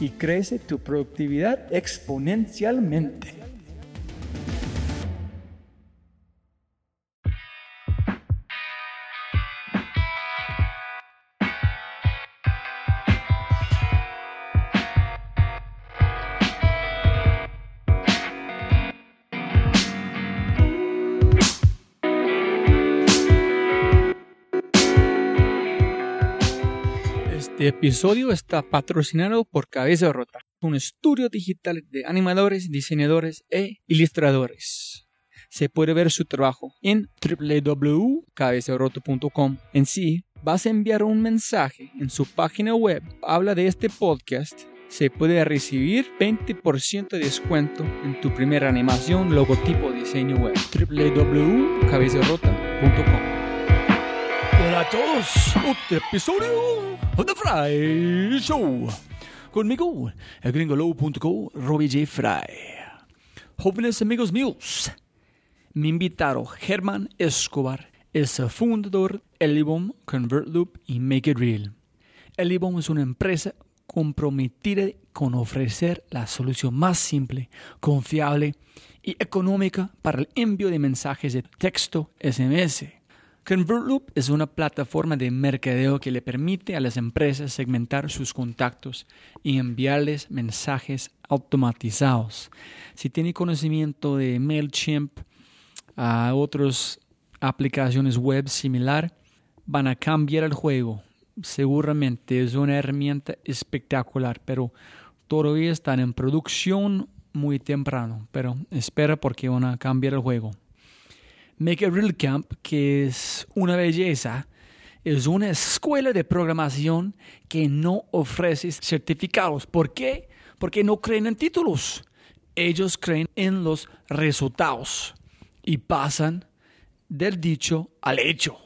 y crece tu productividad exponencialmente. Este episodio está patrocinado por Cabeza Rota, un estudio digital de animadores, diseñadores e ilustradores. Se puede ver su trabajo en www.cabezarota.com. En sí, vas a enviar un mensaje en su página web. Habla de este podcast. Se puede recibir 20% de descuento en tu primera animación, logotipo, diseño web. www.cabezarota.com a todos, otro episodio de Fry Show. Conmigo, el gringolow.co, Robbie J. Fry. Jóvenes amigos míos, mi invitado Germán Escobar es el fundador de Elibom, ConvertLoop y Make It Real. Elibom es una empresa comprometida con ofrecer la solución más simple, confiable y económica para el envío de mensajes de texto SMS ConvertLoop es una plataforma de mercadeo que le permite a las empresas segmentar sus contactos y enviarles mensajes automatizados. Si tiene conocimiento de MailChimp, a otras aplicaciones web similar, van a cambiar el juego. Seguramente es una herramienta espectacular, pero todavía están en producción muy temprano. Pero espera porque van a cambiar el juego. Make a Real Camp, que es una belleza, es una escuela de programación que no ofrece certificados. ¿Por qué? Porque no creen en títulos. Ellos creen en los resultados y pasan del dicho al hecho.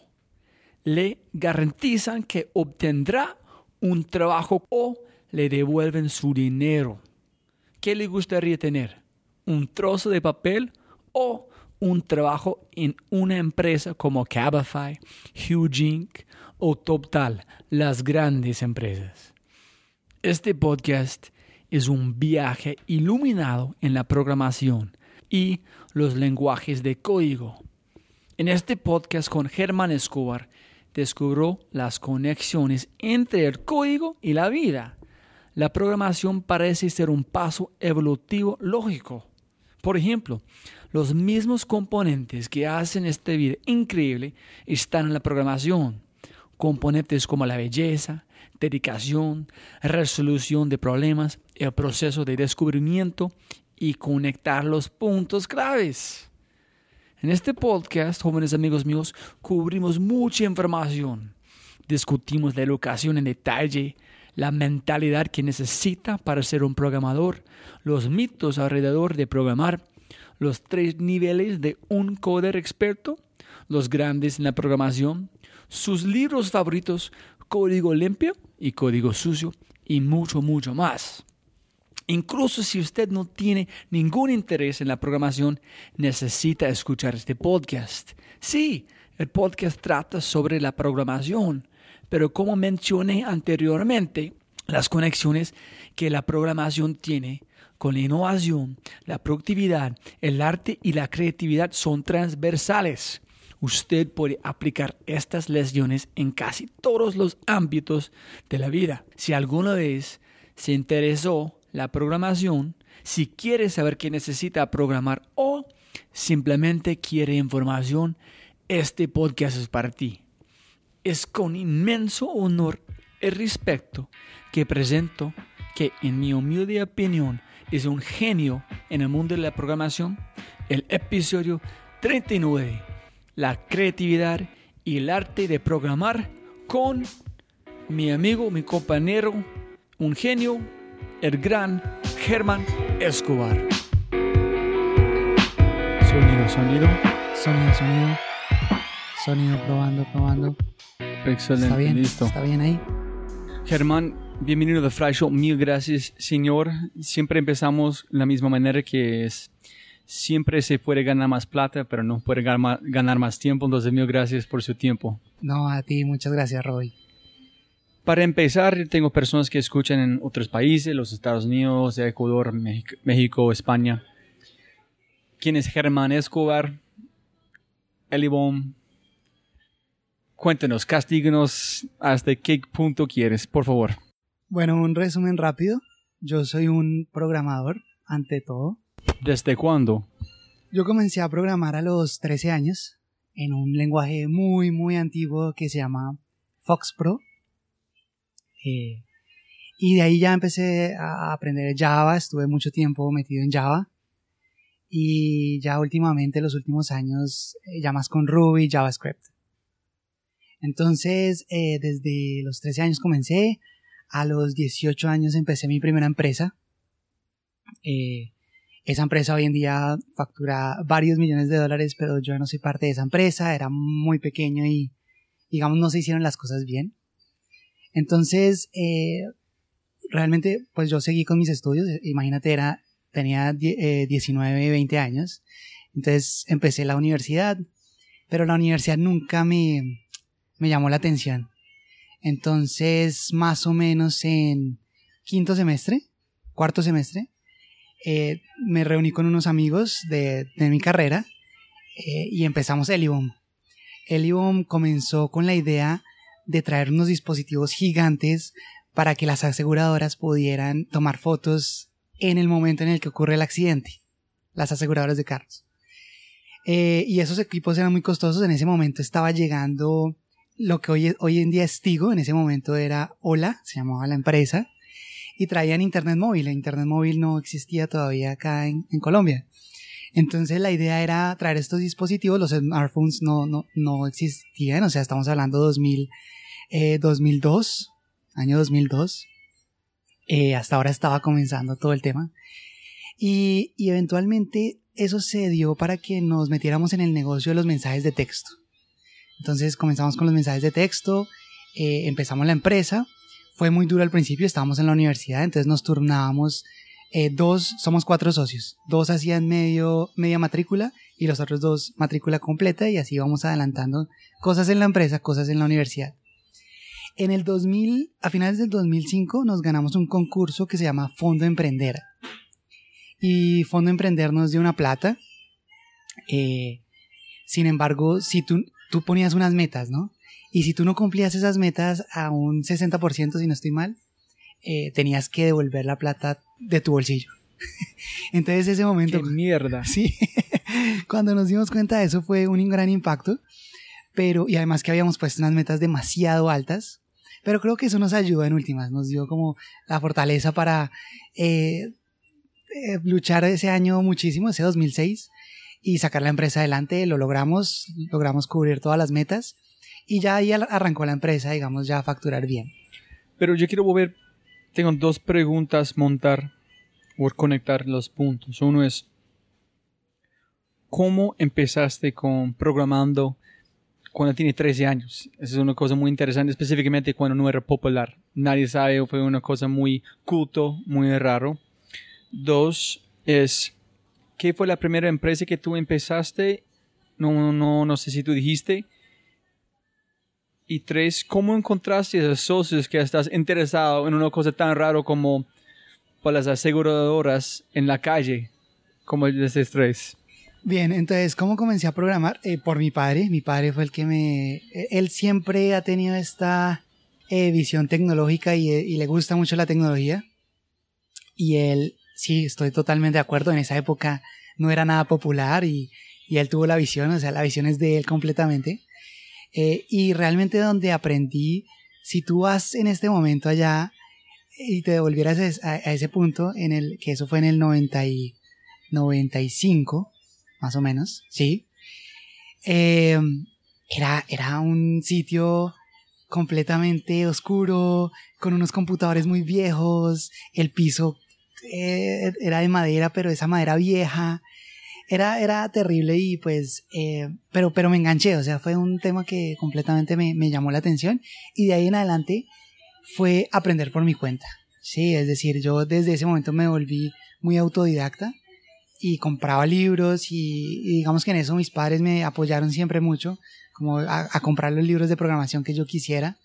Le garantizan que obtendrá un trabajo o le devuelven su dinero. ¿Qué le gustaría tener? ¿Un trozo de papel o un trabajo en una empresa como Cabify, Huge Inc. o TopTal, las grandes empresas. Este podcast es un viaje iluminado en la programación y los lenguajes de código. En este podcast con Germán Escobar descubrió las conexiones entre el código y la vida. La programación parece ser un paso evolutivo lógico. Por ejemplo, los mismos componentes que hacen esta vida increíble están en la programación. Componentes como la belleza, dedicación, resolución de problemas, el proceso de descubrimiento y conectar los puntos claves. En este podcast, jóvenes amigos míos, cubrimos mucha información. Discutimos la educación en detalle, la mentalidad que necesita para ser un programador, los mitos alrededor de programar, los tres niveles de un coder experto, los grandes en la programación, sus libros favoritos, código limpio y código sucio, y mucho, mucho más. Incluso si usted no tiene ningún interés en la programación, necesita escuchar este podcast. Sí, el podcast trata sobre la programación, pero como mencioné anteriormente, las conexiones que la programación tiene con la innovación, la productividad, el arte y la creatividad son transversales. Usted puede aplicar estas lecciones en casi todos los ámbitos de la vida. Si alguna vez se interesó la programación, si quiere saber qué necesita programar o simplemente quiere información, este podcast es para ti. Es con inmenso honor y respeto que presento que, en mi humilde opinión, es un genio en el mundo de la programación, el episodio 39, la creatividad y el arte de programar con mi amigo, mi compañero, un genio, el gran Germán Escobar. Sonido, sonido, sonido, sonido, sonido, probando, probando. Excelente, Está bien, listo. está bien ahí. Germán, bienvenido a Fry Show. Mil gracias, señor. Siempre empezamos de la misma manera que es. Siempre se puede ganar más plata, pero no puede ganar más, tiempo. Entonces, mil gracias por su tiempo. No, a ti, muchas gracias, Roy. Para empezar, tengo personas que escuchan en otros países, los Estados Unidos, Ecuador, México España. ¿Quién es Germán Escobar? Elibom. Cuéntenos, castíguenos hasta qué punto quieres, por favor. Bueno, un resumen rápido. Yo soy un programador, ante todo. ¿Desde cuándo? Yo comencé a programar a los 13 años en un lenguaje muy, muy antiguo que se llama Fox Pro. Eh, y de ahí ya empecé a aprender Java, estuve mucho tiempo metido en Java. Y ya últimamente, los últimos años, eh, ya más con Ruby, JavaScript. Entonces, eh, desde los 13 años comencé, a los 18 años empecé mi primera empresa. Eh, esa empresa hoy en día factura varios millones de dólares, pero yo no soy parte de esa empresa, era muy pequeño y, digamos, no se hicieron las cosas bien. Entonces, eh, realmente, pues yo seguí con mis estudios, imagínate, era, tenía eh, 19, 20 años, entonces empecé la universidad, pero la universidad nunca me, me llamó la atención. Entonces, más o menos en quinto semestre, cuarto semestre, eh, me reuní con unos amigos de, de mi carrera eh, y empezamos Eliboom. Eliboom comenzó con la idea de traer unos dispositivos gigantes para que las aseguradoras pudieran tomar fotos en el momento en el que ocurre el accidente, las aseguradoras de carros. Eh, y esos equipos eran muy costosos, en ese momento estaba llegando lo que hoy, en día es Tigo, en ese momento era Hola, se llamaba la empresa, y traían internet móvil. El internet móvil no existía todavía acá en, Colombia. Entonces la idea era traer estos dispositivos, los smartphones no, existían, o sea, estamos hablando 2000, eh, 2002, año 2002. Eh, hasta ahora estaba comenzando todo el tema. Y eventualmente eso se dio para que nos metiéramos en el negocio de los mensajes de texto. Entonces comenzamos con los mensajes de texto, eh, empezamos la empresa, fue muy duro al principio, estábamos en la universidad, entonces nos turnábamos, eh, dos, somos cuatro socios, dos hacían medio, media matrícula y los otros dos matrícula completa y así vamos adelantando cosas en la empresa, cosas en la universidad. En el 2000, a finales del 2005 nos ganamos un concurso que se llama Fondo Emprender. Y Fondo Emprender nos dio una plata. Eh, sin embargo, si tú, tú ponías unas metas, ¿no? Y si tú no cumplías esas metas a un 60%, si no estoy mal, eh, tenías que devolver la plata de tu bolsillo. Entonces ese momento... ¡Qué mierda! Sí, cuando nos dimos cuenta de eso fue un gran impacto, pero y además que habíamos puesto unas metas demasiado altas, pero creo que eso nos ayudó en últimas, nos dio como la fortaleza para eh, eh, luchar ese año muchísimo, ese 2006, y sacar la empresa adelante. Lo logramos, logramos cubrir todas las metas y ya ahí arrancó la empresa, digamos, ya a facturar bien. Pero yo quiero volver, tengo dos preguntas, montar o conectar los puntos. Uno es, ¿cómo empezaste con programando cuando tiene 13 años? Esa es una cosa muy interesante, específicamente cuando no era popular. Nadie sabe, fue una cosa muy culto, muy raro. Dos es, ¿qué fue la primera empresa que tú empezaste? No, no, no sé si tú dijiste. Y tres, ¿cómo encontraste esos socios que estás interesado en una cosa tan rara como por las aseguradoras en la calle, como el de tres? Bien, entonces, ¿cómo comencé a programar? Eh, por mi padre. Mi padre fue el que me... Eh, él siempre ha tenido esta eh, visión tecnológica y, y, le gusta mucho la tecnología. Y él sí, estoy totalmente de acuerdo. En esa época no era nada popular y, él tuvo la visión, o sea, la visión es de él completamente. Eh, y realmente donde aprendí, si tú vas en este momento allá y te devolvieras a, ese punto, en el que eso fue en el 90 y 95, más o menos, ¿sí? Em, era, era un sitio completamente oscuro, con unos computadores muy viejos, el piso eh, era de madera, pero esa madera vieja. Era, era terrible y pues, eh, pero, pero me enganché, o sea, fue un tema que completamente me, me, llamó la atención y de ahí en adelante fue aprender por mi cuenta. Sí, es decir, yo desde ese momento me volví muy autodidacta y compraba libros y, digamos que en eso mis padres me apoyaron siempre mucho, como a, comprar los libros de programación que yo quisiera.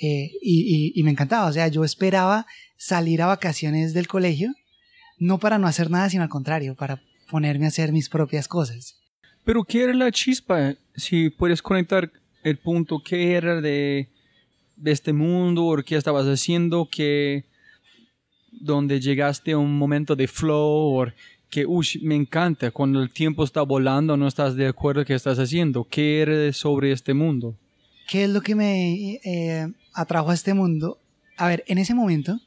Eh, y, y, me encantaba, o sea, yo esperaba salir a vacaciones del colegio, no para no hacer nada, sino al contrario, para ponerme a hacer mis propias cosas. Pero ¿qué era la chispa? Si puedes conectar el punto, ¿qué era de, de este mundo? ¿O qué estabas haciendo? ¿Qué, donde llegaste a un momento de flow? ¿O que, uy, me encanta, cuando el tiempo está volando, no estás de acuerdo qué estás haciendo? ¿Qué era sobre este mundo? ¿Qué es lo que me eh, atrajo a este mundo? A ver, en ese momento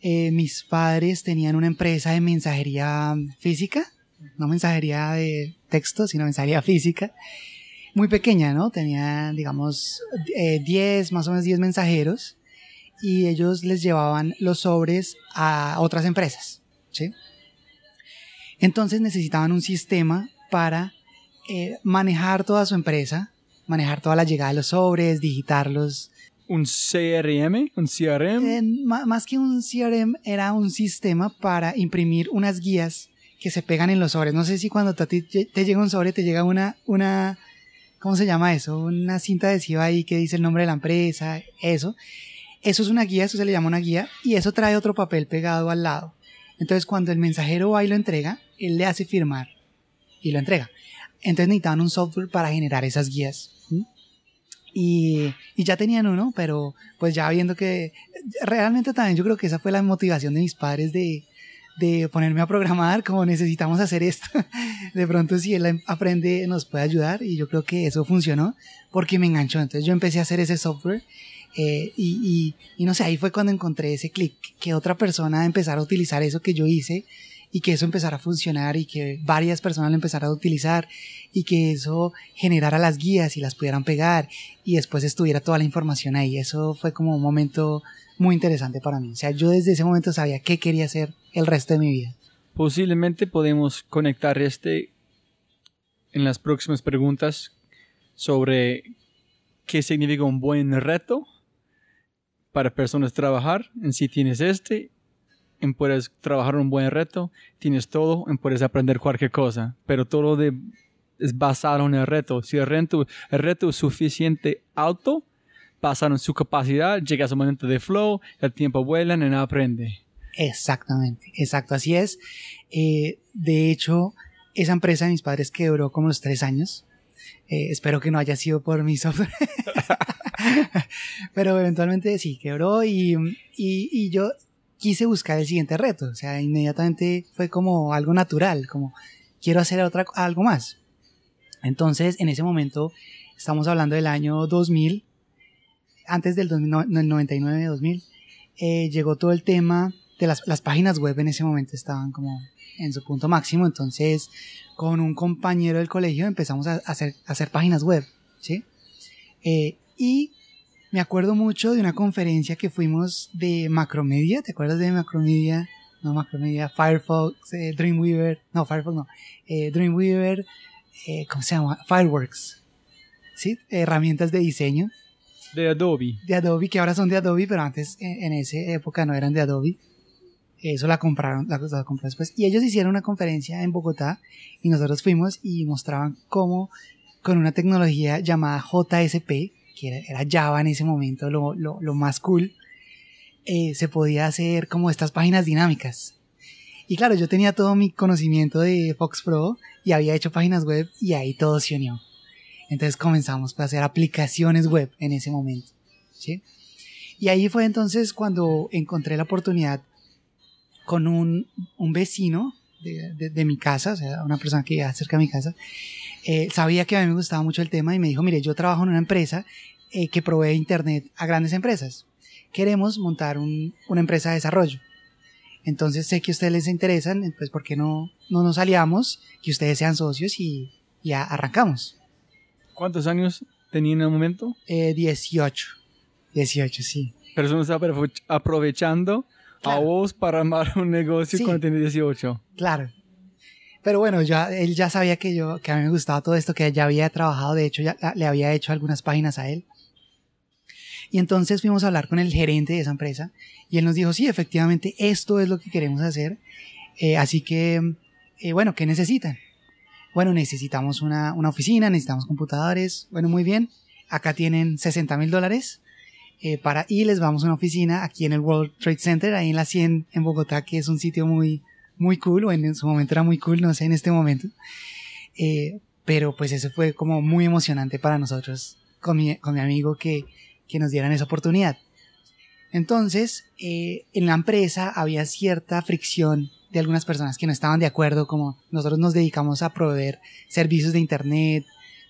eh, mis padres tenían una empresa de mensajería física, no mensajería de texto, sino mensajería física, muy pequeña, ¿no? Tenía, digamos, 10, eh, más o menos 10 mensajeros, y ellos les llevaban los sobres a otras empresas, ¿sí? Entonces necesitaban un sistema para eh, manejar toda su empresa, manejar toda la llegada de los sobres, digitarlos un CRM, un CRM. Eh, más que un CRM, era un sistema para imprimir unas guías que se pegan en los sobres. No sé si cuando te, te llega un sobre te llega una, una, ¿cómo se llama eso? Una cinta adhesiva ahí que dice el nombre de la empresa, eso. Eso es una guía, eso se le llama una guía, y eso trae otro papel pegado al lado. Entonces cuando el mensajero va y lo entrega, él le hace firmar y lo entrega. Entonces necesitaban un software para generar esas guías. Y, y, ya tenían uno, pero pues ya viendo que realmente también yo creo que esa fue la motivación de mis padres de, de ponerme a programar como necesitamos hacer esto. De pronto si él aprende nos puede ayudar y yo creo que eso funcionó porque me enganchó. Entonces yo empecé a hacer ese software eh, y, y, y, no sé, ahí fue cuando encontré ese clic, que otra persona empezara a utilizar eso que yo hice y que eso empezara a funcionar y que varias personas lo empezaran a utilizar y que eso generara las guías y las pudieran pegar y después estuviera toda la información ahí. Eso fue como un momento muy interesante para mí. O sea, yo desde ese momento sabía qué quería hacer el resto de mi vida. Posiblemente podemos conectar este en las próximas preguntas sobre qué significa un buen reto para personas trabajar en si tienes este en puedes trabajar un buen reto, tienes todo, en puedes aprender cualquier cosa, pero todo de, es basado en el reto. Si el reto, el reto es suficiente alto, basado en su capacidad, llegas a un momento de flow, el tiempo vuela y aprende. Exactamente, exacto, así es. Eh, de hecho, esa empresa de mis padres quebró como los tres años. Eh, espero que no haya sido por mi software. Pero eventualmente sí, quebró y, y, y yo quise buscar el siguiente reto. O sea, inmediatamente fue como algo natural, como quiero hacer otra, algo más. Entonces, en ese momento, estamos hablando del año 2000, antes del 99-2000, eh, llegó todo el tema de las, las, páginas web en ese momento estaban como en su punto máximo, entonces con un compañero del colegio empezamos a hacer, a hacer páginas web, ¿sí? Eh, y me acuerdo mucho de una conferencia que fuimos de Macromedia, ¿te acuerdas de Macromedia? No, Macromedia, Firefox, eh, Dreamweaver, no, Firefox no, eh, Dreamweaver, eh, ¿cómo se llama? Fireworks, ¿sí? Herramientas de diseño. De Adobe. De Adobe, que ahora son de Adobe, pero antes en, en esa época no eran de Adobe. Eso la compraron, la, la compraron después. Y ellos hicieron una conferencia en Bogotá y nosotros fuimos y mostraban cómo con una tecnología llamada JSP, que era, Java en ese momento, lo, lo, lo más cool, eh, se podía hacer como estas páginas dinámicas. Y claro, yo tenía todo mi conocimiento de Fox Pro y había hecho páginas web y ahí todo se unió. Entonces comenzamos a hacer aplicaciones web en ese momento. ¿sí? Y ahí fue entonces cuando encontré la oportunidad con un, un vecino de, de, de, mi casa, o sea, una persona que vivía cerca de mi casa, eh, sabía que a mí me gustaba mucho el tema y me dijo, mire, yo trabajo en una empresa eh, que provee internet a grandes empresas. Queremos montar un, una empresa de desarrollo. Entonces sé que a ustedes les interesan, pues ¿por qué no, no nos aliamos? Que ustedes sean socios y ya arrancamos. ¿Cuántos años tenía en el momento? Eh, 18. 18, sí. Pero eso no está aprovechando claro. a vos para armar un negocio sí. cuando tenés 18. Claro. Pero bueno, ya, él ya sabía que yo, que a mí me gustaba todo esto, que ya había trabajado, de hecho ya le había hecho algunas páginas a él. Y entonces fuimos a hablar con el gerente de esa empresa y él nos dijo, sí, efectivamente, esto es lo que queremos hacer. Eh, así que, eh, bueno, ¿qué necesitan? Bueno, necesitamos una, una, oficina, necesitamos computadores. Bueno, muy bien. Acá tienen 60 mil dólares. Eh, para, y les vamos a una oficina aquí en el World Trade Center, ahí en la 100 en Bogotá, que es un sitio muy, muy cool, o en su momento era muy cool, no sé en este momento. Eh, pero pues eso fue como muy emocionante para nosotros, con mi, con mi amigo, que, que nos dieran esa oportunidad. Entonces, eh, en la empresa había cierta fricción de algunas personas que no estaban de acuerdo, como nosotros nos dedicamos a proveer servicios de Internet,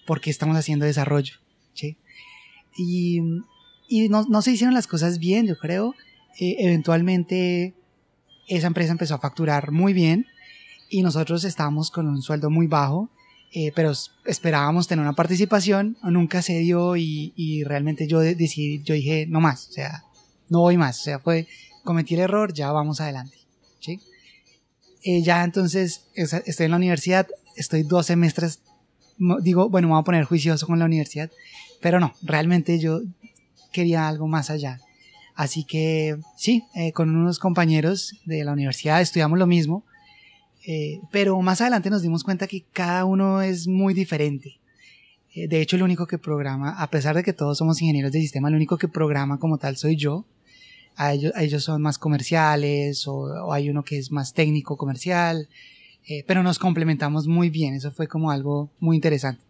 porque estamos haciendo desarrollo. Y, y no, no, se hicieron las cosas bien, yo creo. Eh, eventualmente esa empresa empezó a facturar muy bien y nosotros estábamos con un sueldo muy bajo, eh, pero esperábamos tener una participación, nunca se dio y, realmente yo decidí, yo dije, no más, o sea, no voy más, o sea, fue, cometí el error, ya vamos adelante, ¿sí? Eh, ya entonces estoy en la universidad, estoy dos semestres, digo, bueno, me voy a poner juicioso con la universidad, pero no, realmente yo quería algo más allá. Así que sí, eh, con unos compañeros de la universidad estudiamos lo mismo, eh, pero más adelante nos dimos cuenta que cada uno es muy diferente. Eh, de hecho, el único que programa, a pesar de que todos somos ingenieros de sistema, el único que programa como tal soy yo. A ellos, a ellos son más comerciales o, o, hay uno que es más técnico comercial, eh, pero nos complementamos muy bien. Eso fue como algo muy interesante.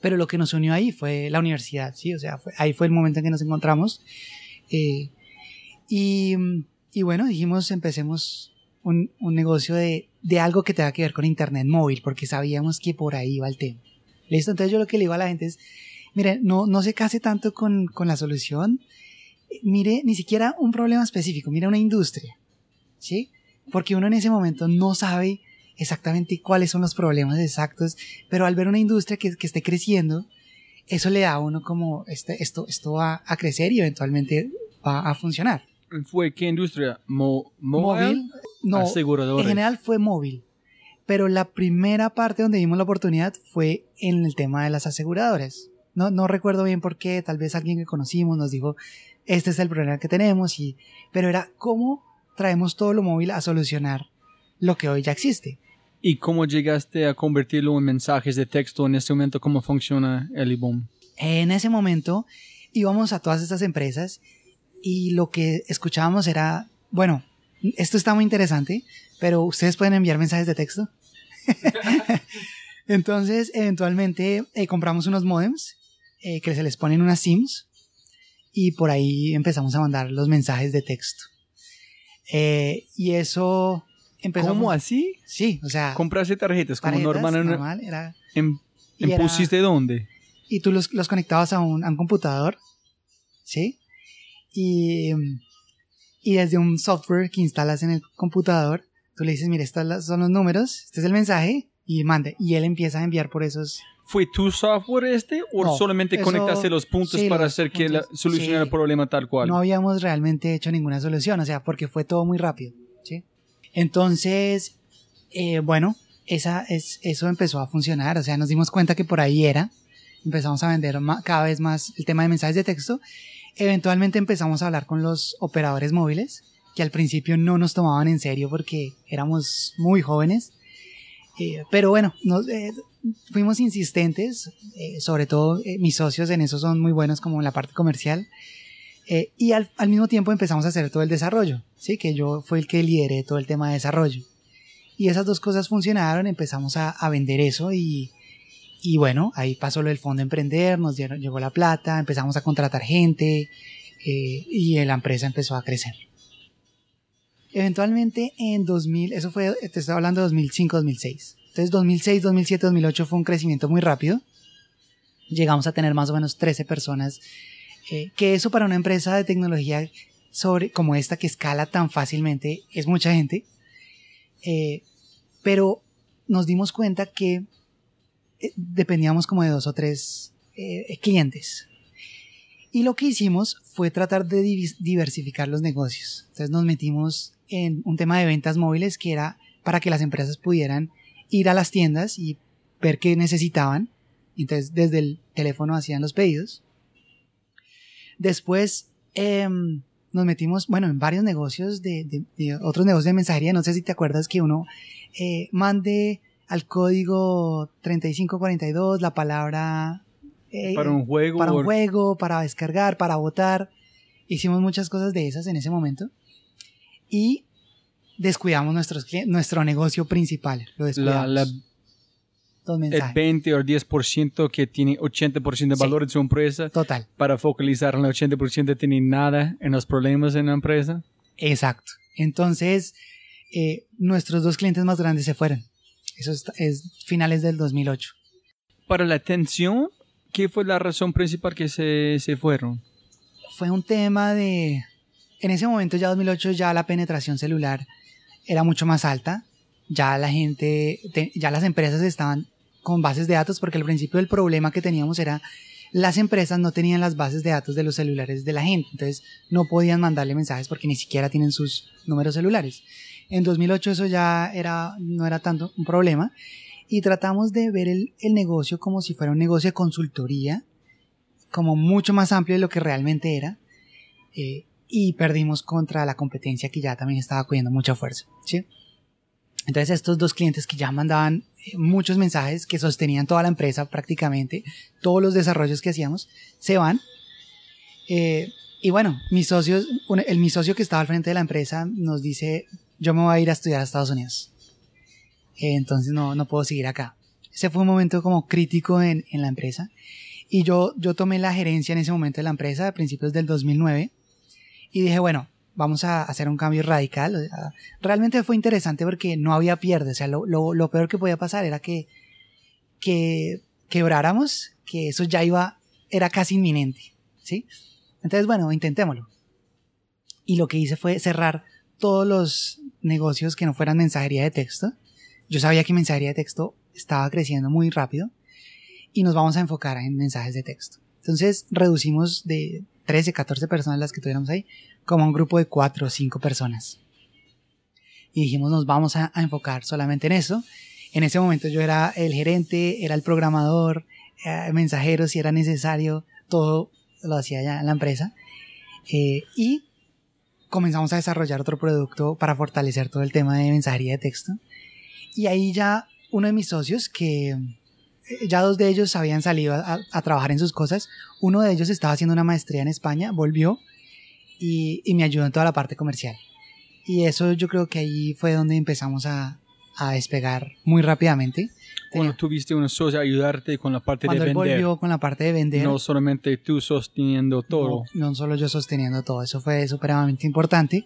Pero lo que nos unió ahí fue la universidad, sí, o sea, fue, ahí fue el momento en que nos encontramos. Eh, y, y, bueno, dijimos, empecemos un, un negocio de, de, algo que tenga que ver con Internet móvil, porque sabíamos que por ahí iba el tema. ¿Listo? Entonces yo lo que le digo a la gente es, mire, no, no se case tanto con, con la solución, mire ni siquiera un problema específico, mire una industria, ¿sí? Porque uno en ese momento no sabe exactamente cuáles son los problemas exactos, pero al ver una industria que, que esté creciendo, eso le da a uno como este, esto, esto va a crecer y eventualmente va a funcionar. ¿Fue qué industria? Mo móvil. No, en general fue móvil. Pero la primera parte donde vimos la oportunidad fue en el tema de las aseguradoras. No, no recuerdo bien por qué, tal vez alguien que conocimos nos dijo, este es el problema que tenemos, y, pero era cómo traemos todo lo móvil a solucionar lo que hoy ya existe. ¿Y cómo llegaste a convertirlo en mensajes de texto en este momento? ¿Cómo funciona el IBOM? En ese momento íbamos a todas estas empresas y lo que escuchábamos era, bueno, esto está muy interesante, pero ustedes pueden enviar mensajes de texto. Entonces, eventualmente eh, compramos unos modems eh, que se les ponen unas SIMs y por ahí empezamos a mandar los mensajes de texto. Eh, y eso empezó. ¿Cómo así? Sí, o sea. Compraste tarjetas como tarjetas, normal. normal era, ¿En, en era- pusiste dónde? y tú los, los conectabas a un, a un computador, ¿sí? Y, y desde un software que instalas en el computador, Tú le dices, mire, estos son los números, este es el mensaje y mande. Y él empieza a enviar por esos. ¿Fue tu software este o No, solamente eso- conectaste los puntos sí, para los hacer que la, puntos, solucionar sí. el problema tal cual? No habíamos realmente hecho ninguna solución, o sea, porque fue todo muy rápido, ¿sí? Entonces, eh, bueno, esa es, eso empezó a funcionar, o sea, nos dimos cuenta que por ahí era, empezamos a vender cada vez más el tema de mensajes de texto, eventualmente empezamos a hablar con los operadores móviles, que al principio no nos tomaban en serio porque éramos muy jóvenes, eh, pero bueno, eh, fuimos insistentes, sobre todo mis socios en eso son muy buenos como en la parte comercial, eh, y al, mismo tiempo empezamos a hacer todo el desarrollo, ¿sí? Que yo fue el que lideré todo el tema de desarrollo. Y esas dos cosas funcionaron, empezamos a, vender eso y, y bueno, ahí pasó lo del fondo emprender, nos dieron, llegó la plata, empezamos a contratar gente eh, y la empresa empezó a crecer. Eventualmente en 2000, eso fue, te estoy hablando de 2005-2006. Entonces 2006, 2007, 2008 fue un crecimiento muy rápido. Llegamos a tener más o menos 13 personas eh, que eso para una empresa de tecnología sobre, como esta que escala tan fácilmente es mucha gente. Eh, pero nos dimos cuenta que eh, dependíamos como de dos o tres eh, clientes. Y lo que hicimos fue tratar de diversificar los negocios. Entonces nos metimos en un tema de ventas móviles que era para que las empresas pudieran ir a las tiendas y ver qué necesitaban. Entonces desde el teléfono hacían los pedidos. Después em, nos metimos, bueno, en varios negocios de, de- de otros negocios de mensajería. No sé si te acuerdas que uno eh, mande al código 3542 la palabra eh, para un juego. para un juego, para descargar, para votar. Hicimos muchas cosas de esas en ese momento. Y descuidamos nuestros nuestro negocio principal. Lo descuidamos. la- el mensajes. 20 o 10% que tiene 80% de Sí. valor de su empresa Total. para focalizar en el 80% tiene nada en los problemas en la empresa. Exacto. Entonces, eh, nuestros dos clientes más grandes se fueron. Eso es, es finales del 2008. Para la atención, ¿qué fue la razón principal que se, se fueron? Fue un tema de... En ese momento, ya 2008, ya la penetración celular era mucho más alta. Ya la gente, te- ya las empresas estaban con bases de datos porque al principio el problema que teníamos era las empresas no tenían las bases de datos de los celulares de la gente, entonces no podían mandarle mensajes porque ni siquiera tienen sus números celulares. En 2008 eso ya era, no era tanto un problema y tratamos de ver el, el negocio como si fuera un negocio de consultoría, como mucho más amplio de lo que realmente era. eh, y perdimos contra la competencia que ya también estaba cogiendo mucha fuerza. ¿sí? Entonces estos dos clientes que ya mandaban muchos mensajes que sostenían toda la empresa prácticamente, todos los desarrollos que hacíamos, se van. Eh, y bueno, mis socios, el, mi socio que estaba al frente de la empresa nos dice, yo me voy a ir a estudiar a Estados Unidos. Eh, entonces no, no puedo seguir acá. Ese fue un momento como crítico en, en la empresa. Y yo, yo tomé la gerencia en ese momento de la empresa a principios del 2009 y dije, bueno, vamos a hacer un cambio radical. realmente fue interesante porque no había pierde. O sea, lo, lo, lo peor que podía pasar era que, que quebráramos, que eso ya iba, era casi inminente. ¿sí? Entonces, bueno, intentémoslo. Y lo que hice fue cerrar todos los negocios que no fueran mensajería de texto. Yo sabía que mensajería de texto estaba creciendo muy rápido y nos vamos a enfocar en mensajes de texto. Entonces reducimos de 13, 14 personas las que tuviéramos ahí como un grupo de 4 o 5 personas. Y dijimos nos vamos a, enfocar solamente en eso. En ese momento yo era el gerente, era el programador, eh, mensajero si era necesario, todo lo hacía ya en la empresa. Eh, y comenzamos a desarrollar otro producto para fortalecer todo el tema de mensajería de texto. Y ahí ya uno de mis socios, que eh, ya dos de ellos habían salido a trabajar en sus cosas, uno de ellos estaba haciendo una maestría en España, volvió y, y me ayudó en toda la parte comercial. Y eso yo creo que ahí fue donde empezamos a, a despegar muy rápidamente. Cuando tuviste una socia ayudarte con la parte Cuando de vender, volvió con la parte de vender, no solamente tú sosteniendo todo. no, no solo yo sosteniendo todo, eso fue supremamente importante,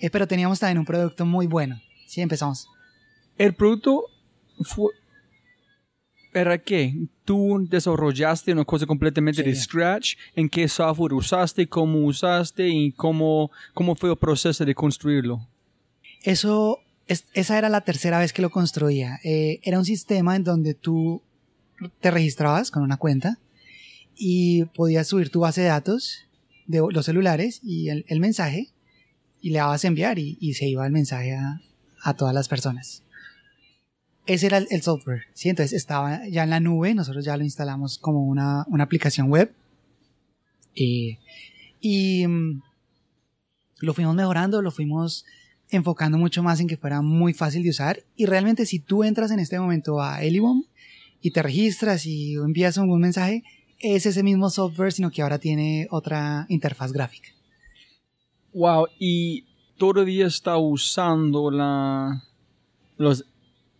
eh, pero teníamos también un producto muy bueno. Sí, empezamos. El producto fue... ¿Era qué? Tú desarrollaste una cosa completamente de Sí. scratch. ¿En qué software usaste? ¿Cómo usaste? ¿Y cómo, cómo fue el proceso de construirlo? Eso esa era la tercera vez que lo construía. Eh, era un sistema en donde tú te registrabas con una cuenta y podías subir tu base de datos de los celulares y el, mensaje y le dabas enviar y, se iba el mensaje a, todas las personas. Ese era el, software, ¿sí? Entonces estaba ya en la nube, nosotros ya lo instalamos como una, aplicación web y mm, lo fuimos mejorando, lo fuimos enfocando mucho más en que fuera muy fácil de usar y realmente si tú entras en este momento a Elibom y te registras y envías un mensaje, es ese mismo software, sino que ahora tiene otra interfaz gráfica. Wow, y todavía está usando la los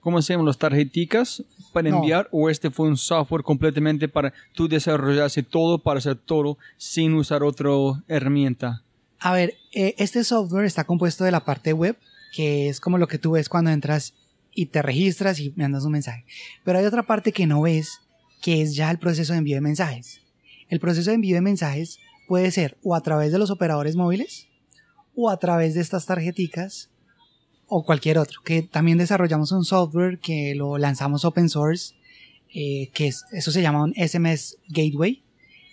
¿cómo se llaman? Los tarjeticas para enviar o este fue un software completamente para tú desarrollarse todo para hacer todo sin usar otra herramienta. A ver, eh, este software está compuesto de la parte web, que es como lo que tú ves cuando entras y te registras y mandas un mensaje. Pero hay otra parte que no ves, que es ya el proceso de envío de mensajes. El proceso de envío de mensajes puede ser o a través de los operadores móviles o a través de estas tarjeticas o cualquier otro. Que también desarrollamos un software que lo lanzamos open source, eh, que es, eso se llama un SMS Gateway.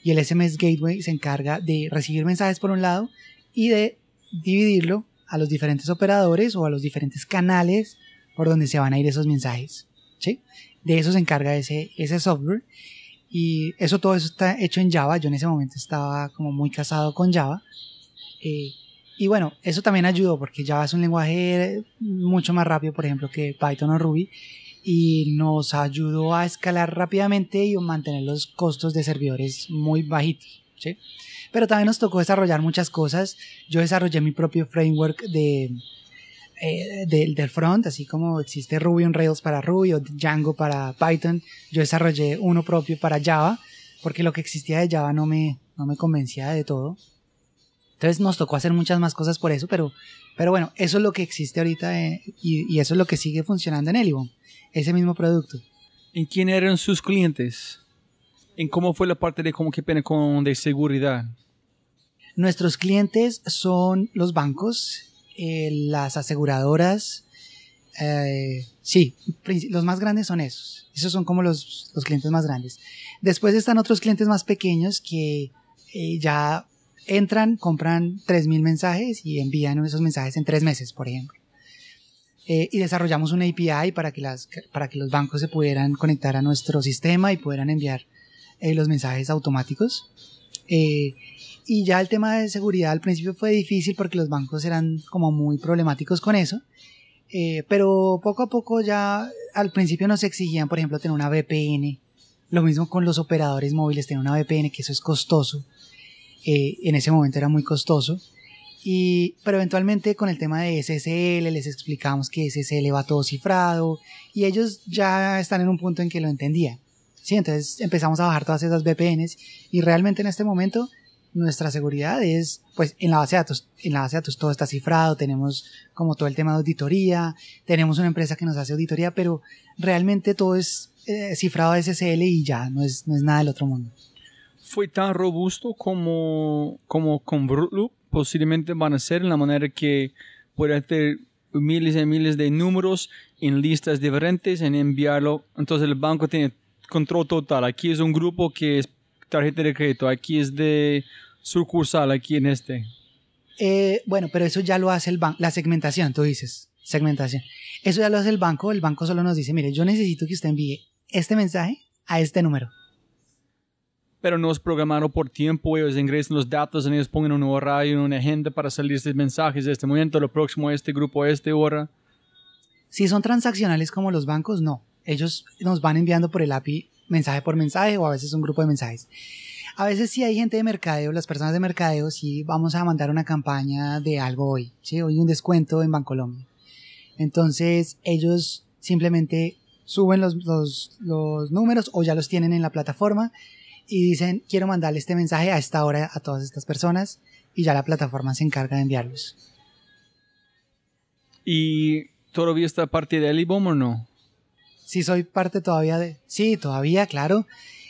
Y el SMS Gateway se encarga de recibir mensajes por un lado y de dividirlo a los diferentes operadores o a los diferentes canales por donde se van a ir esos mensajes. ¿sí? De eso se encarga ese, ese software. Y eso todo eso está hecho en Java. Yo en ese momento estaba como muy casado con Java. Eh, y bueno, eso también ayudó porque Java es un lenguaje mucho más rápido, por ejemplo, que Python o Ruby. Y nos ayudó a escalar rápidamente y mantener los costos de servidores muy bajitos. Pero también nos tocó desarrollar muchas cosas. Yo desarrollé mi propio framework de, eh, del, del, front, así como existe Ruby on Rails para Ruby o Django para Python, yo desarrollé uno propio para Java, porque lo que existía de Java no me, no me convencía de todo. Entonces nos tocó hacer muchas más cosas por eso, pero, pero bueno, eso es lo que existe ahorita eh, y, eso es lo que sigue funcionando en Elibon, ese mismo producto. ¿En quién eran sus clientes? ¿En cómo fue la parte de cómo que pena con de seguridad? Nuestros clientes son los bancos eh, las aseguradoras, eh, sí, los más grandes son esos. Esos son como los, los, clientes más grandes. Después están otros clientes más pequeños que ya entran, compran 3.000 mensajes y envían esos mensajes en tres meses, por ejemplo. y desarrollamos una API para que, las, para que los bancos se pudieran conectar a nuestro sistema y pudieran enviar los mensajes automáticos. Y ya el tema de seguridad al principio fue difícil porque los bancos eran como muy problemáticos con eso. Eh, pero poco a poco ya al principio nos exigían, por ejemplo, tener una VPN. Lo mismo con los operadores móviles, tener una VPN, que eso es costoso. Eh, en ese momento era muy costoso. Y, pero eventualmente con el tema de SSL les explicamos que SSL va todo cifrado y ellos ya están en un punto en que lo entendían. Sí, entonces empezamos a bajar todas esas VPNs y realmente en este momento nuestra seguridad es, pues en la base de datos, en la base de datos todo está cifrado, tenemos como todo el tema de auditoría, tenemos una empresa que nos hace auditoría, pero realmente todo es eh, cifrado de SSL y ya, no es, no es nada del otro mundo. ¿Fue tan robusto como, como con Brookloop? Posiblemente van a ser en la manera que puede tener miles y miles de números en listas diferentes en enviarlo. Entonces el banco tiene control total. Aquí es un grupo que es tarjeta de crédito, aquí es de sucursal aquí en este? Eh, bueno, pero eso ya lo hace el banco, la segmentación, tú dices, segmentación. Eso ya lo hace el banco, el banco solo nos dice, mire, yo necesito que usted envíe este mensaje a este número. Pero no es programado por tiempo, ellos ingresan los datos, ellos ponen un horario, una agenda para salir estos mensajes de este momento, lo próximo a este grupo, a esta hora. Si son transaccionales como los bancos, no. Ellos nos van enviando por el API mensaje por mensaje o a veces un grupo de mensajes. A veces si hay gente de mercadeo, las personas de mercadeo, sí vamos a mandar una campaña de algo hoy, ¿sí? Hoy un descuento en Bancolombia. Entonces ellos simplemente suben los, los números o ya los tienen en la plataforma y dicen quiero mandarle este mensaje a esta hora a todas estas personas y ya la plataforma se encarga de enviarlos. ¿Y todavía está parte de Elibom o no? Sí, soy parte todavía de... Sí, todavía, claro.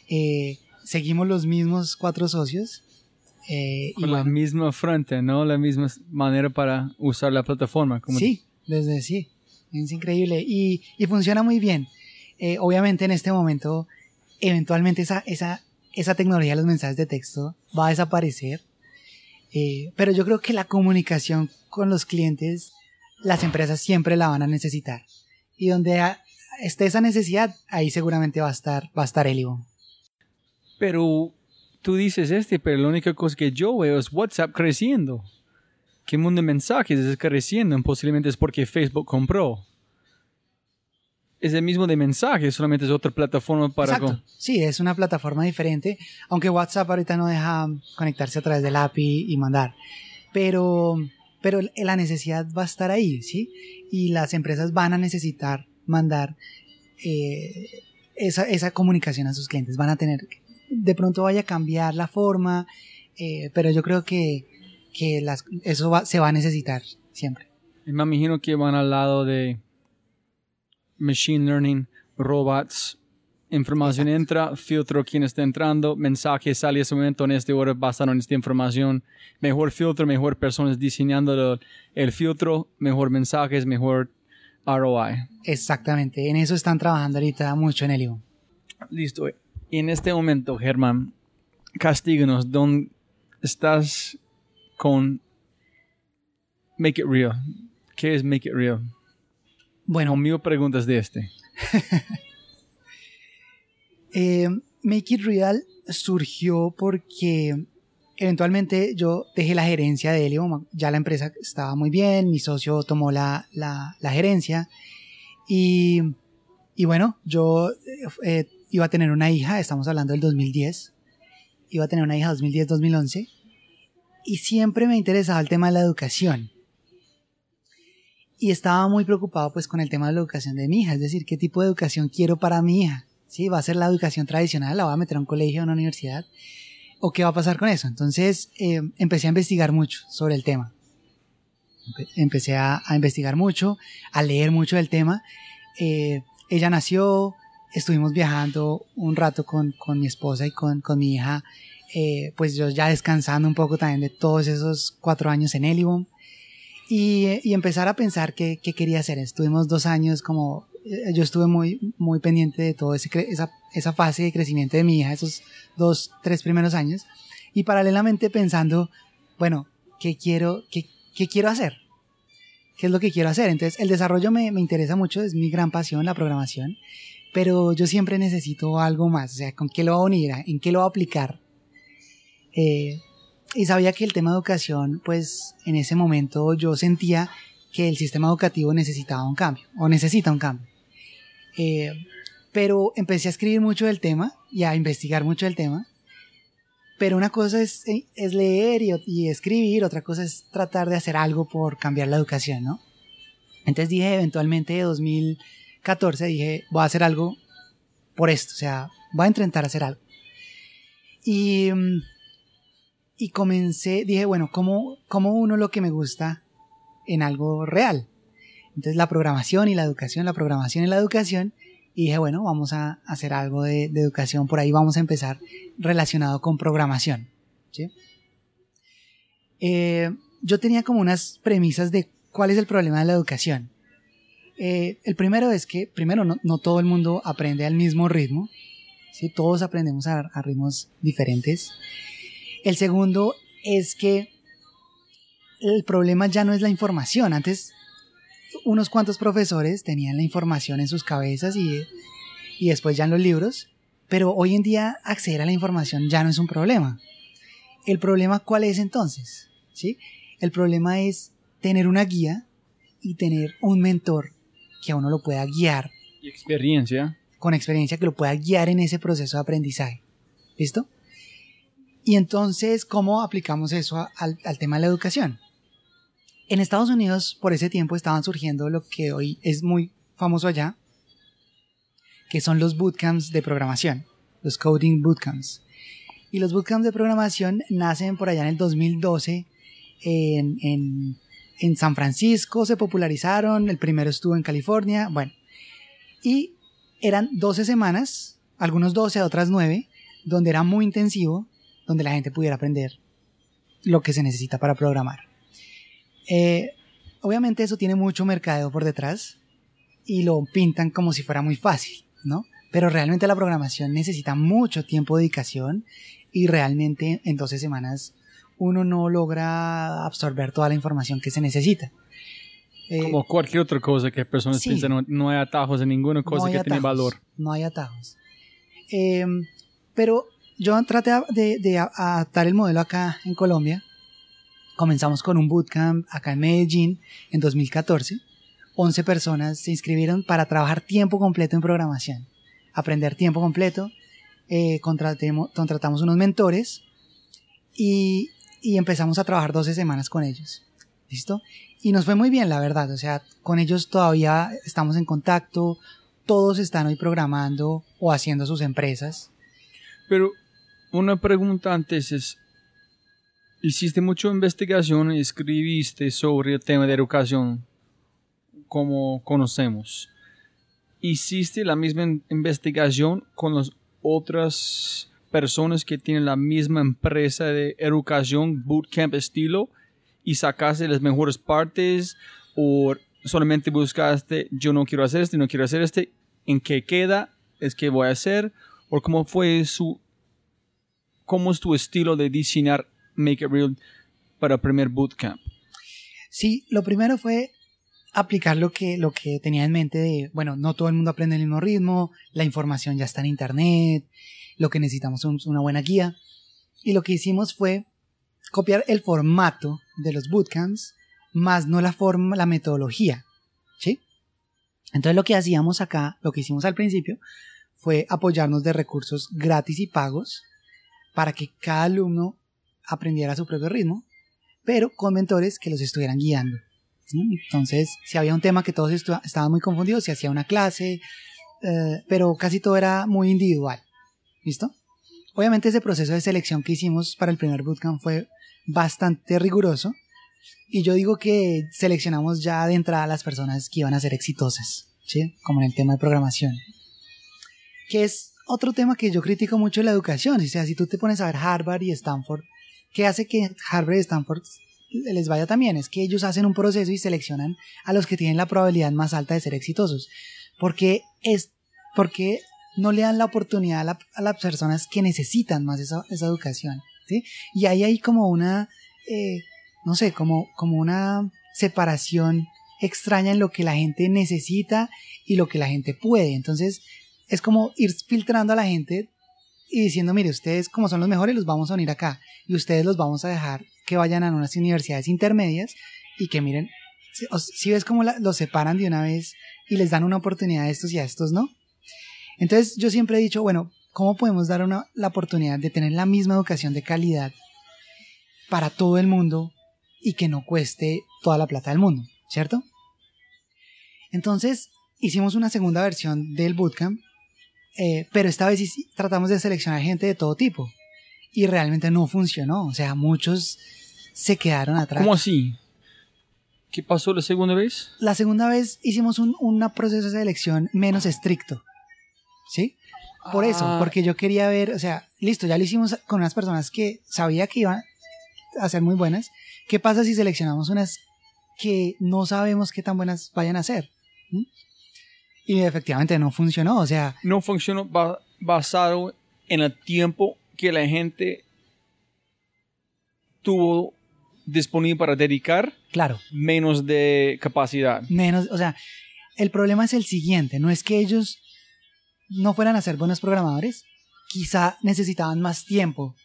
Eh, seguimos los mismos cuatro socios. Eh, Con la misma frente, ¿no? La misma manera para usar la plataforma. Como sí, desde sí. Es increíble y, y funciona muy bien. Eh, obviamente en este momento, eventualmente esa, esa, esa tecnología de los mensajes de texto va a desaparecer. Eh, pero yo creo que la comunicación con los clientes, las empresas siempre la van a necesitar. Y donde esté esa necesidad, ahí seguramente va a estar, va a estar Elivo. Pero tú dices este, pero la única cosa que yo veo es WhatsApp creciendo. El mundo de mensajes es creciendo, posiblemente es porque Facebook compró. Es el mismo de mensajes, solamente es otra plataforma para... Exacto. Sí, es una plataforma diferente, aunque WhatsApp ahorita no deja conectarse a través del API y mandar. Pero, pero la necesidad va a estar ahí, ¿sí? Y las empresas van a necesitar mandar eh, esa, esa comunicación a sus clientes. Van a tener de pronto vaya a cambiar la forma, eh, pero yo creo que, que las, eso se va a necesitar siempre. Me imagino que van al lado de machine learning, robots, información entra, filtro quién está entrando, mensaje sale ese momento en este hora basado en esta información, mejor filtro, mejor personas diseñando el, filtro, mejor mensajes, mejor ROI. Exactamente, en eso están trabajando ahorita mucho en el Listo. Y en este momento, Germán, castíganos, ¿dónde estás con Make It Real? ¿Qué es Make It Real? Bueno, conmigo preguntas de este. Eh, Make It Real surgió porque eventualmente yo dejé la gerencia de Helio, ya la empresa estaba muy bien, mi socio tomó la, la, gerencia y, y, bueno, yo eh, iba a tener una hija, estamos hablando del 2010, iba a tener una hija 2010-2011, y siempre me interesaba el tema de la educación. Y estaba muy preocupado pues con el tema de la educación de mi hija, es decir, qué tipo de educación quiero para mi hija. ¿Sí? ¿Va a ser la educación tradicional? ¿La voy a meter a un colegio a una universidad? ¿O qué va a pasar con eso? Entonces eh, empecé a investigar mucho sobre el tema. Empecé a, investigar mucho, a leer mucho del tema. Eh, ella nació, estuvimos viajando un rato con, con mi esposa y con, con mi hija, eh, pues yo ya descansando un poco también de todos esos cuatro años en Elibom y, y, empezar a pensar qué, qué, quería hacer. Estuvimos dos años como, eh, yo estuve muy, muy pendiente de toda esa, esa fase de crecimiento de mi hija, esos dos, tres primeros años, y paralelamente pensando, bueno, ¿qué quiero, qué, qué quiero hacer? ¿Qué es lo que quiero hacer? Entonces, el desarrollo me, me interesa mucho, es mi gran pasión, la programación pero yo siempre necesito algo más, o sea, ¿con qué lo va a unir? ¿En qué lo va a aplicar? Eh, y sabía que el tema de educación, pues en ese momento yo sentía que el sistema educativo necesitaba un cambio, o necesita un cambio. Eh, pero empecé a escribir mucho del tema y a investigar mucho del tema. Pero una cosa es, es leer y, y, escribir, otra cosa es tratar de hacer algo por cambiar la educación, ¿no? Entonces dije eventualmente 2000 14 dije, voy a hacer algo por esto, o sea, voy a intentar hacer algo. Y, mm, y comencé, dije, bueno, ¿cómo, ¿cómo uno lo que me gusta en algo real? Entonces la programación y la educación, la programación y la educación. Y dije, bueno, vamos a hacer algo de, educación, por ahí vamos a empezar relacionado con programación. Eh, yo tenía como unas premisas de cuál es el problema de la educación. Eh, el primero es que, primero, no, todo el mundo aprende al mismo ritmo. ¿sí? Todos aprendemos a, ritmos diferentes. El segundo es que el problema ya no es la información. Antes, unos cuantos profesores tenían la información en sus cabezas y, y después ya en los libros. Pero hoy en día acceder a la información ya no es un problema. ¿El problema cuál es entonces? ¿Sí? El problema es tener una guía y tener un mentor que a uno lo pueda guiar. Y experiencia. Con experiencia que lo pueda guiar en ese proceso de aprendizaje. ¿Listo? Y entonces, ¿cómo aplicamos eso al, tema de la educación? En Estados Unidos, por ese tiempo, estaban surgiendo lo que hoy es muy famoso allá, que son los bootcamps de programación, los coding bootcamps. Y los bootcamps de programación nacen por allá en el 2012 en, en, San Francisco se popularizaron, el primero estuvo en California, bueno. Y eran 12 semanas, algunos 12, otras 9, donde era muy intensivo, donde la gente pudiera aprender lo que se necesita para programar. Eh, obviamente eso tiene mucho mercadeo por detrás. y lo pintan como si fuera muy fácil, ¿no? Pero realmente la programación necesita mucho tiempo de dedicación y realmente en 12 semanas uno no logra absorber toda la información que se necesita. Eh, como cualquier otra cosa que personas piensan, no, hay atajos en ninguna cosa que tiene valor. No hay atajos. Em, pero yo traté de, adaptar el modelo acá en Colombia. Comenzamos con un bootcamp acá en Medellín en 2014. 11 personas se inscribieron para trabajar tiempo completo en programación. Aprender tiempo completo. Eh, contratamos unos mentores y, y empezamos a trabajar 12 semanas con ellos. ¿Listo? Y nos fue muy bien, la verdad. O sea, con ellos todavía estamos en contacto. Todos están hoy programando o haciendo sus empresas. Pero una pregunta antes es, hiciste mucha investigación y escribiste sobre el tema de educación como conocemos. ¿Hiciste la misma investigación con las otras personas que tienen la misma empresa de educación, bootcamp estilo? y sacaste las mejores partes o solamente buscaste yo no quiero hacer este, no quiero hacer este, en qué queda, es que voy a hacer o cómo fue su cómo es tu estilo de diseñar Make It Real para primer bootcamp. Sí, lo primero fue aplicar lo que, lo que tenía en mente bueno, no todo el mundo aprende el mismo ritmo, la información ya está en internet, lo que necesitamos es una buena guía. Y lo que hicimos fue copiar el formato de los bootcamps, más no la forma, la metodología. ¿Sí? Entonces lo que hacíamos acá, lo que hicimos al principio, fue apoyarnos de recursos gratis y pagos para que cada alumno aprendiera a su propio ritmo, pero con mentores que los estuvieran guiando. Entonces, si había un tema que todos estaban muy confundidos, se hacía una clase, eh, pero casi todo era muy individual. ¿Listo? Obviamente ese proceso de selección que hicimos para el primer bootcamp fue bastante riguroso. Y yo digo que seleccionamos ya de entrada las personas que iban a ser exitosas, ¿sí? Como en el tema de programación. Que es otro tema que yo critico mucho en la educación. O sea, si tú te pones a ver Harvard y Stanford, ¿qué hace que Harvard y Stanford les vaya también? Es que ellos hacen un proceso y seleccionan a los que tienen la probabilidad más alta de ser exitosos. Porque es, porque no le dan la oportunidad a, las personas que necesitan más esa, esa educación. Y ahí hay como una, eh, no sé, como, como una separación extraña en lo que la gente necesita y lo que la gente puede. Entonces, es como ir filtrando a la gente y diciendo, mire, ustedes como son los mejores los vamos a unir acá y ustedes los vamos a dejar que vayan a unas universidades intermedias y que miren, si, ves cómo los separan de una vez y les dan una oportunidad a estos y a estos no. Entonces yo siempre he dicho, bueno, ¿Cómo podemos dar una, la oportunidad de tener la misma educación de calidad para todo el mundo y que no cueste toda la plata del mundo, ¿cierto? Entonces hicimos una segunda versión del bootcamp, eh, pero esta vez tratamos de seleccionar gente de todo tipo y realmente no funcionó, o sea, muchos se quedaron atrás. ¿Cómo así? ¿Qué pasó la segunda vez? La segunda vez hicimos un proceso de selección menos estricto, ¿sí? Por eso, ah. porque yo quería ver, o sea, listo, ya lo hicimos con unas personas que sabía que iban a ser muy buenas. ¿Qué pasa si seleccionamos unas que no sabemos qué tan buenas vayan a ser? ¿Mm? Y efectivamente no funcionó, o sea... No funcionó basado en el tiempo que la gente tuvo disponible para dedicar. Claro. Menos de capacidad. Menos, o sea, el problema es el siguiente, no es que ellos no fueran a ser buenos programadores, quizá necesitaban más tiempo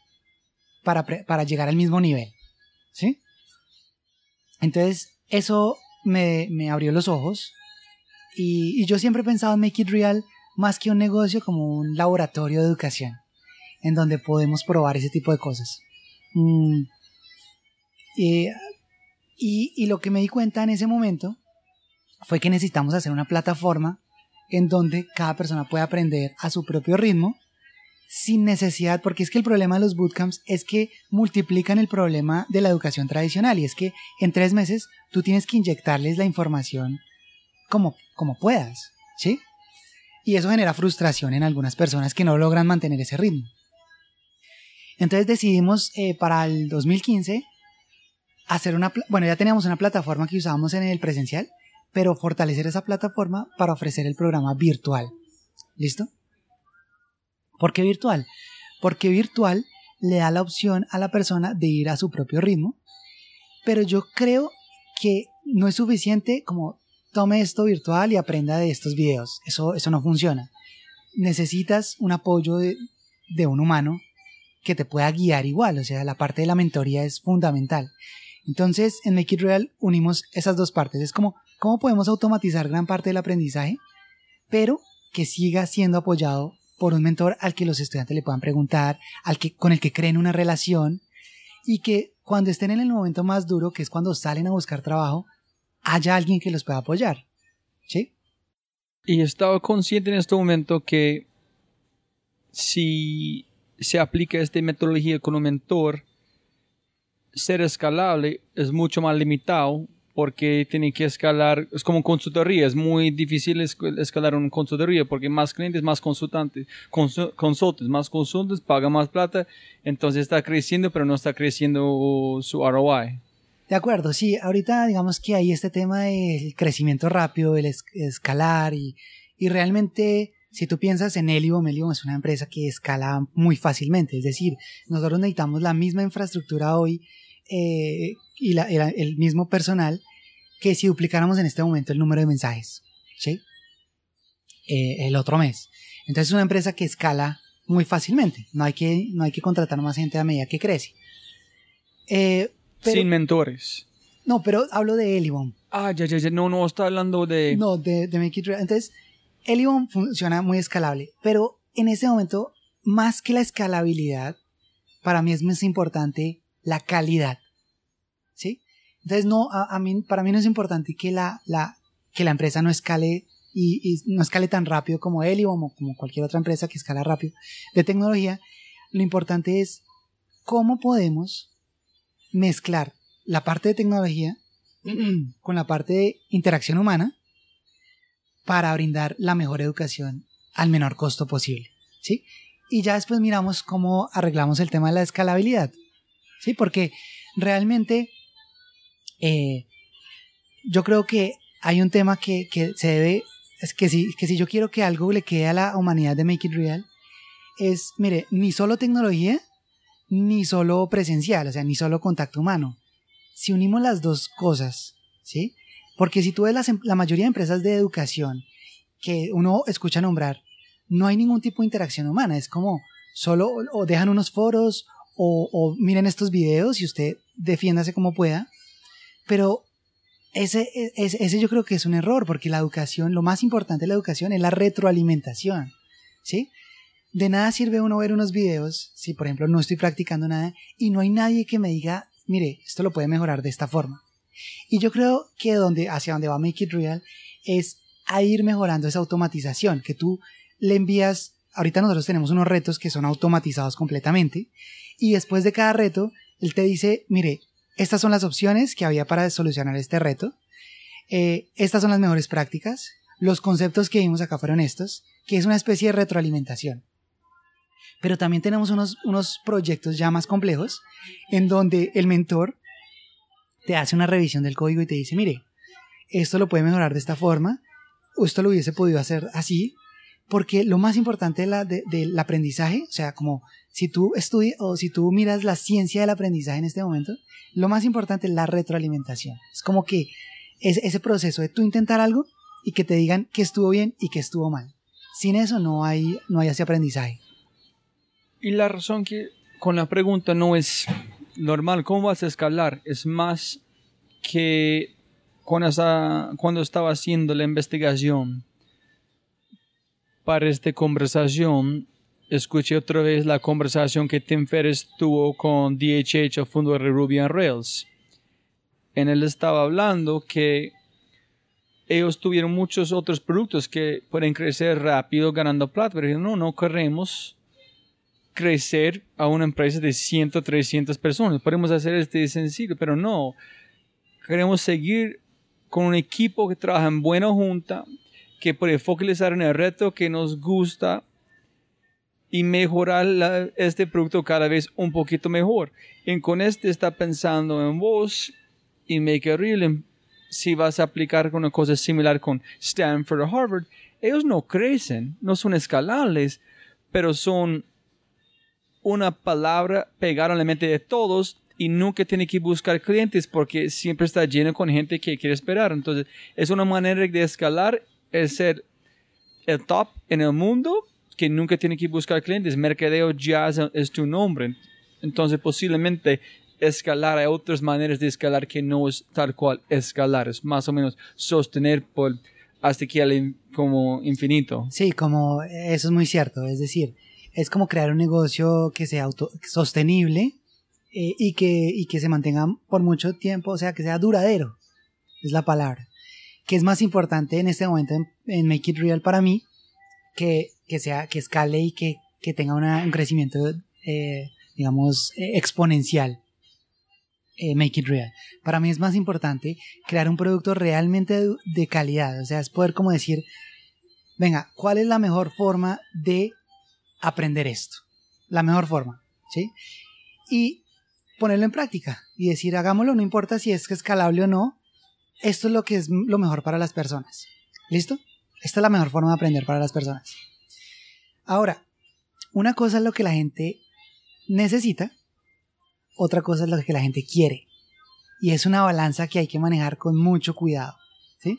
para, para llegar al mismo nivel. ¿Sí? Entonces, eso me, me abrió los ojos y, yo siempre he pensado en Make It Real más que un negocio como un laboratorio de educación en donde podemos probar ese tipo de cosas. Mm, y, y lo que me di cuenta en ese momento fue que necesitamos hacer una plataforma en donde cada persona puede aprender a su propio ritmo sin necesidad, porque es que el problema de los bootcamps es que multiplican el problema de la educación tradicional y es que en tres meses tú tienes que inyectarles la información como, como puedas, ¿sí? Y eso genera frustración en algunas personas que no logran mantener ese ritmo. Entonces decidimos eh, para el 2015 hacer una, bueno, ya teníamos una plataforma que usábamos en el presencial, pero fortalecer esa plataforma para ofrecer el programa virtual. ¿Listo? ¿Por qué virtual? Porque virtual le da la opción a la persona de ir a su propio ritmo, pero yo creo que no es suficiente como tome esto virtual y aprenda de estos videos. Eso, eso no funciona. Necesitas un apoyo de, de un humano que te pueda guiar igual, o sea, la parte de la mentoría es fundamental. Entonces, en Make It Real unimos esas dos partes. Es como, ¿cómo podemos automatizar gran parte del aprendizaje, pero que siga siendo apoyado por un mentor al que los estudiantes le puedan preguntar, al que, con el que creen una relación y que cuando estén en el momento más duro, que es cuando salen a buscar trabajo, haya alguien que los pueda apoyar. ¿Sí? Y estaba consciente en este momento que si se aplica esta metodología con un mentor, ser escalable es mucho más limitado porque tiene que escalar, es como consultoría, es muy difícil escalar una consultoría porque más clientes, más consultantes, consultantes, más consultantes, paga más plata, entonces está creciendo pero no está creciendo su ROI. De acuerdo, sí, ahorita digamos que hay este tema del crecimiento rápido, el escalar y, y realmente si tú piensas en Elium, Elium es una empresa que escala muy fácilmente, es decir, nosotros necesitamos la misma infraestructura hoy eh, y el mismo personal que si duplicáramos en este momento el número de mensajes, ¿sí? Eh, el otro mes. Entonces es una empresa que escala muy fácilmente, no hay que, no hay que contratar más gente a medida que crece. Eh, Sin mentores. No, pero hablo de Elibon. Ah, ya, ya, ya, no, no, está hablando de... No, de, de Make It Real. Entonces, Elibon funciona muy escalable, pero en este momento, más que la escalabilidad, para mí es más importante la calidad. ¿Sí? Entonces, no, a, mí, para mí no es importante que la, la, que la empresa no escale y, no escale tan rápido como Elibon o como cualquier otra empresa que escala rápido de tecnología. Lo importante es cómo podemos mezclar la parte de tecnología con la parte de interacción humana para brindar la mejor educación al menor costo posible, ¿sí? Y ya después miramos cómo arreglamos el tema de la escalabilidad, ¿sí? Porque realmente eh, yo creo que hay un tema que, que, se debe, es que si, que si yo quiero que algo le quede a la humanidad de Make It Real, es, mire, ni solo tecnología, ni solo presencial, o sea, ni solo contacto humano. Si unimos las dos cosas, ¿sí? Porque si tú ves em, la mayoría de empresas de educación que uno escucha nombrar, no hay ningún tipo de interacción humana. Es como solo o dejan unos foros o, miren estos videos y usted defiéndase como pueda. Pero ese, e, ese, ese, yo creo que es un error, porque la educación, lo más importante de la educación es la retroalimentación, ¿sí? De nada sirve uno ver unos videos, si por ejemplo no estoy practicando nada y no hay nadie que me diga, mire, esto lo puede mejorar de esta forma. Y yo creo que donde, hacia donde va Make It Real es a ir mejorando esa automatización, que tú le envías, ahorita nosotros tenemos unos retos que son automatizados completamente, y después de cada reto, él te dice, mire, estas son las opciones que había para solucionar este reto, eh, estas son las mejores prácticas, los conceptos que vimos acá fueron estos, que es una especie de retroalimentación. Pero también tenemos unos, unos proyectos ya más complejos, en donde el mentor te hace una revisión del código y te dice, mire, esto lo puede mejorar de esta forma, o esto lo hubiese podido hacer así, porque lo más importante del aprendizaje, o sea, como si tú estudias o si tú miras la ciencia del aprendizaje en este momento, lo más importante es la retroalimentación. Es como que es ese proceso de tú intentar algo y que te digan que estuvo bien y que estuvo mal. Sin eso no hay, no hay ese aprendizaje. Y la razón que con la pregunta no es normal, ¿cómo vas a escalar? Es más que cuando, cuando estaba haciendo la investigación para esta conversación, escuché otra vez la conversación que Tim Ferriss tuvo con DHH, el fondo de Ruby on Rails. En él estaba hablando que ellos tuvieron muchos otros productos que pueden crecer rápido ganando plata, pero no, no queremos crecer a una empresa de 100, 300 personas. Podemos hacer este sencillo, pero no. Queremos seguir con un equipo que trabaja en buena junta, que puede focalizar en el reto que nos gusta y mejorar este producto cada vez un poquito mejor. Y con este está pensando en vos y Make It Real si vas a aplicar una cosa similar con Stanford o Harvard, ellos no crecen, no son escalables, pero son una palabra pegada en la mente de todos y nunca tiene que buscar clientes porque siempre está lleno con gente que quiere esperar. Entonces, es una manera de escalar, es ser el top en el mundo que nunca tiene que buscar clientes. Mercadeo ya es tu nombre. Entonces, posiblemente escalar, hay otras maneras de escalar que no es tal cual escalar, es más o menos sostener por hasta que al como infinito. Sí, como eso es muy cierto, es decir, es como crear un negocio que sea auto, sostenible eh, y, que, y que se mantenga por mucho tiempo, o sea, que sea duradero, es la palabra. Que es más importante en este momento en, Make It Real para mí, que, que sea, que escale y que, que tenga un crecimiento, eh, digamos, eh, exponencial. Make it real. Para mí es más importante crear un producto realmente de, calidad. O sea, es poder como decir, venga, ¿cuál es la mejor forma de aprender esto? La mejor forma, ¿sí? Y ponerlo en práctica y decir, hagámoslo, no importa si es escalable o no, esto es lo que es lo mejor para las personas. ¿Listo? Esta es la mejor forma de aprender para las personas. Ahora, una cosa es lo que la gente necesita otra cosa es lo que la gente quiere. Y es una balanza que hay que manejar con mucho cuidado. ¿sí?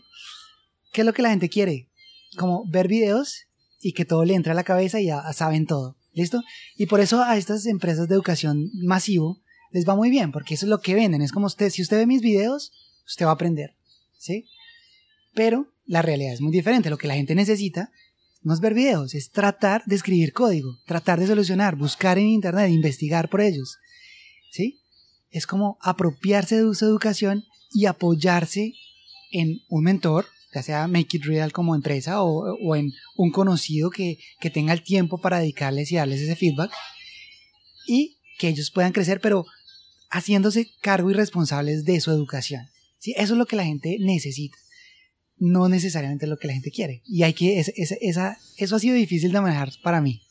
¿Qué es lo que la gente quiere? Como ver videos y que todo le entre a la cabeza y ya saben todo. ¿Listo? Y por eso a estas empresas de educación masivo les va muy bien, porque eso es lo que venden. Es como usted, si usted ve mis videos, usted va a aprender. ¿Sí? Pero la realidad es muy diferente. Lo que la gente necesita no es ver videos, es tratar de escribir código, tratar de solucionar, buscar en internet, investigar por ellos. ¿sí? Es como apropiarse de su educación y apoyarse en un mentor, ya sea Make It Real como empresa o, en un conocido que, tenga el tiempo para dedicarles y darles ese feedback y que ellos puedan crecer, pero haciéndose cargo y responsables de su educación. ¿sí? Eso es lo que la gente necesita, no necesariamente lo que la gente quiere. Y hay que, esa, eso ha sido difícil de manejar para mí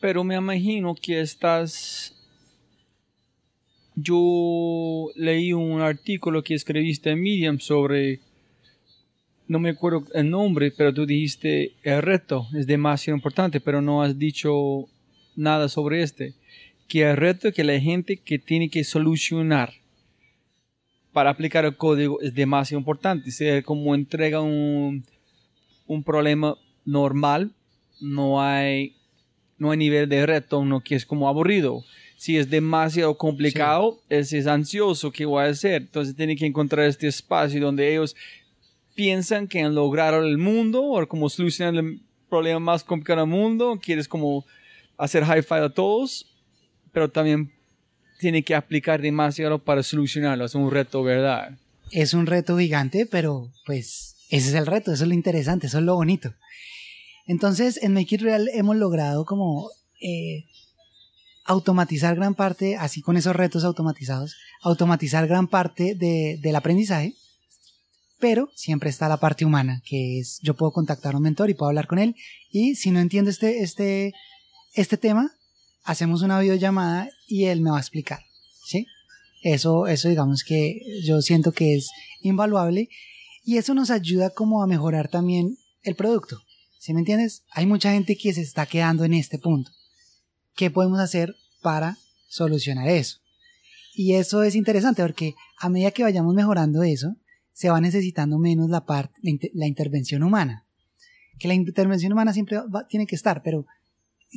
pero me imagino que estás... Yo leí un artículo que escribiste en Medium sobre... No me acuerdo el nombre, pero tú dijiste el reto es demasiado importante, pero no has dicho nada sobre este. Que el reto que la gente que tiene que solucionar para aplicar el código es demasiado importante. sea, como entrega un, un problema normal, no hay no hay nivel de reto, no que es como aburrido. Si es demasiado complicado, es, es ansioso, ¿qué voy a hacer? Entonces tiene que encontrar este espacio donde ellos piensan que han logrado el mundo o como solucionar el problema más complicado del mundo, quieres como hacer hi-fi a todos, pero también tiene que aplicar demasiado para solucionarlo, es un reto, ¿verdad? Es un reto gigante, pero pues ese es el reto, eso es lo interesante, eso es lo bonito. Entonces, en Make It Real hemos logrado como eh, automatizar gran parte, así con esos retos automatizados, automatizar gran parte del aprendizaje, pero siempre está la parte humana, que es yo puedo contactar a un mentor y puedo hablar con él, y si no entiendo este, este, este tema, hacemos una videollamada y él me va a explicar, ¿sí? Eso, eso digamos que yo siento que es invaluable y eso nos ayuda como a mejorar también el producto. ¿Sí me entiendes? Hay mucha gente que se está quedando en este punto. ¿Qué podemos hacer para solucionar eso? Y eso es interesante porque a medida que vayamos mejorando eso, se va necesitando menos la, parte, la, intervención humana. Que la intervención humana siempre tiene que estar, pero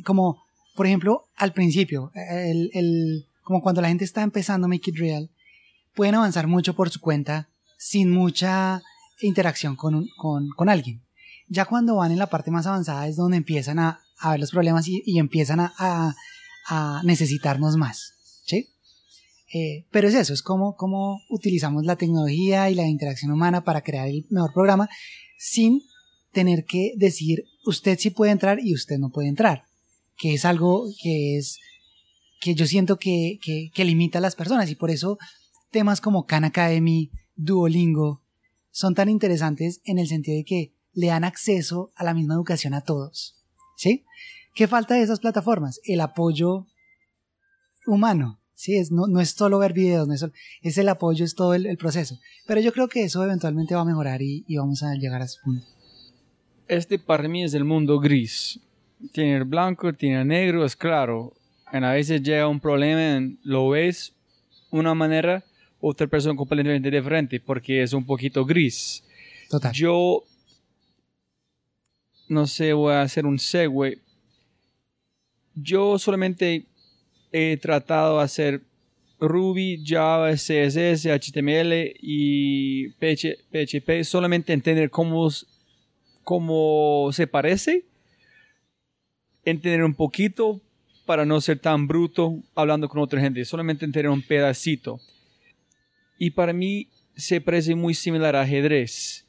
como, por ejemplo, al principio, el, como cuando la gente está empezando Make It Real, pueden avanzar mucho por su cuenta sin mucha interacción con, con, con alguien. Ya cuando van en la parte más avanzada es donde empiezan a, ver los problemas y, empiezan a, necesitarnos más. ¿sí? Eh, pero es eso, es como, como utilizamos la tecnología y la interacción humana para crear el mejor programa sin tener que decir usted sí puede entrar y usted no puede entrar, que es algo que es que yo siento que, que limita a las personas y por eso temas como Khan Academy, Duolingo son tan interesantes en el sentido de que le dan acceso a la misma educación a todos. ¿Sí? ¿Qué falta de esas plataformas? El apoyo humano. Sí, es, no, no es solo ver videos, no es, solo- es el apoyo, es todo el, el proceso. Pero yo creo que eso eventualmente va a mejorar y, y vamos a llegar a ese punto. Este para mí es el mundo gris. Tiene el blanco, tiene el negro, es claro. Y a veces llega un problema, en- lo ves una manera, otra persona completamente diferente, porque es un poquito gris. Total. Yo no sé, voy a hacer un segue. Yo solamente he tratado de hacer Ruby, Java, CSS, HTML y PH PHP, solamente entender cómo, cómo se parece, entender un poquito para no ser tan bruto hablando con otra gente, solamente entender un pedacito. Y para mí se parece muy similar a ajedrez,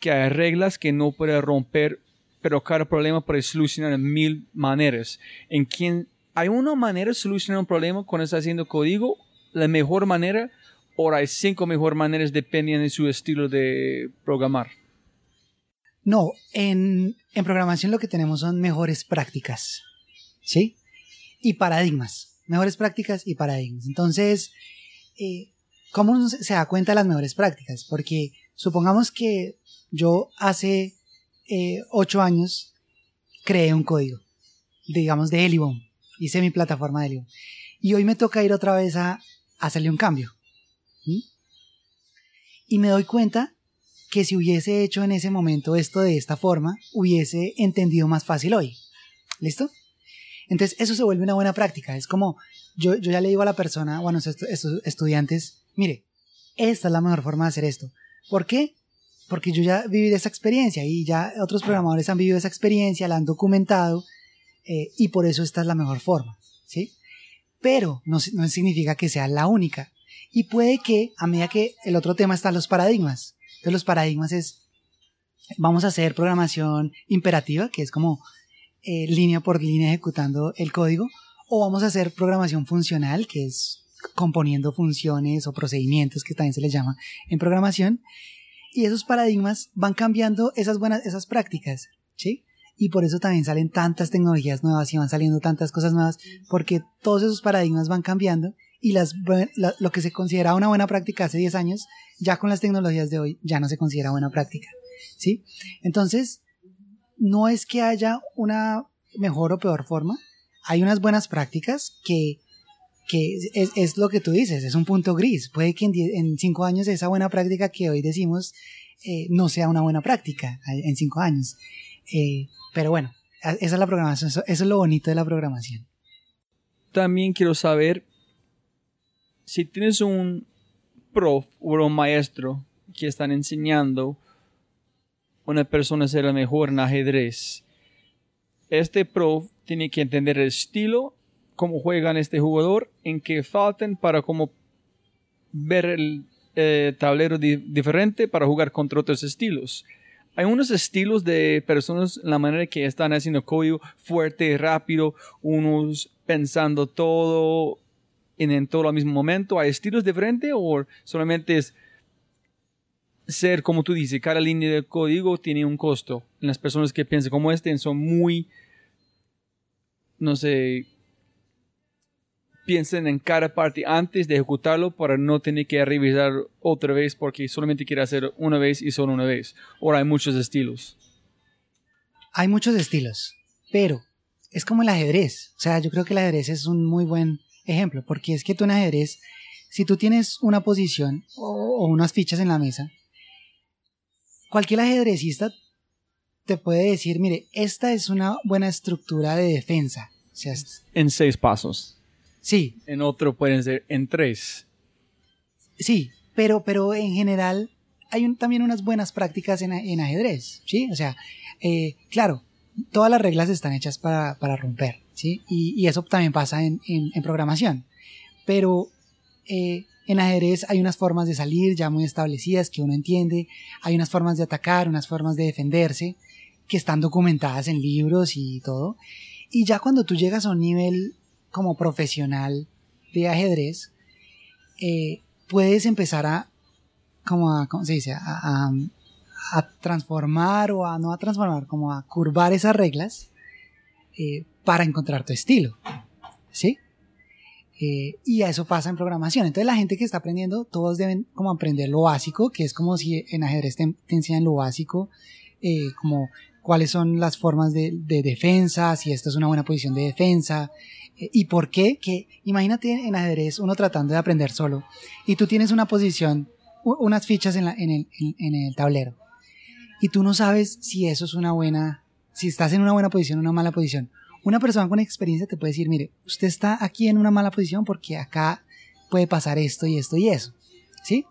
que hay reglas que no puede romper, pero cada problema puede solucionar en mil maneras. En quien hay una manera de solucionar un problema cuando está haciendo código, la mejor manera, o hay cinco mejores maneras dependiendo de su estilo de programar. No, en, en programación lo que tenemos son mejores prácticas, ¿sí? Y paradigmas, mejores prácticas y paradigmas. Entonces, eh, ¿cómo se da cuenta de las mejores prácticas? Porque supongamos que yo hace eh, ocho años creé un código, digamos de Elibon, hice mi plataforma de Elibon. Y hoy me toca ir otra vez a, hacerle un cambio. Y me doy cuenta que si hubiese hecho en ese momento esto de esta forma, hubiese entendido más fácil hoy. ¿Listo? Entonces eso se vuelve una buena práctica. Es como yo, yo ya le digo a la persona, bueno, estos, estos estudiantes, mire, esta es la mejor forma de hacer esto. ¿Por qué? Porque yo ya viví esa experiencia y ya otros programadores han vivido esa experiencia, la han documentado eh, y por eso esta es la mejor forma. ¿sí? Pero no, no significa que sea la única. Y puede que a medida que el otro tema están los paradigmas. Entonces los paradigmas es, vamos a hacer programación imperativa, que es como eh, línea por línea ejecutando el código, o vamos a hacer programación funcional, que es componiendo funciones o procedimientos, que también se les llama en programación. Y esos paradigmas van cambiando esas buenas, esas prácticas, ¿sí? Y por eso también salen tantas tecnologías nuevas y van saliendo tantas cosas nuevas, porque todos esos paradigmas van cambiando y las, lo que se consideraba una buena práctica hace 10 años, ya con las tecnologías de hoy ya no se considera buena práctica, ¿sí? Entonces, no es que haya una mejor o peor forma, hay unas buenas prácticas que, que es, es lo que tú dices, es un punto gris. Puede que en, die- en cinco años esa buena práctica que hoy decimos eh, no sea una buena práctica en cinco años. Eh, pero bueno, a- esa es la programación, eso, eso es lo bonito de la programación. También quiero saber si tienes un prof o un maestro que están enseñando una persona a ser la mejor en ajedrez. Este prof tiene que entender el estilo, cómo juegan este jugador, en qué faltan para cómo ver el eh, tablero di- diferente para jugar contra otros estilos. Hay unos estilos de personas, la manera que están haciendo código fuerte, rápido, unos pensando todo en, en todo al mismo momento. ¿Hay estilos diferentes o solamente es ser, como tú dices, cada línea de código tiene un costo? Las personas que piensan como este son muy, no sé, piensen en cada parte antes de ejecutarlo para no tener que revisar otra vez porque solamente quiere hacer una vez y solo una vez. Ahora hay muchos estilos. Hay muchos estilos, pero es como el ajedrez. O sea, yo creo que el ajedrez es un muy buen ejemplo, porque es que tú en ajedrez, si tú tienes una posición o, o unas fichas en la mesa, cualquier ajedrecista te puede decir, mire, esta es una buena estructura de defensa. O sea, En seis pasos. Sí, En otro pueden ser en tres. Sí, pero, pero en general hay un- también unas buenas prácticas en, en ajedrez, ¿sí? O sea, eh, claro, todas las reglas están hechas para, para romper, ¿sí? Y, y eso también pasa en, en- en programación. Pero eh, en ajedrez hay unas formas de salir ya muy establecidas que uno entiende, hay unas formas de atacar, unas formas de defenderse, que están documentadas en libros y todo. Y ya cuando tú llegas a un nivel como profesional de ajedrez, eh, puedes empezar a, como a, ¿cómo se dice? A, a- a transformar o a, no a transformar, como a curvar esas reglas eh, para encontrar tu estilo, ¿sí? Eh, y eso pasa en programación. Entonces la gente que está aprendiendo, todos deben como aprender lo básico, que es como si en ajedrez te, te enseñan lo básico, eh, como cuáles son las formas de, de, defensa, si esta es una buena posición de defensa, y por qué, que imagínate en ajedrez uno tratando de aprender solo, y tú tienes una posición, unas fichas en el tablero, y tú no sabes si eso es una buena, si estás en una buena posición o una mala posición. Una persona con experiencia te puede decir, mire, usted está aquí en una mala posición porque acá puede pasar esto y esto y eso. ¿Sí?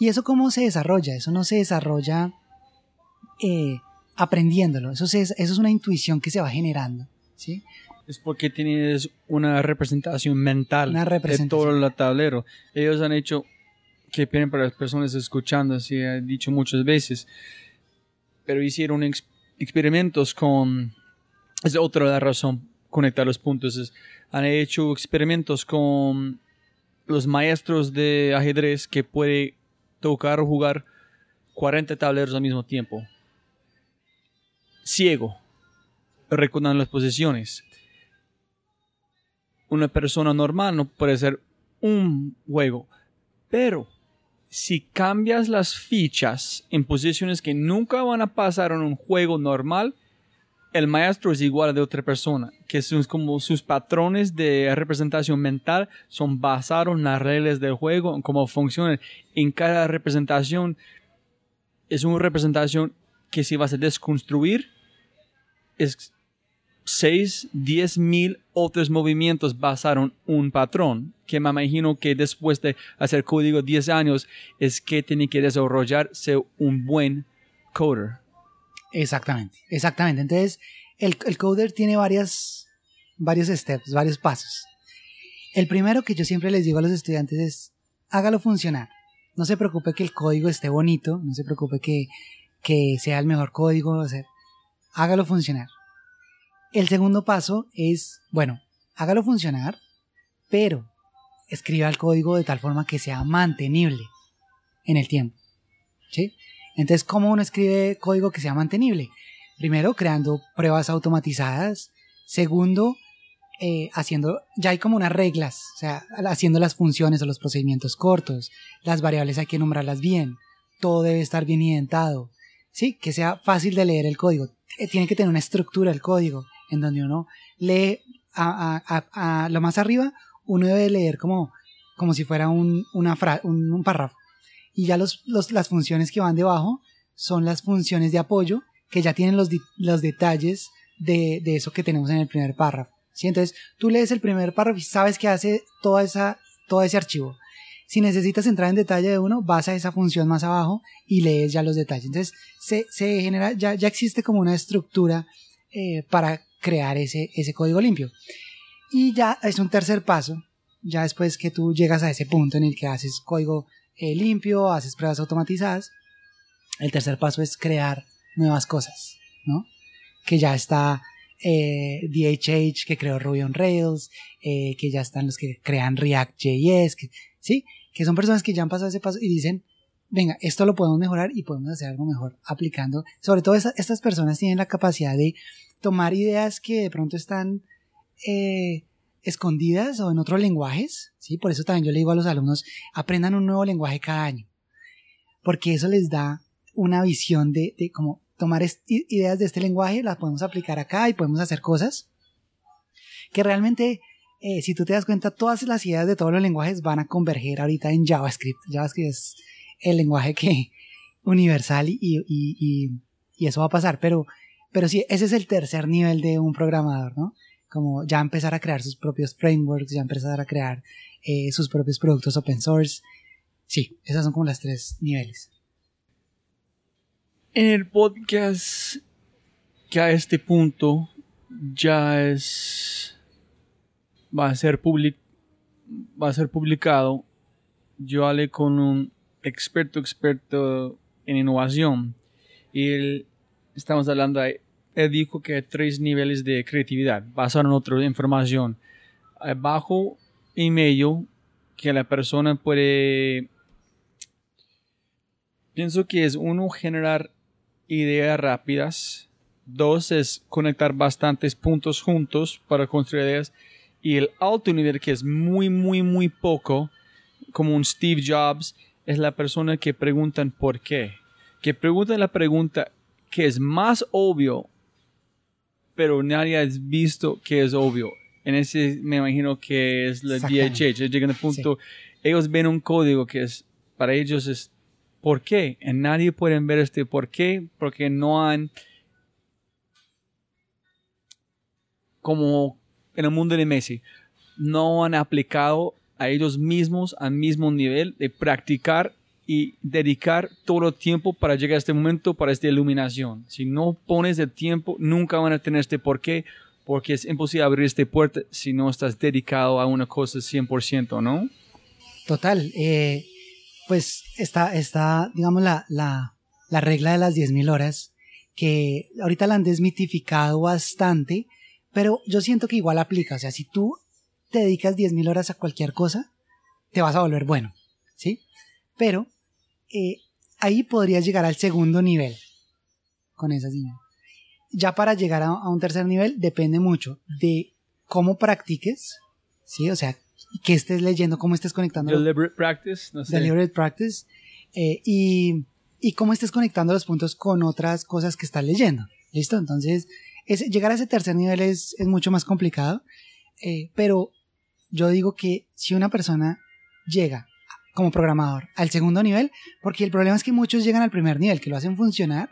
¿Y eso cómo se desarrolla? Eso no se desarrolla eh, aprendiéndolo. Eso, se, eso es una intuición que se va generando. ¿Sí? Es porque tienes una representación mental Una representación. de todo el tablero. Ellos han hecho, que piden para las personas escuchando, así he dicho muchas veces, pero hicieron ex- experimentos con, es otra la razón conectar los puntos, es, han hecho experimentos con los maestros de ajedrez que puede tocar o jugar 40 tableros al mismo tiempo. Ciego, recordando las posiciones. Una persona normal no puede hacer un juego, pero si cambias las fichas en posiciones que nunca van a pasar en un juego normal, el maestro es igual de otra persona, que son como sus patrones de representación mental son basados en las reglas del juego, en cómo funcionan. En cada representación es una representación que si vas a desconstruir es 6, 10 mil otros movimientos basaron un patrón que me imagino que después de hacer código 10 años es que tiene que desarrollarse un buen coder. Exactamente, exactamente. Entonces, el, el coder tiene varias, varios steps, varios pasos. El primero que yo siempre les digo a los estudiantes es, hágalo funcionar. No se preocupe que el código esté bonito, no se preocupe que, que sea el mejor código, hágalo funcionar. El segundo paso es, bueno, hágalo funcionar, pero escriba el código de tal forma que sea mantenible en el tiempo. ¿Sí? Entonces, ¿cómo uno escribe código que sea mantenible? Primero, creando pruebas automatizadas. Segundo, eh, haciendo, ya hay como unas reglas, o sea, haciendo las funciones o los procedimientos cortos. Las variables hay que nombrarlas bien. Todo debe estar bien identado. Sí, que sea fácil de leer el código. Eh, Tiene que tener una estructura el código en donde uno lee a, a- a- lo más arriba, uno debe leer como, como si fuera un, una un, párrafo. Y ya los, los- las funciones que van debajo son las funciones de apoyo que ya tienen los, los detalles de, de eso que tenemos en el primer párrafo. ¿sí? Entonces tú lees el primer párrafo y sabes que hace toda esa, todo ese archivo. Si necesitas entrar en detalle de uno, vas a esa función más abajo y lees ya los detalles. Entonces se, se genera, ya, ya existe como una estructura eh, para crear ese, ese código limpio. Y ya es un tercer paso, ya después que tú llegas a ese punto en el que haces código eh, limpio, haces pruebas automatizadas, el tercer paso es crear nuevas cosas, ¿no? Que ya está eh, DHH que creó Ruby on Rails, eh, que ya están los que crean React.js, ¿sí? Que son personas que ya han pasado ese paso y dicen, venga, esto lo podemos mejorar y podemos hacer algo mejor aplicando. Sobre todo estas personas tienen la capacidad de tomar ideas que de pronto están eh, escondidas o en otros lenguajes, ¿sí? Por eso también yo le digo a los alumnos, aprendan un nuevo lenguaje cada año, porque eso les da una visión de, de cómo tomar ideas de este lenguaje, las podemos aplicar acá y podemos hacer cosas que realmente, eh, si tú te das cuenta, todas las ideas de todos los lenguajes van a converger ahorita en JavaScript. JavaScript es el lenguaje que universal y, y, y, y eso va a pasar, pero, pero sí, ese es el tercer nivel de un programador, ¿no? Como ya empezar a crear sus propios frameworks, ya empezar a crear eh, sus propios productos open source. Sí, esas son como las tres niveles. En el podcast que a este punto ya es va a ser public va a ser publicado. Yo hablé con un experto experto en innovación y él estamos hablando de- él dijo que hay tres niveles de creatividad basado en otra información Hay bajo y medio que la persona puede pienso que es uno generar ideas rápidas. Dos es conectar bastantes puntos juntos para construir ideas. Y el alto nivel, que es muy, muy, muy poco, como un Steve Jobs, es la persona que preguntan por qué. Que preguntan la pregunta que es más obvio, pero nadie ha visto que es obvio. En ese me imagino que es la DHH. Llegan al punto, ellos ven un código que es, para ellos es, ¿por qué? Y nadie puede ver este por qué, porque no han, como en el mundo de Messi, no han aplicado a ellos mismos al mismo nivel de practicar y dedicar todo el tiempo para llegar a este momento, para esta iluminación. Si no pones el tiempo, nunca van a tener este por qué, porque es imposible abrir esta puerta si no estás dedicado a una cosa 100%, ¿no? Total. Eh, pues está, está digamos, la, la, la regla de las 10.000 horas, que ahorita la han desmitificado bastante, pero yo siento que igual aplica. O sea, si tú te dedicas 10.000 horas a cualquier cosa, te vas a volver bueno, ¿sí? Pero eh, ahí podrías llegar al segundo nivel con esas niñas. Ya para llegar a, un tercer nivel depende mucho de cómo practiques, ¿sí? O sea, que estés leyendo, cómo estés conectando. Deliberate practice, no sé. Deliberate practice. Eh, y, y cómo estés conectando los puntos con otras cosas que estás leyendo. ¿Listo? Entonces, llegar a ese tercer nivel es, es mucho más complicado. Eh, pero yo digo que si una persona llega como programador al segundo nivel, porque el problema es que muchos llegan al primer nivel, que lo hacen funcionar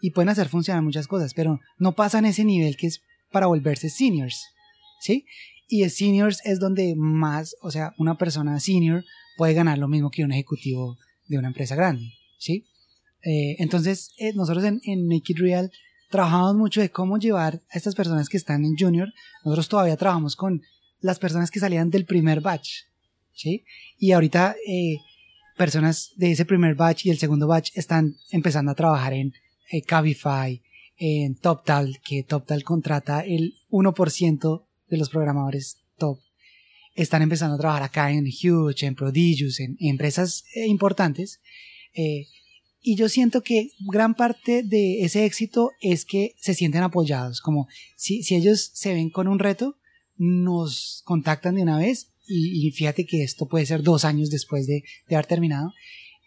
y pueden hacer funcionar muchas cosas, pero no pasan ese nivel que es para volverse seniors, ¿sí? Y el seniors es donde más, o sea, una persona senior puede ganar lo mismo que un ejecutivo de una empresa grande, ¿sí? Eh, entonces, eh, nosotros en, en Make It Real trabajamos mucho de cómo llevar a estas personas que están en junior. Nosotros todavía trabajamos con las personas que salían del primer batch, ¿sí? Y ahorita eh, personas de ese primer batch y el segundo batch están empezando a trabajar en eh, Cabify, en TopTal, que TopTal contrata el 1% de los programadores top. Están empezando a trabajar acá en Huge, en Prodigious, en, empresas eh, importantes. y yo siento que gran parte de ese éxito es que se sienten apoyados, como si, si ellos se ven con un reto, nos contactan de una vez y, fíjate que esto puede ser dos años después de, haber terminado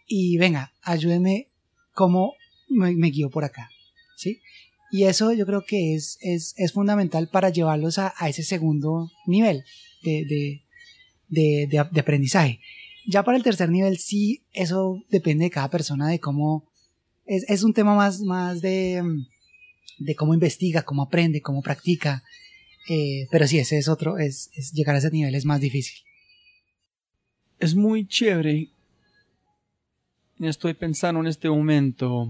y venga, ayúdeme cómo me, guío por acá, ¿sí? Y eso yo creo que es, es, es fundamental para llevarlos a, ese segundo nivel de, de, de, aprendizaje. Ya para el tercer nivel sí, eso depende de cada persona, de cómo... Es, es un tema más, más de, de cómo investiga, cómo aprende, cómo practica, eh, pero sí, ese es otro, es, llegar a ese nivel es más difícil. Es muy chévere. Estoy pensando en este momento.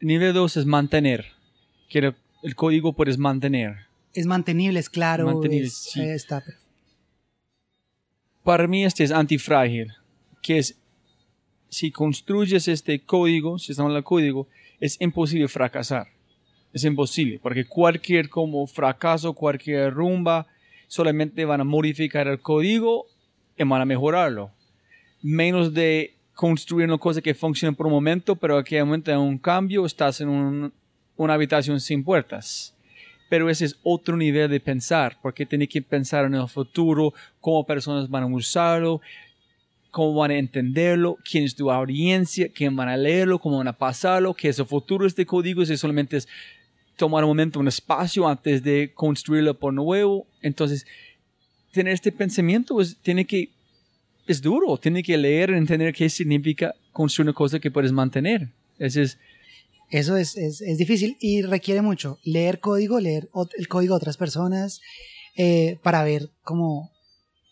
Nivel 2 es mantener. Que el código puedes mantener. Es mantenible, es claro. Mantenible, sí. está. Para mí este es antifrágil. Que es, si construyes este código, si estamos en el código, es imposible fracasar es imposible, porque cualquier como fracaso, cualquier rumba, solamente van a modificar el código y van a mejorarlo. Menos de construir una cosa que funcione por un momento, pero momento de un cambio estás en una habitación sin puertas. Pero ese es otro nivel de pensar, porque tienes que pensar en el futuro, cómo personas van a usarlo, cómo van a entenderlo, quién es tu audiencia, quién van a leerlo, cómo van a pasarlo, qué es el futuro de este código, si solamente es tomar un momento, un espacio antes de construirlo por nuevo. Entonces, tener este pensamiento pues, tiene que, es duro, tiene que leer, entender qué significa construir una cosa que puedes mantener. Ese es, Eso es, es, es, difícil y requiere mucho leer código, leer el código de otras personas eh, para ver cómo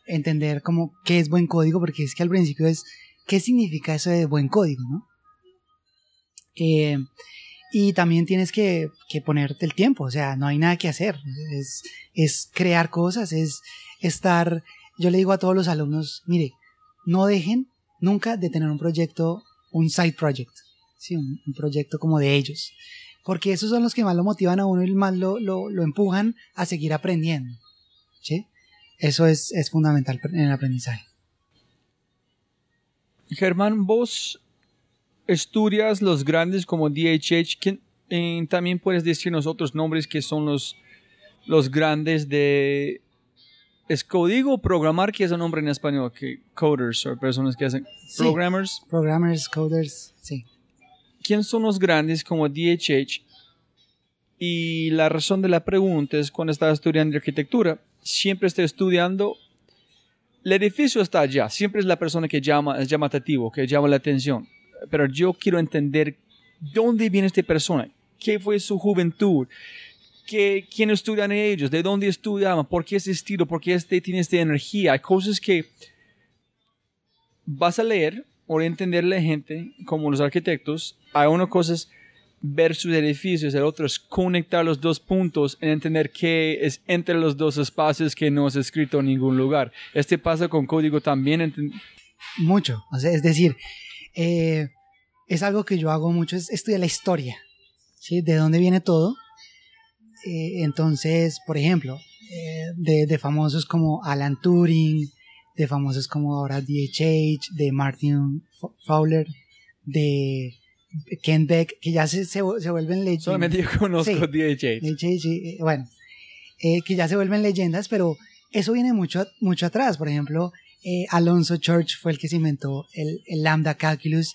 entender cómo qué es buen código, porque es que al principio es qué significa eso de buen código, ¿no? Eh, y también tienes que, que, ponerte el tiempo, o sea, no hay nada que hacer. Es, es crear cosas, es estar. Yo le digo a todos los alumnos: mire, no dejen nunca de tener un proyecto, un side project, ¿sí? un, proyecto como de ellos. Porque esos son los que más lo motivan a uno y más lo, lo, lo empujan a seguir aprendiendo. ¿sí? Eso es, es fundamental en el aprendizaje. Germán, vos estudias los grandes como DHH, eh, también puedes decirnos otros nombres que son los, los grandes de ¿Es código programar que es un nombre en español? Que coders o personas que hacen Sí. programmers. Programmers, coders, sí. ¿Quién son los grandes como DHH? Y la razón de la pregunta es cuando estaba estudiando arquitectura, siempre estoy estudiando. El edificio está allá, siempre es la persona que llama, es llamativo, que llama la atención. Pero yo quiero entender dónde viene esta persona, qué fue su juventud, qué, quién estudian ellos, de dónde estudiaban, por qué ese estilo, por qué este tiene esta energía. Hay cosas que vas a leer o entender la gente, como los arquitectos. Hay una cosa es ver sus edificios, el otro es conectar los dos puntos y entender qué es entre los dos espacios que no es escrito en ningún lugar. Este pasa con código también. Mucho. Es decir, eh, es algo que yo hago mucho, es estudiar la historia, ¿sí? De dónde viene todo. Eh, entonces, por ejemplo, eh, de, de famosos como Alan Turing, de famosos como ahora DHH, de Martin Fowler, de Ken Beck, que ya se, se, se vuelven leyendas. Solamente yo conozco Sí. DHH. DHH, bueno, eh, que ya se vuelven leyendas, pero eso viene mucho, mucho atrás. Por ejemplo, eh, Alonso Church fue el que se inventó el, el Lambda Calculus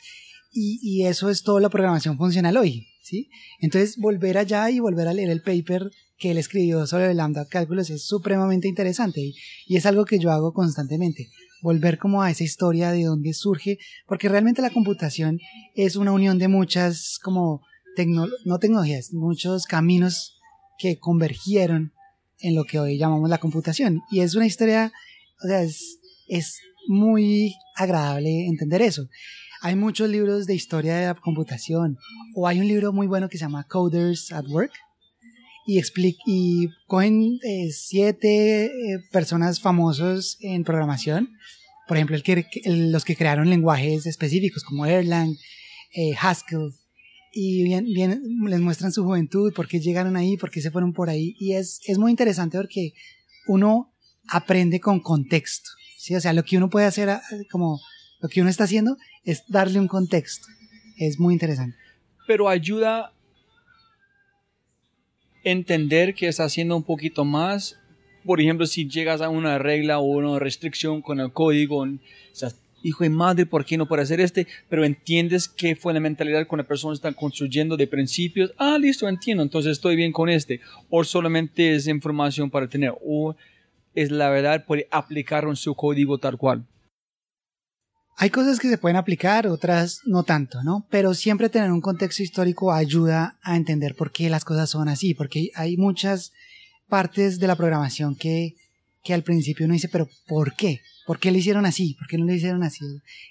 y, y eso es toda la programación funcional hoy, ¿sí? Entonces, volver allá y volver a leer el paper que él escribió sobre el Lambda Calculus es supremamente interesante y, y es algo que yo hago constantemente. Volver como a esa historia de dónde surge, porque realmente la computación es una unión de muchas como tecno- no tecnologías, muchos caminos que convergieron en lo que hoy llamamos la computación. Y es una historia, o sea, es, es muy agradable entender eso. Hay muchos libros de historia de la computación, o hay un libro muy bueno que se llama Coders at Work, y, explica, y cogen eh, siete eh, personas famosos en programación, por ejemplo, el que, el- los que crearon lenguajes específicos como Erlang, eh, Haskell, y bien, bien, les muestran su juventud, por qué llegaron ahí, por qué se fueron por ahí. Y es, es muy interesante porque uno aprende con contexto. ¿Sí? O sea, lo que uno puede hacer, ah, como lo que uno está haciendo, es darle un contexto. Es muy interesante. Pero ayuda entender que está haciendo un poquito más. Por ejemplo, si llegas a una regla o una restricción con el código, o sea, hijo de madre, ¿por qué no puede hacer este? Pero entiendes qué fue la mentalidad con la persona está construyendo de principios. Ah, listo, entiendo, entonces estoy bien con este. O solamente es información para tener. O es la verdad, puede aplicarlo en su código tal cual. Hay cosas que se pueden aplicar, otras no tanto, ¿no? Pero siempre tener un contexto histórico ayuda a entender por qué las cosas son así, porque hay muchas partes de la programación que, que al principio uno dice, pero ¿por qué? ¿Por qué lo hicieron así? ¿Por qué no lo hicieron así?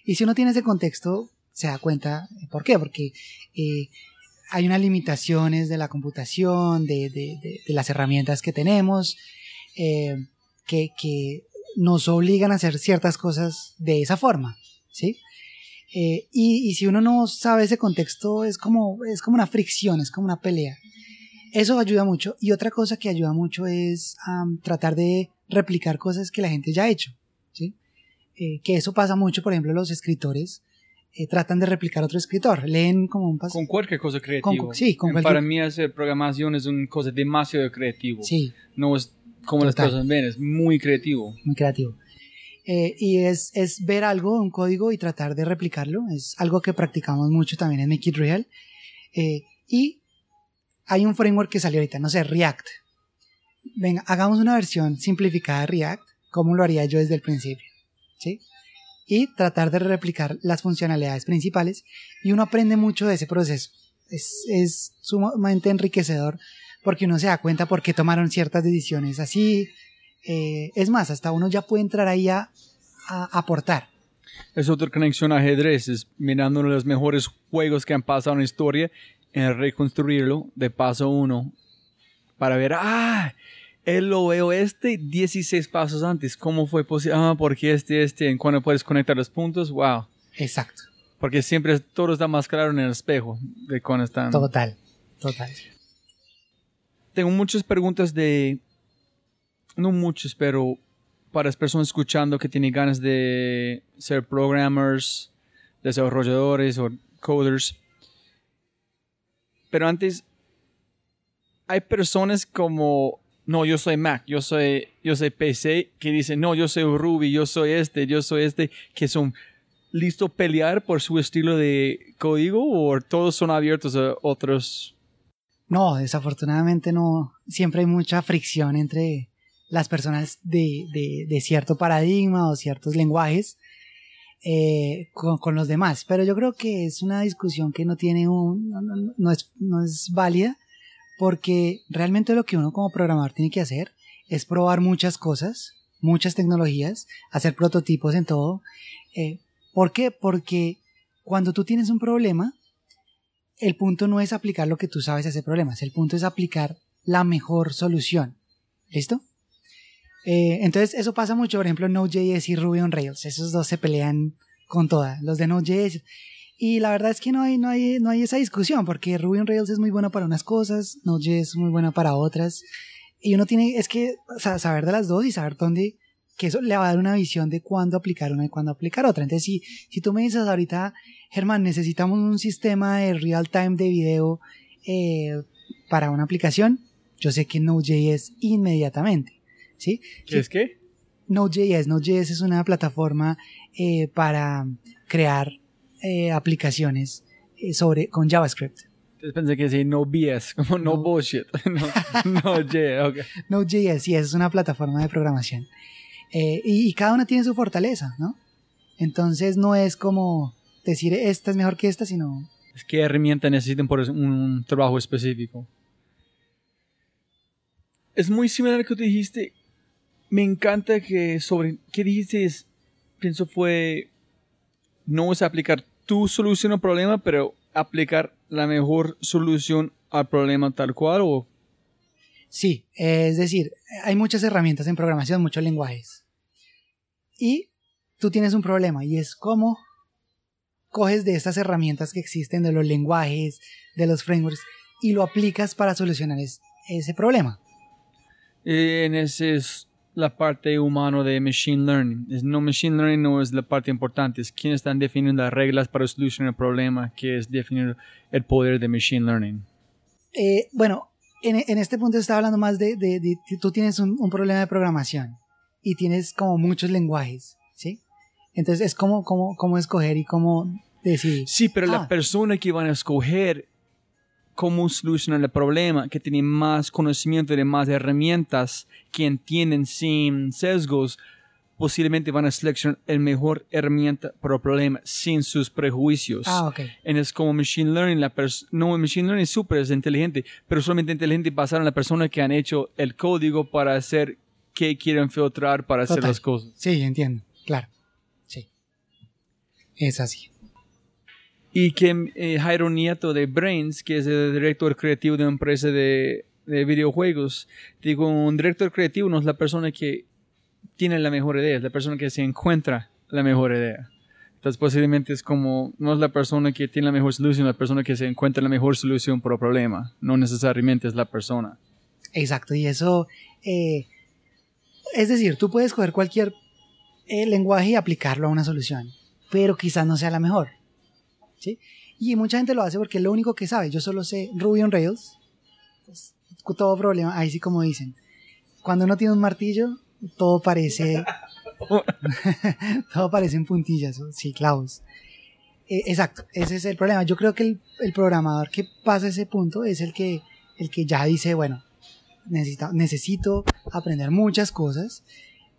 Y si uno tiene ese contexto, se da cuenta por qué, porque eh, hay unas limitaciones de la computación, de, de, de, de las herramientas que tenemos, eh, que, que nos obligan a hacer ciertas cosas de esa forma. ¿sí? Eh, y, y, si uno no sabe ese contexto, es como, es como una fricción, es como una pelea. Eso ayuda mucho. Y otra cosa que ayuda mucho es um, tratar de replicar cosas que la gente ya ha hecho. ¿sí? Eh, que eso pasa mucho, por ejemplo, los escritores eh, tratan de replicar a otro escritor. Leen como un Con cualquier cosa creativa. Con, sí, con Para mí hacer programación es una cosa demasiado creativa. Sí. No es como las cosas ven, es muy creativo. Muy creativo. Eh, y es, es, ver algo, un código y tratar de replicarlo. Es algo que practicamos mucho también en Make It Real. Eh, y hay un framework que salió ahorita, no sé, React. Venga, hagamos una versión simplificada de React, como lo haría yo desde el principio. ¿sí? Y tratar de replicar las funcionalidades principales. Y uno aprende mucho de ese proceso. Es, es sumamente enriquecedor porque uno se da cuenta por qué tomaron ciertas decisiones así, eh, es más, hasta uno ya puede entrar ahí a, aportar. Es otra conexión a ajedrez, es mirando los mejores juegos que han pasado en la historia, en reconstruirlo de paso uno, para ver, ah, él lo veo este 16 pasos antes, ¿cómo fue posible? Ah, porque este, este, en cuando puedes conectar los puntos, wow. Exacto. Porque siempre todo está más claro en el espejo de cuando están. Total, total. Tengo muchas preguntas de no muchos, pero para las personas escuchando que tienen ganas de ser programmers, desarrolladores o coders. Pero antes, hay personas como no, yo soy Mac, yo soy, yo soy PC, que dice, no, yo soy Ruby, yo soy este, yo soy este, que son listos a pelear por su estilo de código o todos son abiertos a otros? No, desafortunadamente no. Siempre hay mucha fricción entre las personas de, de, cierto paradigma o ciertos lenguajes eh, con, los demás. Pero yo creo que es una discusión que no tiene un, no, es, no es válida porque realmente lo que uno como programador tiene que hacer es probar muchas cosas, muchas tecnologías, hacer prototipos en todo. Eh, ¿Por qué? Porque cuando tú tienes un problema, el punto no es aplicar lo que tú sabes a ese problema, el punto es aplicar la mejor solución. ¿Listo? Eh, entonces eso pasa mucho, por ejemplo, Node.js y Ruby on Rails, esos dos se pelean con toda. Los de Node.js y la verdad es que no hay, no hay, no hay esa discusión, porque Ruby on Rails es muy bueno para unas cosas, Node.js es muy buena para otras. Y uno tiene, es que saber de las dos y saber dónde, que eso le va a dar una visión de cuándo aplicar una y cuándo aplicar otra. Entonces, si, si tú me dices ahorita, Germán, necesitamos un sistema de real time de video eh, para una aplicación, yo sé que Node.js inmediatamente. ¿Sí? ¿Qué es qué? Node.js. Node.js es una plataforma eh, para crear eh, aplicaciones eh, sobre, con JavaScript. Entonces pensé que sí, no BS, como no, bullshit. no, no okay. Node.js, sí, es una plataforma de programación. Eh, y, cada una tiene su fortaleza, ¿no? Entonces no es como decir esta es mejor que esta, sino... Es que herramienta necesitan por un trabajo específico. Es muy similar a lo que tú dijiste. Me encanta que sobre... ¿Qué dijiste? Pienso fue... No es aplicar tu solución al problema, pero aplicar la mejor solución al problema tal cual o... Sí, es decir, hay muchas herramientas en programación, muchos lenguajes. Y tú tienes un problema y es cómo coges de estas herramientas que existen, de los lenguajes, de los frameworks, y lo aplicas para solucionar ese problema. En ese la parte humana de Machine Learning. No Machine Learning no es la parte importante, es quién están definiendo las reglas para solucionar el problema, que es definir el poder de Machine Learning. Eh, bueno, en, este punto está hablando más de, de, tú tienes un, problema de programación y tienes como muchos lenguajes, ¿sí? Entonces es como, como, cómo escoger y cómo decidir. Sí, pero la ah. persona que van a escoger cómo solucionar el problema, que tienen más conocimiento de más herramientas, que entienden sin sesgos, posiblemente van a seleccionar el mejor herramienta para el problema sin sus prejuicios. Ah, ok. Y es como Machine Learning, la no, Machine Learning es súper inteligente, pero solamente inteligente pasaron a la persona que han hecho el código para hacer qué quieren filtrar para hacer las cosas. Sí, entiendo, claro. Sí. Es así y que eh, Jairo Nieto de Brains, que es el director creativo de una empresa de, videojuegos, digo, un director creativo no es la persona que tiene la mejor idea, es la persona que se encuentra la mejor idea. Entonces posiblemente es como, no es la persona que tiene la mejor solución, la persona que se encuentra la mejor solución para el problema, no necesariamente es la persona. Exacto, y eso, eh, es decir, tú puedes coger cualquier eh, lenguaje y aplicarlo a una solución, pero quizás no sea la mejor. Y mucha gente lo hace porque es lo único que sabe. Yo solo sé Ruby on Rails. Pues, todo problema, ahí sí como dicen. Cuando uno tiene un martillo, todo parece... todo parece en puntillas, sí, clavos. Eh, exacto, ese es el problema. Yo creo que el, el, programador que pasa ese punto es el que, el que ya dice, bueno, necesito, necesito aprender muchas cosas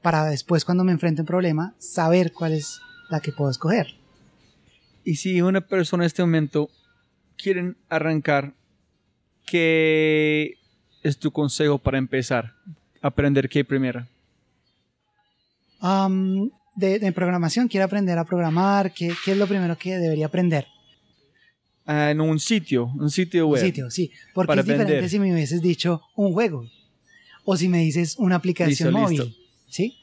para después cuando me enfrente a un problema saber cuál es la que puedo escoger. Y si una persona en este momento quieren arrancar, ¿qué es tu consejo para empezar? ¿Aprender qué primero? de, programación, quiere aprender a programar, ¿qué, es lo primero que debería aprender? Ah, en un sitio, un sitio web. Un sitio, sí. Porque es diferente si me hubieses dicho un juego o si me dices una aplicación móvil. ¿Sí?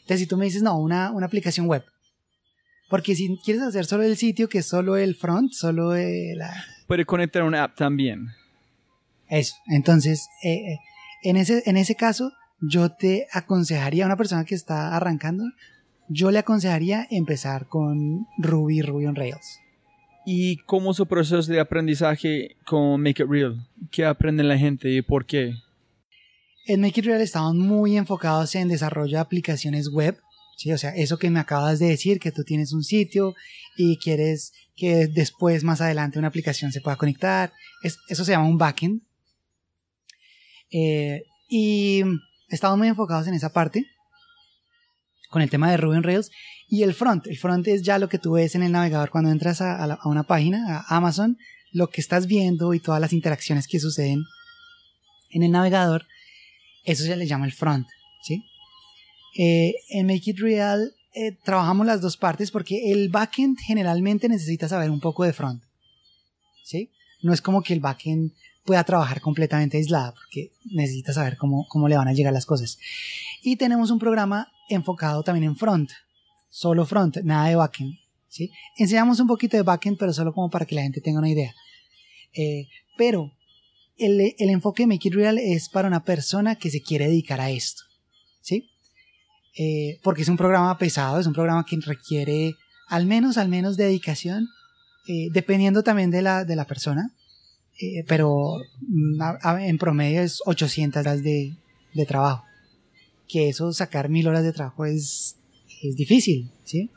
Entonces, si tú me dices, no, una, una aplicación web, porque si quieres hacer solo el sitio, que es solo el front, solo la... Puede conectar una app también. Eso. Entonces, eh, eh, en, ese, en ese caso, yo te aconsejaría a una persona que está arrancando, yo le aconsejaría empezar con Ruby, Ruby on Rails. ¿Y cómo su proceso de aprendizaje con Make It Real? ¿Qué aprende la gente y por qué? En Make It Real estamos muy enfocados en desarrollo de aplicaciones web. ¿sí? O sea, eso que me acabas de decir, que tú tienes un sitio y quieres que después, más adelante, una aplicación se pueda conectar. Es, eso se llama un backend. Eh, y estamos muy enfocados en esa parte, con el tema de Ruby on Rails. Y el front, el front es ya lo que tú ves en el navegador cuando entras a, una página, a Amazon, lo que estás viendo y todas las interacciones que suceden en el navegador, eso se le llama el front, ¿sí? Eh, en Make It Real eh, trabajamos las dos partes porque el backend generalmente necesita saber un poco de front, ¿sí? No es como que el backend pueda trabajar completamente aislado porque necesita saber cómo, cómo le van a llegar las cosas. Y tenemos un programa enfocado también en front, solo front, nada de backend, ¿sí? Enseñamos un poquito de backend, pero solo como para que la gente tenga una idea. Eh, pero el, el, enfoque de Make It Real es para una persona que se quiere dedicar a esto, ¿sí? Eh, porque es un programa pesado, es un programa que requiere al menos, al menos dedicación, eh, dependiendo también de la, de la persona, pero mm, en promedio es 800 horas de, de, trabajo. Que eso, sacar mil horas de trabajo es, es difícil, ¿sí?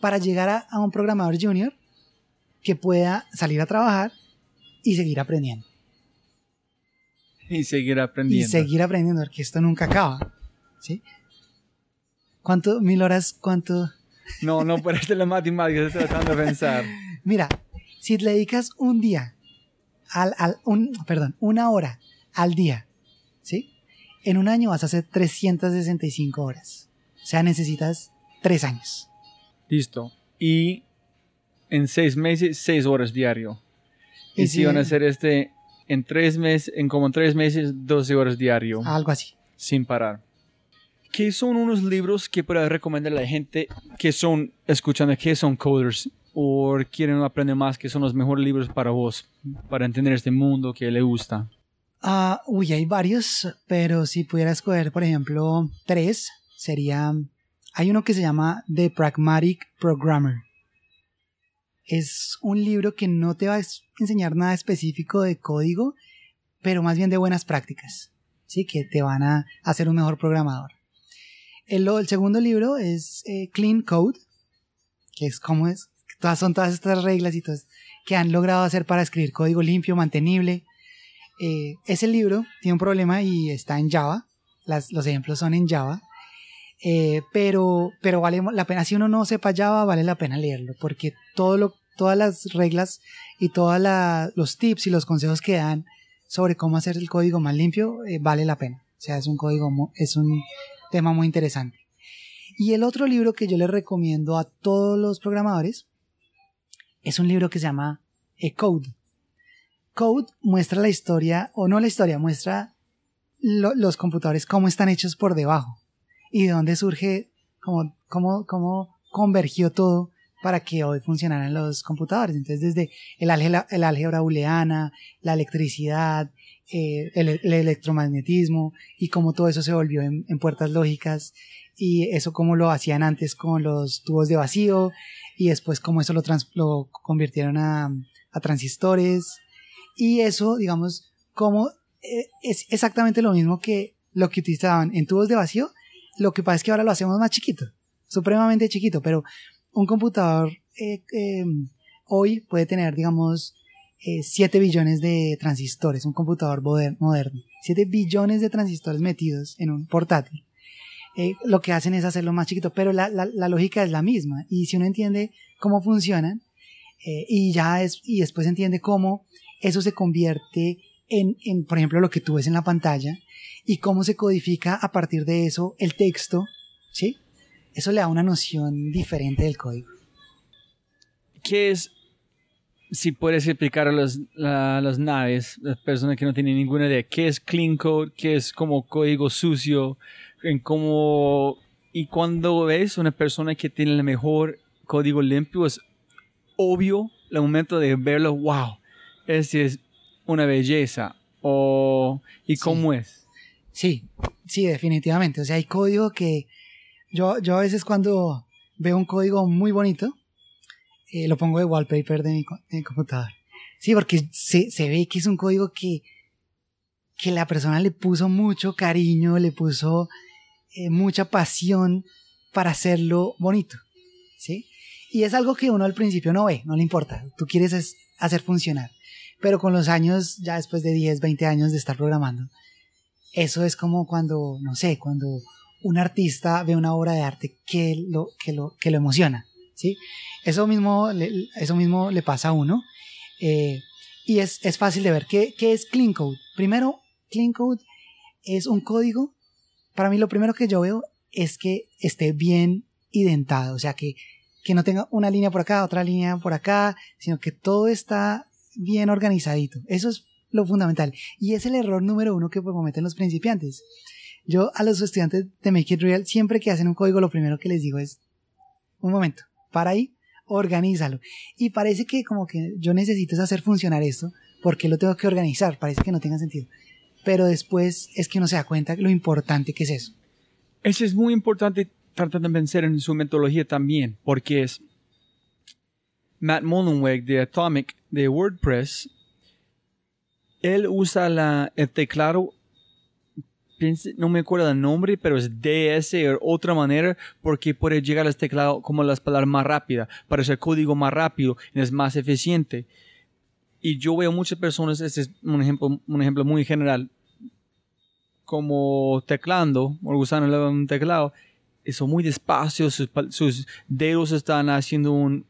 Para llegar a, a un programador junior que pueda salir a trabajar y seguir aprendiendo. Y seguir aprendiendo. Y seguir aprendiendo, porque esto nunca acaba. ¿Sí? ¿Cuánto? ¿Mil horas? ¿Cuánto? No, no, por este la matemática, estoy tratando de pensar. Mira, si le dedicas un día, al, al, un, perdón, una hora al día, ¿sí? En un año vas a hacer 365 horas. O sea, necesitas tres años. Listo. Y en seis meses, seis horas diario. Y, si van a hacer este en tres meses, en como tres meses, 12 horas diario. Algo así. Sin parar. ¿Qué son unos libros que pueda recomendar a la gente que son, escuchando, que son coders o quieren aprender más, que son los mejores libros para vos, para entender este mundo que le gusta? Uh, uy, hay varios, pero si pudiera escoger, por ejemplo, tres, sería... Hay uno que se llama The Pragmatic Programmer es un libro que no te va a enseñar nada específico de código, pero más bien de buenas prácticas, ¿sí? que te van a hacer un mejor programador. El, segundo libro es eh, Clean Code, que es como es, todas son todas estas reglas y todas que han logrado hacer para escribir código limpio, mantenible. Eh, ese libro tiene un problema y está en Java, Las, los ejemplos son en Java, eh, pero, pero vale la pena, si uno no sepa Java, vale la pena leerlo, porque todo lo, todas las reglas y todos los tips y los consejos que dan sobre cómo hacer el código más limpio, eh, vale la pena. O sea, es un código, es un tema muy interesante. Y el otro libro que yo les recomiendo a todos los programadores es un libro que se llama e Code. Code muestra la historia, o no la historia, muestra los computadores, cómo están hechos por debajo y de dónde surge, cómo, cómo, cómo convergió todo para que hoy funcionaran los computadores. Entonces, desde el álgebra, el álgebra booleana, la electricidad, eh, el, electromagnetismo y cómo todo eso se volvió en, puertas lógicas y eso cómo lo hacían antes con los tubos de vacío y después cómo eso lo, lo convirtieron a, a, transistores y eso, digamos, cómo eh, es exactamente lo mismo que lo que utilizaban en tubos de vacío, lo que pasa es que ahora lo hacemos más chiquito, supremamente chiquito, pero un computador eh, em, hoy puede tener, digamos, 7 eh, billones de transistores, un computador moderno, 7 billones de transistores metidos en un portátil. Eh, lo que hacen es hacerlo más chiquito, pero la, la, lógica es la misma. Y si uno entiende cómo funcionan y ya es, y después entiende cómo eso se convierte en, en, por ejemplo, lo que tú ves en la pantalla, y cómo se codifica a partir de eso el texto, ¿sí? Eso le da una noción diferente del código. ¿Qué es, si puedes explicar a, las naves, las personas que no tienen ninguna idea, qué es clean code, qué es como código sucio, en cómo... Y cuando ves una persona que tiene el mejor código limpio, es obvio el momento de verlo, wow, ese es una belleza. O, ¿Y cómo es? Sí, sí, definitivamente. O sea, hay código que yo, yo a veces cuando veo un código muy bonito, eh, lo pongo de wallpaper de mi, computador. Sí, porque se, se, ve que es un código que que la persona le puso mucho cariño, le puso eh, mucha pasión para hacerlo bonito, ¿sí? Y es algo que uno al principio no ve, no le importa, tú quieres hacer funcionar, pero con los años, ya después de 10, 20 años de estar programando, eso es como cuando, no sé, cuando un artista ve una obra de arte que lo, que lo, que lo emociona, ¿sí? Eso mismo, eso mismo le pasa a uno. Eh, y es, es, fácil de ver. ¿Qué, ¿Qué, es Clean Code? Primero, Clean Code es un código. Para mí lo primero que yo veo es que esté bien identado, o sea, que, que no tenga una línea por acá, otra línea por acá, sino que todo está bien organizadito. Eso es lo fundamental. Y es el error número uno que cometen los principiantes. Yo a los estudiantes de Make It Real, siempre que hacen un código, lo primero que les digo es, un momento, para ahí, organízalo. Y parece que como que yo necesito hacer funcionar esto, porque lo tengo que organizar, parece que no tenga sentido. Pero después es que uno se da cuenta lo importante que es eso. Eso es muy importante tratar de vencer en su metodología también, porque es Matt Mullenweg de Atomic de WordPress, él usa la, el teclado no me acuerdo el nombre, pero es DS o otra manera porque puede llegar a este teclado como las palabras más rápidas, para hacer código más rápido y es más eficiente. Y yo veo muchas personas, este es un ejemplo, un ejemplo muy general, como teclando o usando un teclado, son muy despacio, sus dedos están haciendo un,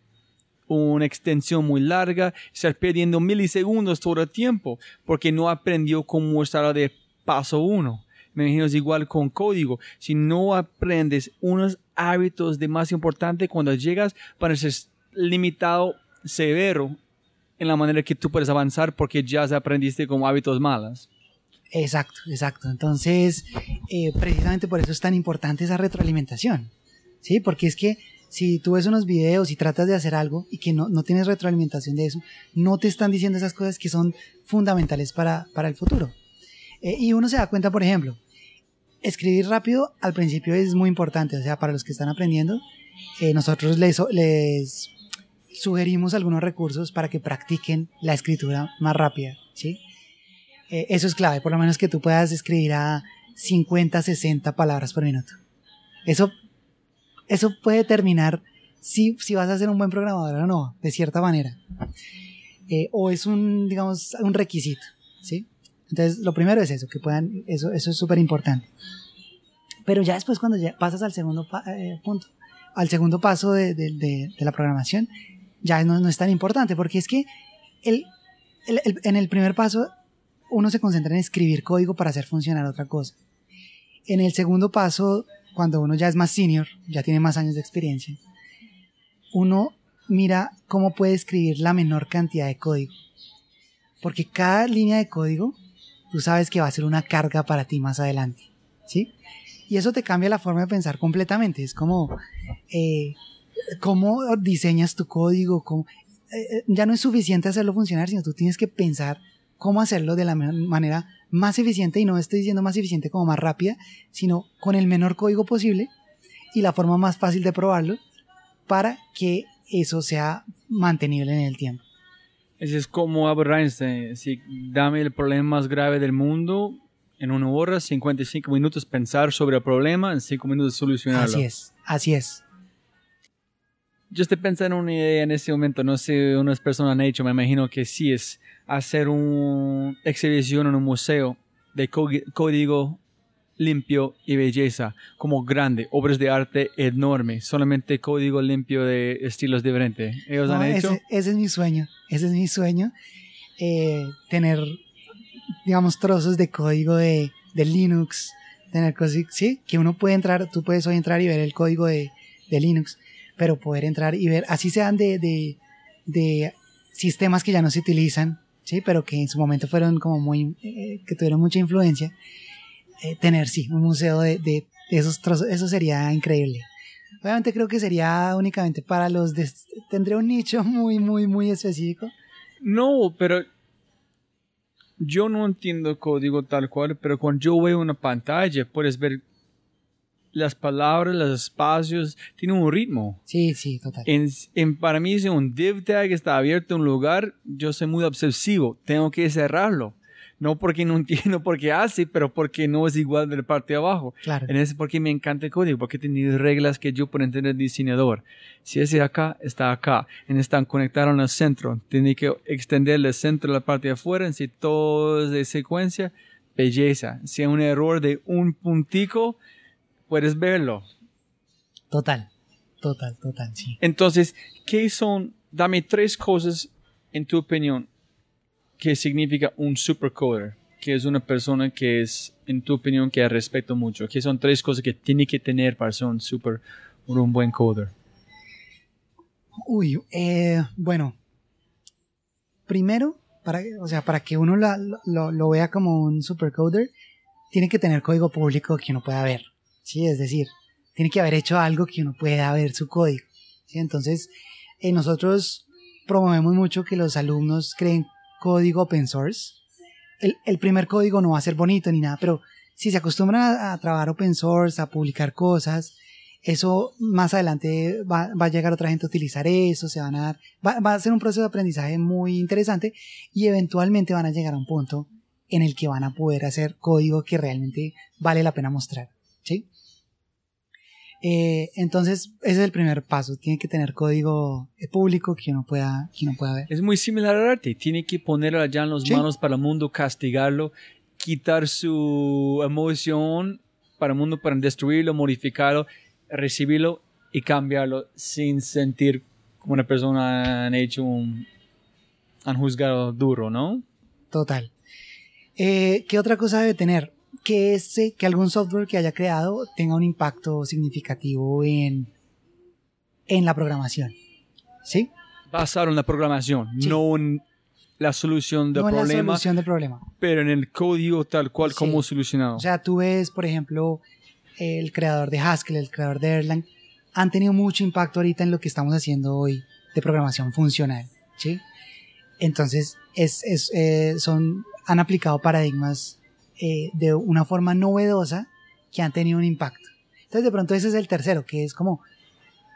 una extensión muy larga, están perdiendo milisegundos todo el tiempo porque no aprendió cómo estar de paso uno me imagino es igual con código. Si no aprendes unos hábitos de más importante cuando llegas, para ser limitado, severo en la manera que tú puedes avanzar porque ya aprendiste como hábitos malos. Exacto, exacto. Entonces, eh, precisamente por eso es tan importante esa retroalimentación. ¿Sí? Porque es que si tú ves unos videos y tratas de hacer algo y que no, no tienes retroalimentación de eso, no te están diciendo esas cosas que son fundamentales para, para el futuro. Eh, y uno se da cuenta, por ejemplo, escribir rápido al principio es muy importante, o sea, para los que están aprendiendo, eh, nosotros les, sugerimos algunos recursos para que practiquen la escritura más rápida, ¿sí? Eh, eso es clave, por lo menos que tú puedas escribir a 50, 60 palabras por minuto. Eso, eso puede determinar si, si vas a ser un buen programador o no, de cierta manera. Eh, o es un, digamos, un requisito, ¿sí? Entonces, lo primero es eso, que puedan, eso, eso es súper importante. Pero ya después cuando ya pasas al segundo eh, punto, al segundo paso de, de, de, la programación, ya no, no, es tan importante, porque es que el, el, en el primer paso uno se concentra en escribir código para hacer funcionar otra cosa. En el segundo paso, cuando uno ya es más senior, ya tiene más años de experiencia, uno mira cómo puede escribir la menor cantidad de código. Porque cada línea de código tú sabes que va a ser una carga para ti más adelante, ¿sí? Y eso te cambia la forma de pensar completamente. Es como, eh, cómo diseñas tu código, cómo, eh, eh, ya no es suficiente hacerlo funcionar, sino tú tienes que pensar cómo hacerlo de la manera más eficiente, y no estoy diciendo más eficiente como más rápida, sino con el menor código posible y la forma más fácil de probarlo para que eso sea mantenible en el tiempo. Ese es como Albert Einstein. Si dame el problema más grave del mundo, en una hora, 55 minutos pensar sobre el problema, en 5 minutos solucionarlo. Así es, así es. Yo estoy pensando en una idea en este momento, no sé, unas personas han hecho, me imagino que sí es hacer una exhibición en un museo de código limpio y belleza, como grande, obras de arte enorme, solamente código limpio de estilos diferentes. ¿Ellos han hecho? Ese, es mi sueño, ese es mi sueño, eh, tener, digamos, trozos de código de, de Linux, tener cosas, sí, que uno puede entrar, tú puedes hoy entrar y ver el código de, de Linux, pero poder entrar y ver, así sean de, de, de sistemas que ya no se utilizan, sí, pero que en su momento fueron como muy, eh, que tuvieron mucha influencia, eh, tener, sí, un museo de, de, esos trozos, eso sería increíble. Obviamente creo que sería únicamente para los... De, tendría un nicho muy, muy, muy específico. No, pero yo no entiendo código tal cual, pero cuando yo veo una pantalla puedes ver las palabras, los espacios, tiene un ritmo. Sí, sí, total. En, en, para mí, si un div tag está abierto en un lugar, yo soy muy obsesivo, tengo que cerrarlo No porque no entiendo por qué hace, pero porque no es igual de la parte de abajo. Claro. En ese porque me encanta el código, porque tiene reglas que yo puedo entender diseñador. Si ese de acá, está acá. En están conectados al centro. Tiene que extender el centro de la parte de afuera. En si todo es de secuencia, belleza. Si hay un error de un puntico, puedes verlo. Total, total, total, sí. Entonces, ¿qué son? Dame tres cosas, en tu opinión, que significa un supercoder. Que es una persona que es, en tu opinión, que respeto mucho. ¿Qué son tres cosas que tiene que tener para ser un super, un buen coder? Uy, eh, bueno. Primero, para, o sea, para que uno la- lo, lo vea como un supercoder, tiene que tener código público que uno pueda ver. ¿Sí? Es decir, tiene que haber hecho algo que uno pueda ver su código. ¿sí? Entonces, eh, nosotros promovemos mucho que los alumnos creen código open source. El, el primer código no va a ser bonito ni nada, pero si se acostumbran a, a trabajar open source, a publicar cosas, eso más adelante va, va a llegar otra gente a utilizar eso, se van a dar, va, va a ser un proceso de aprendizaje muy interesante y eventualmente van a llegar a un punto en el que van a poder hacer código que realmente vale la pena mostrar, ¿sí? Eh, entonces, ese es el primer paso. Tiene que tener código eh, público que uno pueda, que uno pueda ver. Es muy similar al arte. Tiene que ponerlo allá en las Sí. manos para el mundo, castigarlo, quitar su emoción para el mundo, para destruirlo, modificarlo, recibirlo y cambiarlo sin sentir como una persona han hecho un han juzgado duro, ¿no? Total. Eh, ¿Qué otra cosa debe tener? Que, ese, que algún software que haya creado tenga un impacto significativo en, en la programación. ¿Sí? Basado en la programación, Sí. no en la solución del no en la problema, solución del problema. pero en el código tal cual Sí. como solucionado. O sea, tú ves, por ejemplo, el creador de Haskell, el creador de Erlang, han tenido mucho impacto ahorita en lo que estamos haciendo hoy de programación funcional, ¿sí? Entonces, es, es, eh, son, han aplicado paradigmas eh, de una forma novedosa que han tenido un impacto. Entonces, de pronto ese es el tercero, que es como,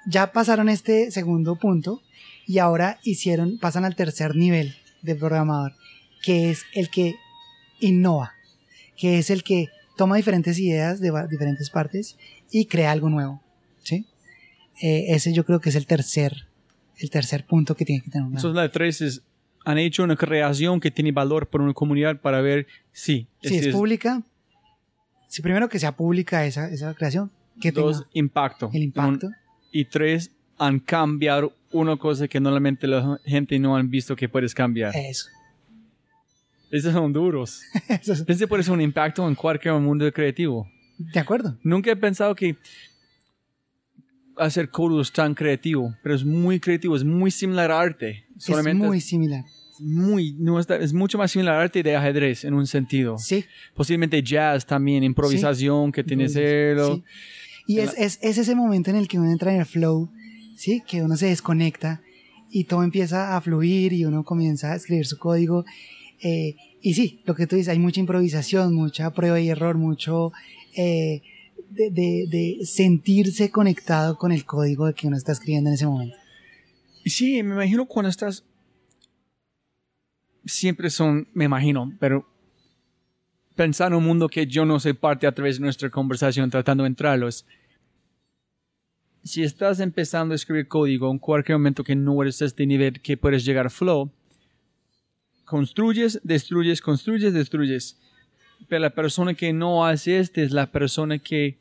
ya pasaron este segundo punto y ahora hicieron, pasan al tercer nivel de programador, que es el que innova, que es el que toma diferentes ideas de diferentes partes y crea algo nuevo, ¿sí? Eh, ese yo creo que es el tercer, el tercer punto que tiene que tener una. Eso es la de tres, es, han hecho una creación que tiene valor para una comunidad para ver si si es, pública, si primero que sea pública esa, esa creación, que dos, tenga impacto. el impacto. Y tres, han cambiado una cosa que normalmente la gente no han visto que puedes cambiar. Eso. Esos son duros. Es- Ese puede ser un impacto en cualquier mundo creativo. de acuerdo. Nunca he pensado que hacer código es tan creativo, pero es muy creativo, es muy similar a arte. Solamente es muy es similar. Muy, no está- es mucho más similar a arte de ajedrez en un sentido. Sí. Posiblemente jazz también, improvisación que tiene cero. Sí. Y es, es, es ese momento en el que uno entra en el flow, ¿sí? Que uno se desconecta y todo empieza a fluir y uno comienza a escribir su código. Eh, y sí, lo que tú dices, hay mucha improvisación, mucha prueba y error, mucho eh, de, de- de sentirse conectado con el código que uno está escribiendo en ese momento. Sí, me imagino cuando estás. Siempre son, me imagino, pero pensar en un mundo que yo no soy parte a través de nuestra conversación tratando de entrarlo es. Si estás empezando a escribir código en cualquier momento que no eres este nivel que puedes llegar a flow, construyes, destruyes, construyes, destruyes. Pero la persona que no hace este es la persona que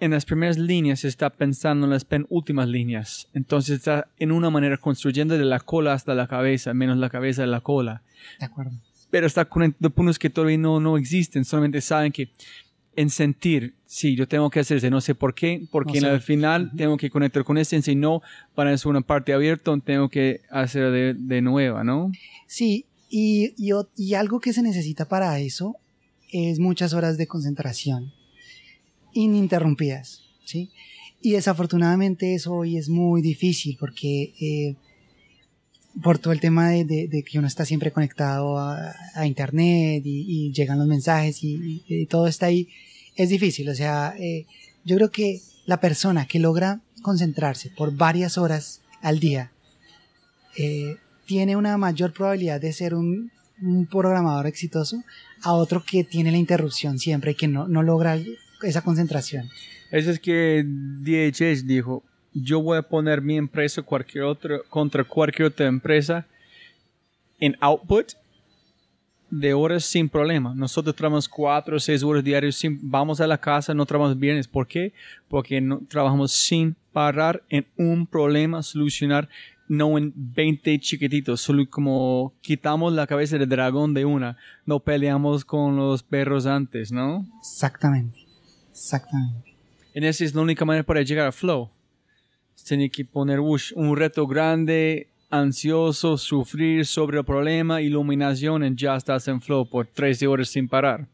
en las primeras líneas está pensando en las penúltimas líneas. Entonces está en una manera construyendo de la cola hasta la cabeza, menos la cabeza de la cola. De acuerdo. Pero está conectando puntos que todavía no, no existen. Solamente saben que en sentir, sí, yo tengo que hacer eso, no sé por qué, porque No sé. al final tengo que conectar con este, si no, para hacer una parte abierta, tengo que hacer de, de nueva, ¿no? Sí, y, y, o- y algo que se necesita para eso es muchas horas de concentración ininterrumpidas, ¿sí? Y desafortunadamente eso hoy es muy difícil porque eh, por todo el tema de, que uno está siempre conectado a, a internet y, llegan los mensajes y todo está ahí, es difícil. O sea, eh, yo creo que la persona que logra concentrarse por varias horas al día eh, tiene una mayor probabilidad de ser un un programador exitoso a otro que tiene la interrupción siempre y que no, no logra esa concentración. Eso es que DHS dijo, yo voy a poner mi empresa cualquier otro, contra cualquier otra empresa en output de horas sin problema. Nosotros trabajamos cuatro o seis horas diarias, sin, vamos a la casa, no trabajamos viernes. ¿Por qué? Porque no, trabajamos sin parar en un problema, solucionar, no en 20 chiquititos, solo como quitamos la cabeza del dragón de una, no peleamos con los perros antes, ¿no? Exactamente, exactamente. En esa es la única manera para llegar a flow. Tiene que poner ush, un reto grande, ansioso, sufrir sobre el problema, iluminación, y ya estás en flow por 13 horas sin parar.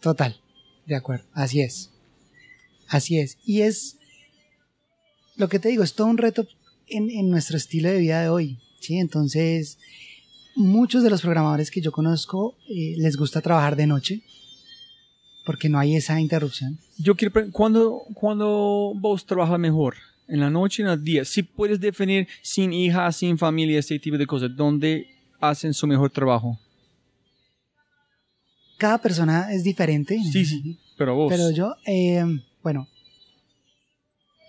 Total, de acuerdo, así es. Así es. Y es, lo que te digo, es todo un reto en, en nuestro estilo de vida de hoy. ¿sí? Entonces, muchos de los programadores que yo conozco eh, les gusta trabajar de noche porque no hay esa interrupción. Yo quiero preguntar, ¿cuándo, ¿cuándo vos trabajas mejor? ¿En la noche o en el día? Si puedes definir sin hija, sin familia, ese tipo de cosas, ¿dónde hacen su mejor trabajo? Cada persona es diferente. Sí, sí, pero vos. Pero yo, eh, bueno,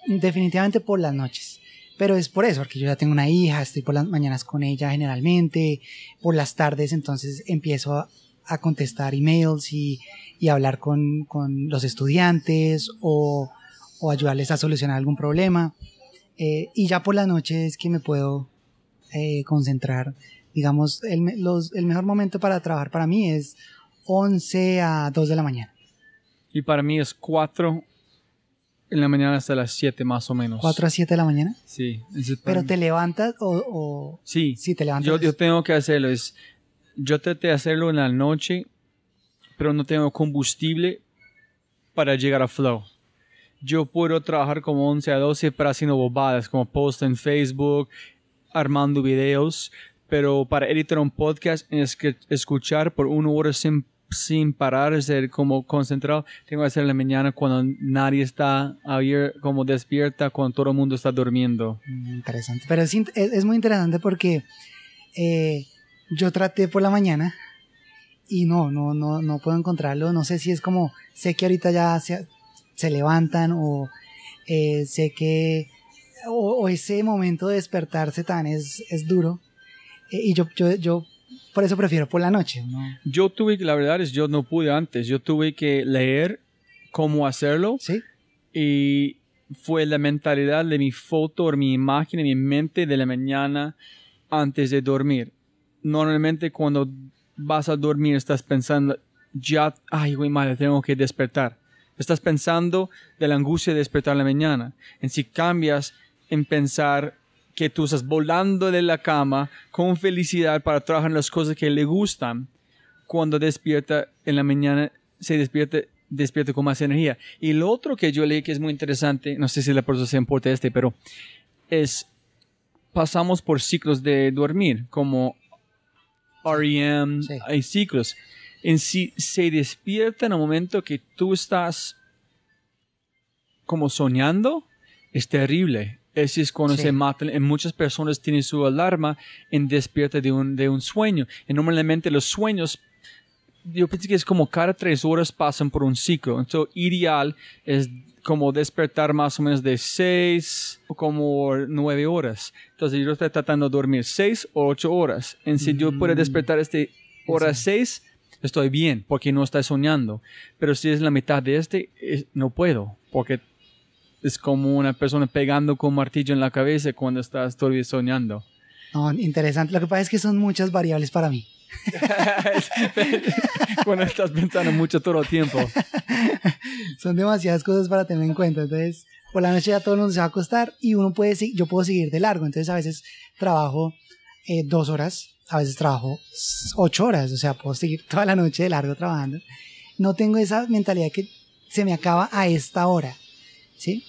definitivamente por las noches. Pero es por eso, porque yo ya tengo una hija, estoy por las mañanas con ella generalmente, por las tardes entonces empiezo a, a contestar emails y, y hablar con, con, los estudiantes o, o, ayudarles a solucionar algún problema. Eh, y ya por la noche es que me puedo eh, concentrar. Digamos, el, los, el mejor momento para trabajar para mí es 11 a 2 de la mañana. Y para mí es 4 en la mañana hasta las 7 más o menos. 4 a 7 de la mañana. Sí. Pero te levantas o, o... Sí. Sí, te levantas. Yo, yo, tengo que hacerlo. Es, yo traté de hacerlo en la noche, pero no tengo combustible para llegar a flow. Yo puedo trabajar como 11 a 12 para haciendo bobadas, como post en Facebook, armando videos, pero para editar un podcast es que escuchar por una hora sin sin parar, ser como concentrado. Tengo que hacer en la mañana cuando nadie está ayer, como despierta, cuando todo el mundo está durmiendo. Interesante. Pero es, es muy interesante porque eh, yo traté por la mañana y no, no, no, no puedo encontrarlo. No sé si es como, sé que ahorita ya se, se levantan o eh, sé que, o, o, ese momento de despertarse tan es, es duro. Eh, y yo, yo, yo por eso prefiero por la noche. ¿no? Yo tuve que, la verdad es, yo no pude antes. Yo tuve que leer cómo hacerlo. Sí. Y fue la mentalidad de mi foto, mi imagen en mi mente de la mañana antes de dormir. Normalmente cuando vas a dormir estás pensando, ya, ay, güey, madre, tengo que despertar. Estás pensando de la angustia de despertar la mañana. En si cambias en pensar que tú estás volando de la cama con felicidad para trabajar en las cosas que le gustan, cuando despierta en la mañana, se despierta, despierta con más energía. Y lo otro que yo leí que es muy interesante, no sé si la persona se importa este, pero es, pasamos por ciclos de dormir, como REM, sí. hay ciclos. En si se despierta en el momento que tú estás como soñando, es terrible ese es cuando sí. se matan. En muchas personas tienen su alarma en despierta de un, de un sueño. Y normalmente los sueños, yo pienso que es como cada tres horas pasan por un ciclo. Entonces, ideal es como despertar más o menos de seis o como nueve horas. Entonces, yo estoy tratando de dormir seis o ocho horas. En si mm. yo puedo despertar este hora sí. seis, estoy bien porque no estoy soñando. Pero si es la mitad de este, es, no puedo porque es como una persona pegando con un martillo en la cabeza cuando estás todavía soñando. No, interesante. Lo que pasa es que son muchas variables para mí. cuando estás pensando mucho todo el tiempo. son demasiadas cosas para tener en cuenta. Entonces, por la noche ya todo el mundo se va a acostar y uno puede, yo puedo seguir de largo. Entonces, a veces trabajo eh, dos horas, a veces trabajo ocho horas. O sea, puedo seguir toda la noche de largo trabajando. No tengo esa mentalidad que se me acaba a esta hora. ¿Sí?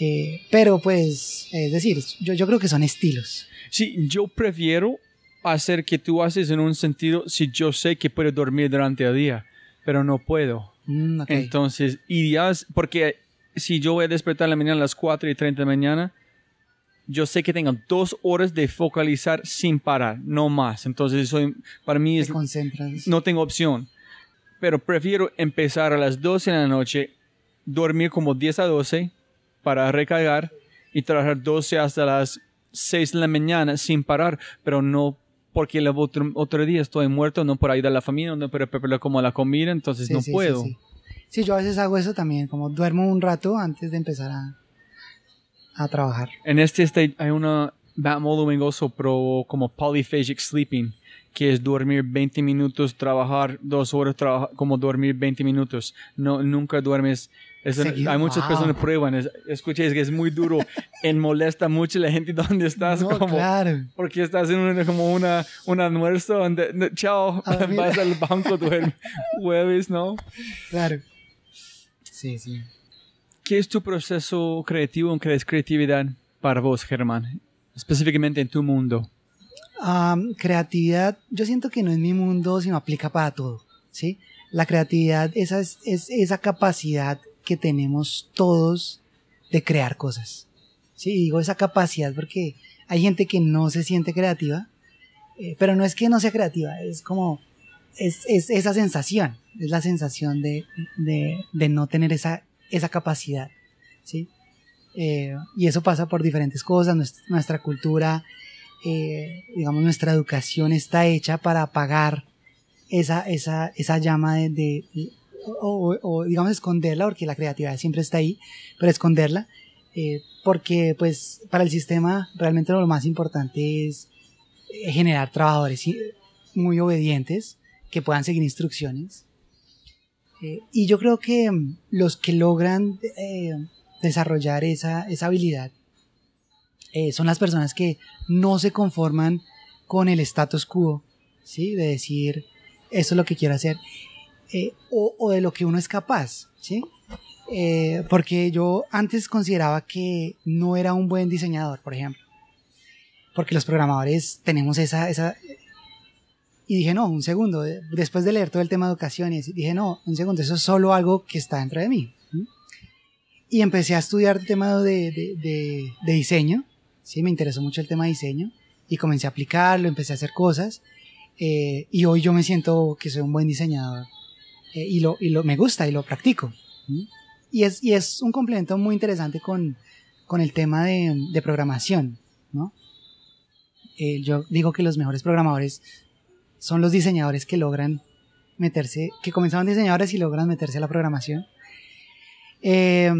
Eh, pero pues, es decir, yo, yo creo que son estilos. Sí, yo prefiero hacer que tú haces en un sentido si yo sé que puedo dormir durante el día, pero no puedo. Mm, okay. Entonces, ideas, porque si yo voy a despertar en la mañana a las 4 y 30 de la mañana, yo sé que tengo dos horas de focalizar sin parar, no más. Entonces, soy, para mí es, no tengo opción. Pero prefiero empezar a las 12 de la noche, dormir como 10 a 12 para recargar y trabajar 12 hasta las 6 de la mañana sin parar, pero no porque el otro, otro día estoy muerto, no por ayudar a la familia, no para preparar como la comida, entonces Sí, no sí, puedo. Sí, Sí, yo a veces hago eso también, como duermo un rato antes de empezar a, a trabajar. En este state hay una Batmole Lumingoso Pro como polyphagic sleeping, que es dormir 20 minutos, trabajar dos horas, trabajar, como dormir 20 minutos. No, nunca duermes. Hay muchas Wow. personas que prueban. Es, escuché, es que es muy duro. en molesta mucho la gente donde estás. No, como, claro. Porque estás en como una, un almuerzo donde, no, chao, A dormir. vas al banco, duermes. Jueves, ¿no? Claro. Sí, sí. ¿Qué es tu proceso creativo en qué es creatividad para vos, Germán? Específicamente en tu mundo. Creatividad, yo siento que no es mi mundo, sino aplica para todo, ¿sí? La creatividad esa es, es esa capacidad que tenemos todos de crear cosas, ¿sí? Digo esa capacidad porque hay gente que no se siente creativa, eh, pero no es que no sea creativa, es como, es, es esa sensación, es la sensación de, de, no tener esa, esa capacidad, ¿sí? Eh, y eso pasa por diferentes cosas, nuestra, cultura, eh, digamos, nuestra educación está hecha para apagar esa, esa, esa llama de- o, o- digamos, esconderla, porque la creatividad siempre está ahí, pero esconderla, eh, porque pues para el sistema realmente lo más importante es eh, generar trabajadores y- muy obedientes que puedan seguir instrucciones. Eh, y yo creo que mm, los que logran eh, desarrollar esa, esa habilidad eh, son las personas que no se conforman con el status quo, ¿sí? De decir, eso es lo que quiero hacer, eh, o, o de lo que uno es capaz, ¿sí? Eh, porque yo antes consideraba que no era un buen diseñador, por ejemplo, porque los programadores tenemos esa, esa... Y dije, no, un segundo, después de leer todo el tema de así, dije, no, un segundo, eso es solo algo que está dentro de mí. Y empecé a estudiar el tema de, de, de- de diseño, sí, me interesó mucho el tema de diseño, y comencé a aplicarlo, empecé a hacer cosas, eh, y hoy yo me siento que soy un buen diseñador, eh, y, lo, y lo, me gusta y lo practico. Y, es, y es un complemento muy interesante con, con el tema de, de programación, ¿no? Eh, yo digo que los mejores programadores son los diseñadores que logran meterse, que comenzaron diseñadores y logran meterse a la programación. Eh,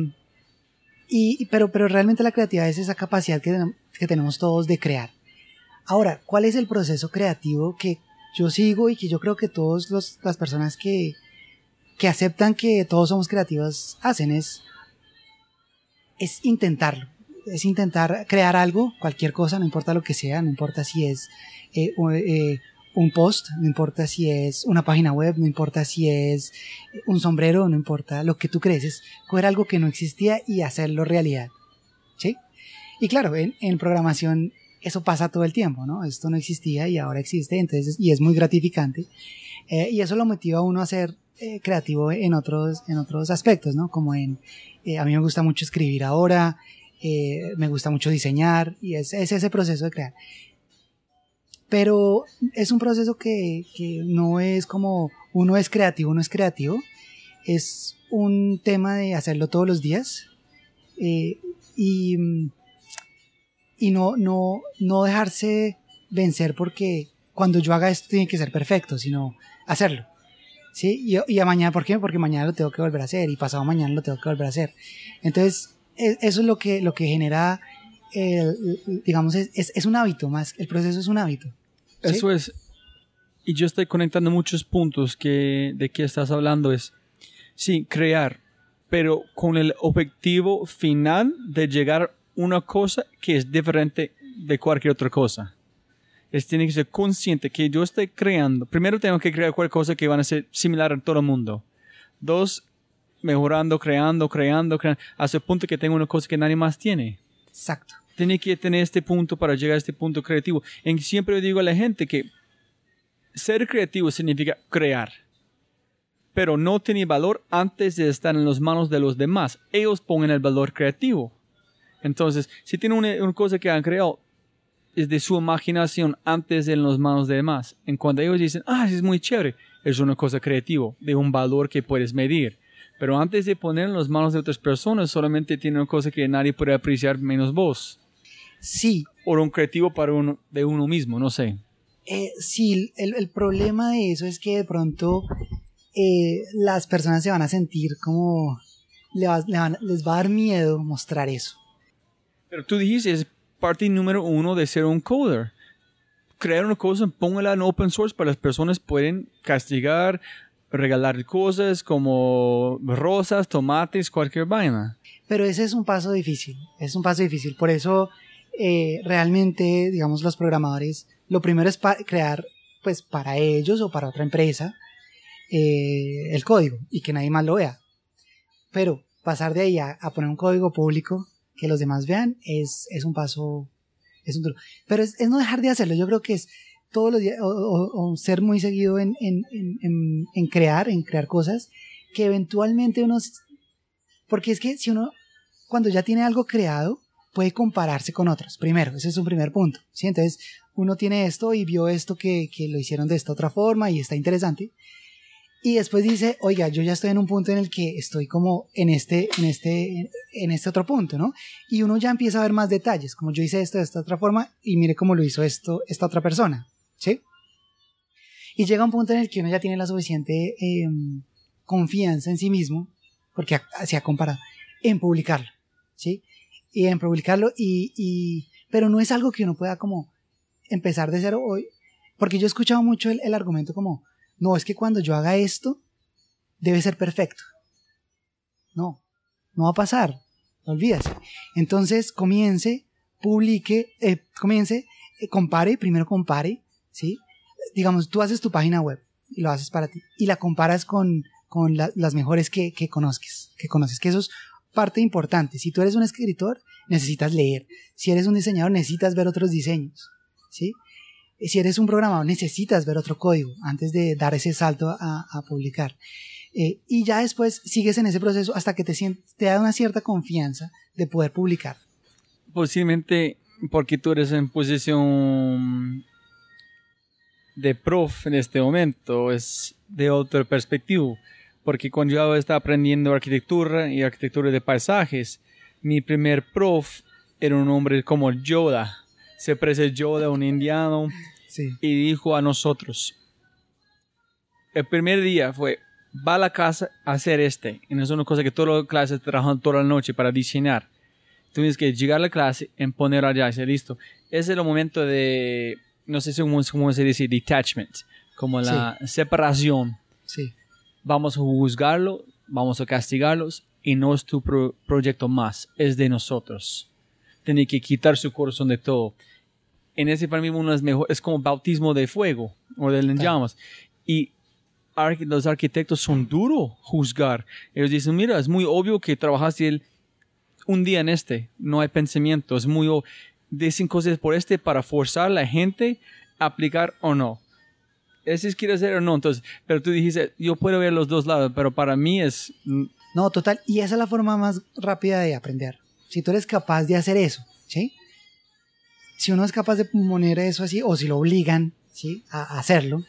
y, pero, pero realmente la creatividad es esa capacidad que, que tenemos todos de crear. Ahora, ¿cuál es el proceso creativo que yo sigo y que yo creo que todas las personas que, que aceptan que todos somos creativos hacen? Es, es intentarlo. Es intentar crear algo, cualquier cosa, no importa lo que sea, no importa si es eh, o- eh, un post, no importa si es una página web, no importa si es un sombrero, no importa lo que tú crees, es coger algo que no existía y hacerlo realidad. ¿Sí? Y claro, en, en programación eso pasa todo el tiempo, ¿no? Esto no existía y ahora existe, entonces, y es muy gratificante. Eh, y eso lo motiva a uno a ser eh, creativo en otros, en otros aspectos, ¿no? Como en, eh, a mí me gusta mucho escribir ahora, eh, me gusta mucho diseñar, y es, es ese proceso de crear. Pero es un proceso que, que no es como uno es creativo, uno es creativo. Es un tema de hacerlo todos los días y, y no, no, no dejarse vencer porque cuando yo haga esto tiene que ser perfecto, sino hacerlo. ¿Sí? Y, y a mañana, ¿por qué? Porque mañana lo tengo que volver a hacer y pasado mañana lo tengo que volver a hacer. Entonces, e- eso es lo que, lo que genera, el- digamos, es, es, un hábito más, el proceso es un hábito. Eso es. Y yo estoy conectando muchos puntos que, de que estás hablando. Es, sí, crear, pero con el objetivo final de llegar a una cosa que es diferente de cualquier otra cosa. Es tiene que ser consciente que yo estoy creando. Primero tengo que crear cualquier cosa que van a ser similar a todo el mundo. Dos, mejorando, creando, creando, creando, hasta el punto que tengo una cosa que nadie más tiene Exacto. tiene que tener este punto para llegar a este punto creativo. En siempre digo a la gente que ser creativo significa crear, pero no tiene valor antes de estar en las manos de los demás. Ellos ponen el valor creativo. Entonces, si tiene una, una cosa que han creado, es de su imaginación antes de en las manos de demás. En cuando ellos dicen, ah, es muy chévere, es una cosa creativa, de un valor que puedes medir. Pero antes de poner en las manos de otras personas, solamente tiene una cosa que nadie puede apreciar menos vos. Sí, O un creativo para uno, de uno mismo, no sé. eh, sí, el, el problema de eso es que de pronto eh, las personas se van a sentir como le va- le van- les va a dar miedo mostrar eso. Pero tú dijiste, es parte número uno de ser un coder. Crear una cosa, póngala en open source para las personas pueden castigar, regalar cosas como rosas, tomates, cualquier vaina. Pero ese es un paso difícil, es un paso difícil. Por eso eh, realmente, digamos, los programadores, lo primero es crear, pues, para ellos o para otra empresa, eh, el código y que nadie más lo vea. Pero pasar de ahí a poner un código público que los demás vean es, es un paso, es un duro. Pero es, es no dejar de hacerlo. Yo creo que es todos los días, o, o- o ser muy seguido en, en, en, en- crear, en crear cosas que eventualmente uno, porque es que si uno, cuando ya tiene algo creado, puede compararse con otros. Primero, ese es un primer punto. ¿sí? Entonces, uno tiene esto y vio esto que, que lo hicieron de esta otra forma y está interesante. Y después dice, oiga, yo ya estoy en un punto en el que estoy como en este, en este, en este otro punto, ¿no? Y uno ya empieza a ver más detalles, como yo hice esto de esta otra forma y mire cómo lo hizo esto, esta otra persona, ¿sí? Y llega un punto en el que uno ya tiene la suficiente eh, confianza en sí mismo, porque se ha comparado, en publicarlo, ¿sí? Y en publicarlo y, y, pero no es algo que uno pueda como empezar de cero hoy, porque yo he escuchado mucho el, el argumento como, no, es que cuando yo haga esto, debe ser perfecto. No, no va a pasar, olvídase. Entonces comience, publique, eh, comience, eh, compare, primero compare, ¿sí? Digamos, tú haces tu página web y lo haces para ti y la comparas con, con la- las mejores que, que que conoces, que eso es parte importante. Si tú eres un escritor, necesitas leer. Si eres un diseñador, necesitas ver otros diseños, ¿sí? Si eres un programador, necesitas ver otro código antes de dar ese salto a, publicar. Eh, y ya después sigues en ese proceso hasta que te, te da una cierta confianza de poder publicar. Posiblemente porque tú eres en posición de prof en este momento, es de otra perspectiva. Porque cuando yo estaba aprendiendo arquitectura y arquitectura de paisajes, mi primer prof era un hombre como Yoda. Se parece Yoda, un indiano, Sí. y dijo a nosotros, el primer día fue, va a la casa a hacer este. Y no es una cosa que todas las clases trabajan toda la noche para diseñar. Tienes que llegar a la clase, en poner allá y ser listo. Ese es el momento de, no sé si cómo, cómo se dice, detachment, como la separación. Sí. Vamos a juzgarlo, vamos a castigarlos y no es tu pro- proyecto más, es de nosotros. Tiene que quitar su corazón de todo. En ese para mí uno es mejor, es como bautismo de fuego o de llamas. Y los arquitectos son duros juzgar. Ellos dicen, mira, es muy obvio que trabajaste el, un día en este, no hay pensamiento, es muy obvio. Dicen cosas por este para forzar a la gente a aplicar o no. Ese es quiere hacer o no. Entonces, pero tú dijiste, yo puedo ver los dos lados, pero para mí es, No, total. Y esa es la forma más rápida de aprender. Si tú eres capaz de hacer eso, ¿sí? Si uno es capaz de poner eso así, o si lo obligan, ¿sí? A hacerlo,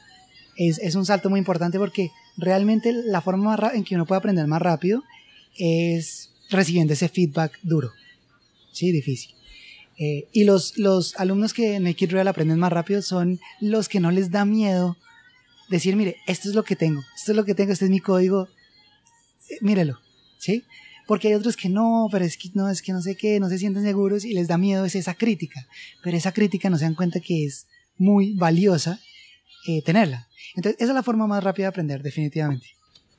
es, es un salto muy importante porque realmente la forma en que uno puede aprender más rápido es recibiendo ese feedback duro, ¿sí? Difícil. Eh, y los, los alumnos que en Naked Real aprenden más rápido son los que no les da miedo decir, mire, esto es lo que tengo, esto es lo que tengo, este es mi código, eh, mírelo, ¿sí? Porque hay otros que no, pero es que no, es que no sé qué, no se sienten seguros y les da miedo es esa crítica, pero esa crítica no se dan cuenta que es muy valiosa eh, tenerla. Entonces, esa es la forma más rápida de aprender, definitivamente.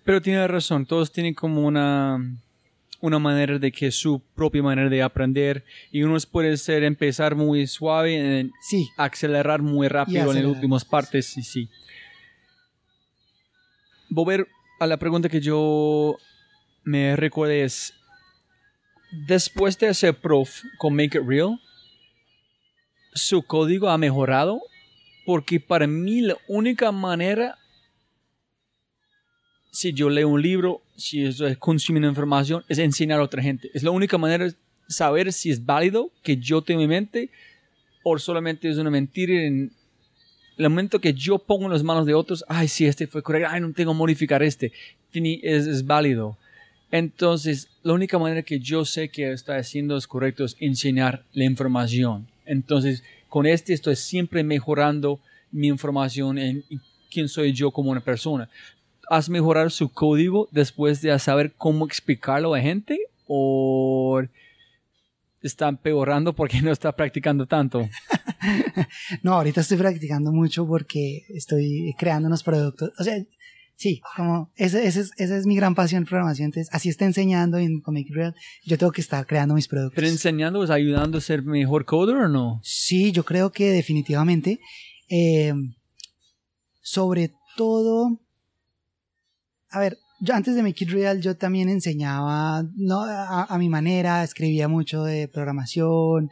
Pero tiene razón, todos tienen como una, una manera de que su propia manera de aprender y unos puede ser empezar muy suave, en Sí, acelerar muy rápido en las últimas partes, sí, sí. Volver a la pregunta que yo me recuerdo es, después de ser prof con Make It Real, su código ha mejorado porque para mí la única manera si yo leo un libro, si estoy consumiendo información, es enseñar a otra gente. Es la única manera de saber si es válido que yo tengo en mi mente o solamente es una mentira en el momento que yo pongo en las manos de otros, ay, sí, este fue correcto, ay, no tengo que modificar este, es, es válido. Entonces, la única manera que yo sé que está haciendo es correcto es enseñar la información. Entonces, con este estoy siempre mejorando mi información en quién soy yo como una persona. ¿Has mejorado su código después de saber cómo explicarlo a gente? ¿O está empeorando porque no está practicando tanto? no, ahorita estoy practicando mucho porque estoy creando unos productos. O sea, Sí, como esa es, es mi gran pasión en programación. Entonces, así está enseñando en Comic Real. Yo tengo que estar creando mis productos. ¿Pero enseñando ayudando a ser mejor coder o no? Sí, yo creo que definitivamente. Eh, sobre todo, a ver, yo antes de Make It Real yo también enseñaba no a, mi manera, escribía mucho de programación.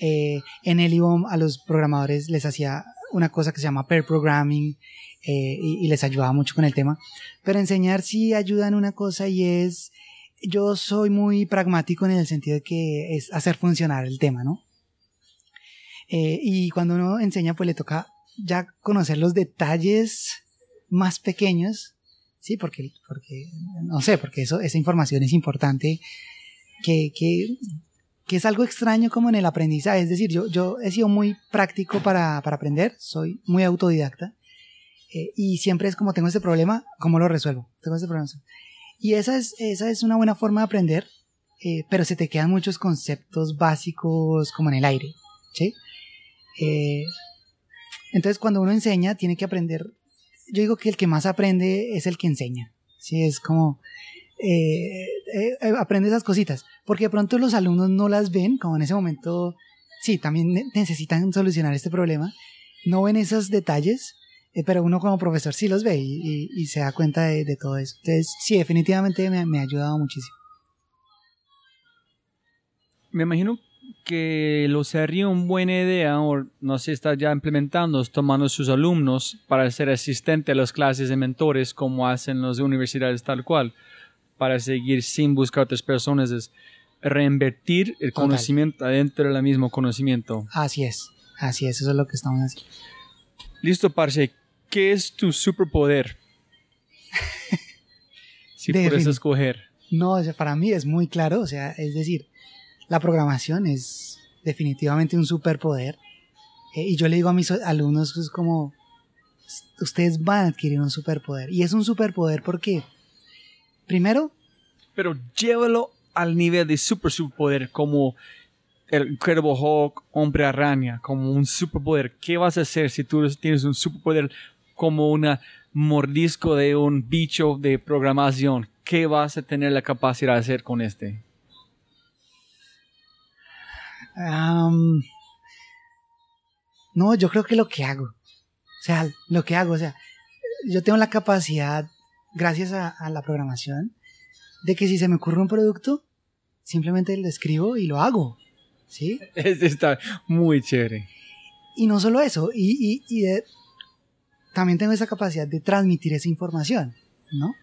Eh, en el IBOM a los programadores les hacía una cosa que se llama pair programming eh, y, les ayudaba mucho con el tema. Pero enseñar sí ayuda en una cosa y es, yo soy muy pragmático en el sentido de que es hacer funcionar el tema, ¿no? Eh, y cuando uno enseña, pues le toca ya conocer los detalles más pequeños, sí, porque, porque no sé, porque eso, esa información es importante, que, que, que es algo extraño como en el aprendizaje. Es decir, yo, yo he sido muy práctico para, para aprender, soy muy autodidacta eh, y siempre es como tengo este problema, ¿cómo lo resuelvo? Tengo este problema. Y esa es, esa es una buena forma de aprender, eh, pero se te quedan muchos conceptos básicos como en el aire, ¿sí? Eh, entonces cuando uno enseña tiene que aprender, yo digo que el que más aprende es el que enseña, ¿sí? Es como... aprende esas cositas, porque de pronto los alumnos no las ven, como en ese momento, sí, también necesitan solucionar este problema, no ven esos detalles, eh, pero uno como profesor sí los ve y, se da cuenta de, todo eso. Entonces, sí, definitivamente me, ha ayudado muchísimo. Me imagino que lo sería una buena idea, o no sé, está ya implementando, tomando sus alumnos para ser asistente a las clases de mentores, como hacen las universidades tal cual, para seguir sin buscar otras personas, es reinvertir el conocimiento adentro del mismo conocimiento. Así es, así es, eso es lo que estamos haciendo. Listo, Parce. ¿Qué es tu superpoder? si puedes escoger. No, para mí es muy claro, o sea, es decir, la programación es definitivamente un superpoder. Eh, y yo le digo a mis alumnos, es como, ustedes van a adquirir un superpoder. Y es un superpoder porque, primero... Pero llévalo al nivel de super superpoder, como el Incredible Hulk, Hombre Araña, como un superpoder. ¿Qué vas a hacer si tú tienes un superpoder como un mordisco de un bicho de programación. ¿Qué vas a tener la capacidad de hacer con este? no, yo creo que lo que hago. O sea, lo que hago, o sea, yo tengo la capacidad, gracias a, a la programación, de que si se me ocurre un producto, simplemente lo escribo y lo hago. ¿Sí? Este está muy chévere. Y no solo eso, y, y, y de, también tengo esa capacidad de transmitir esa información, ¿no?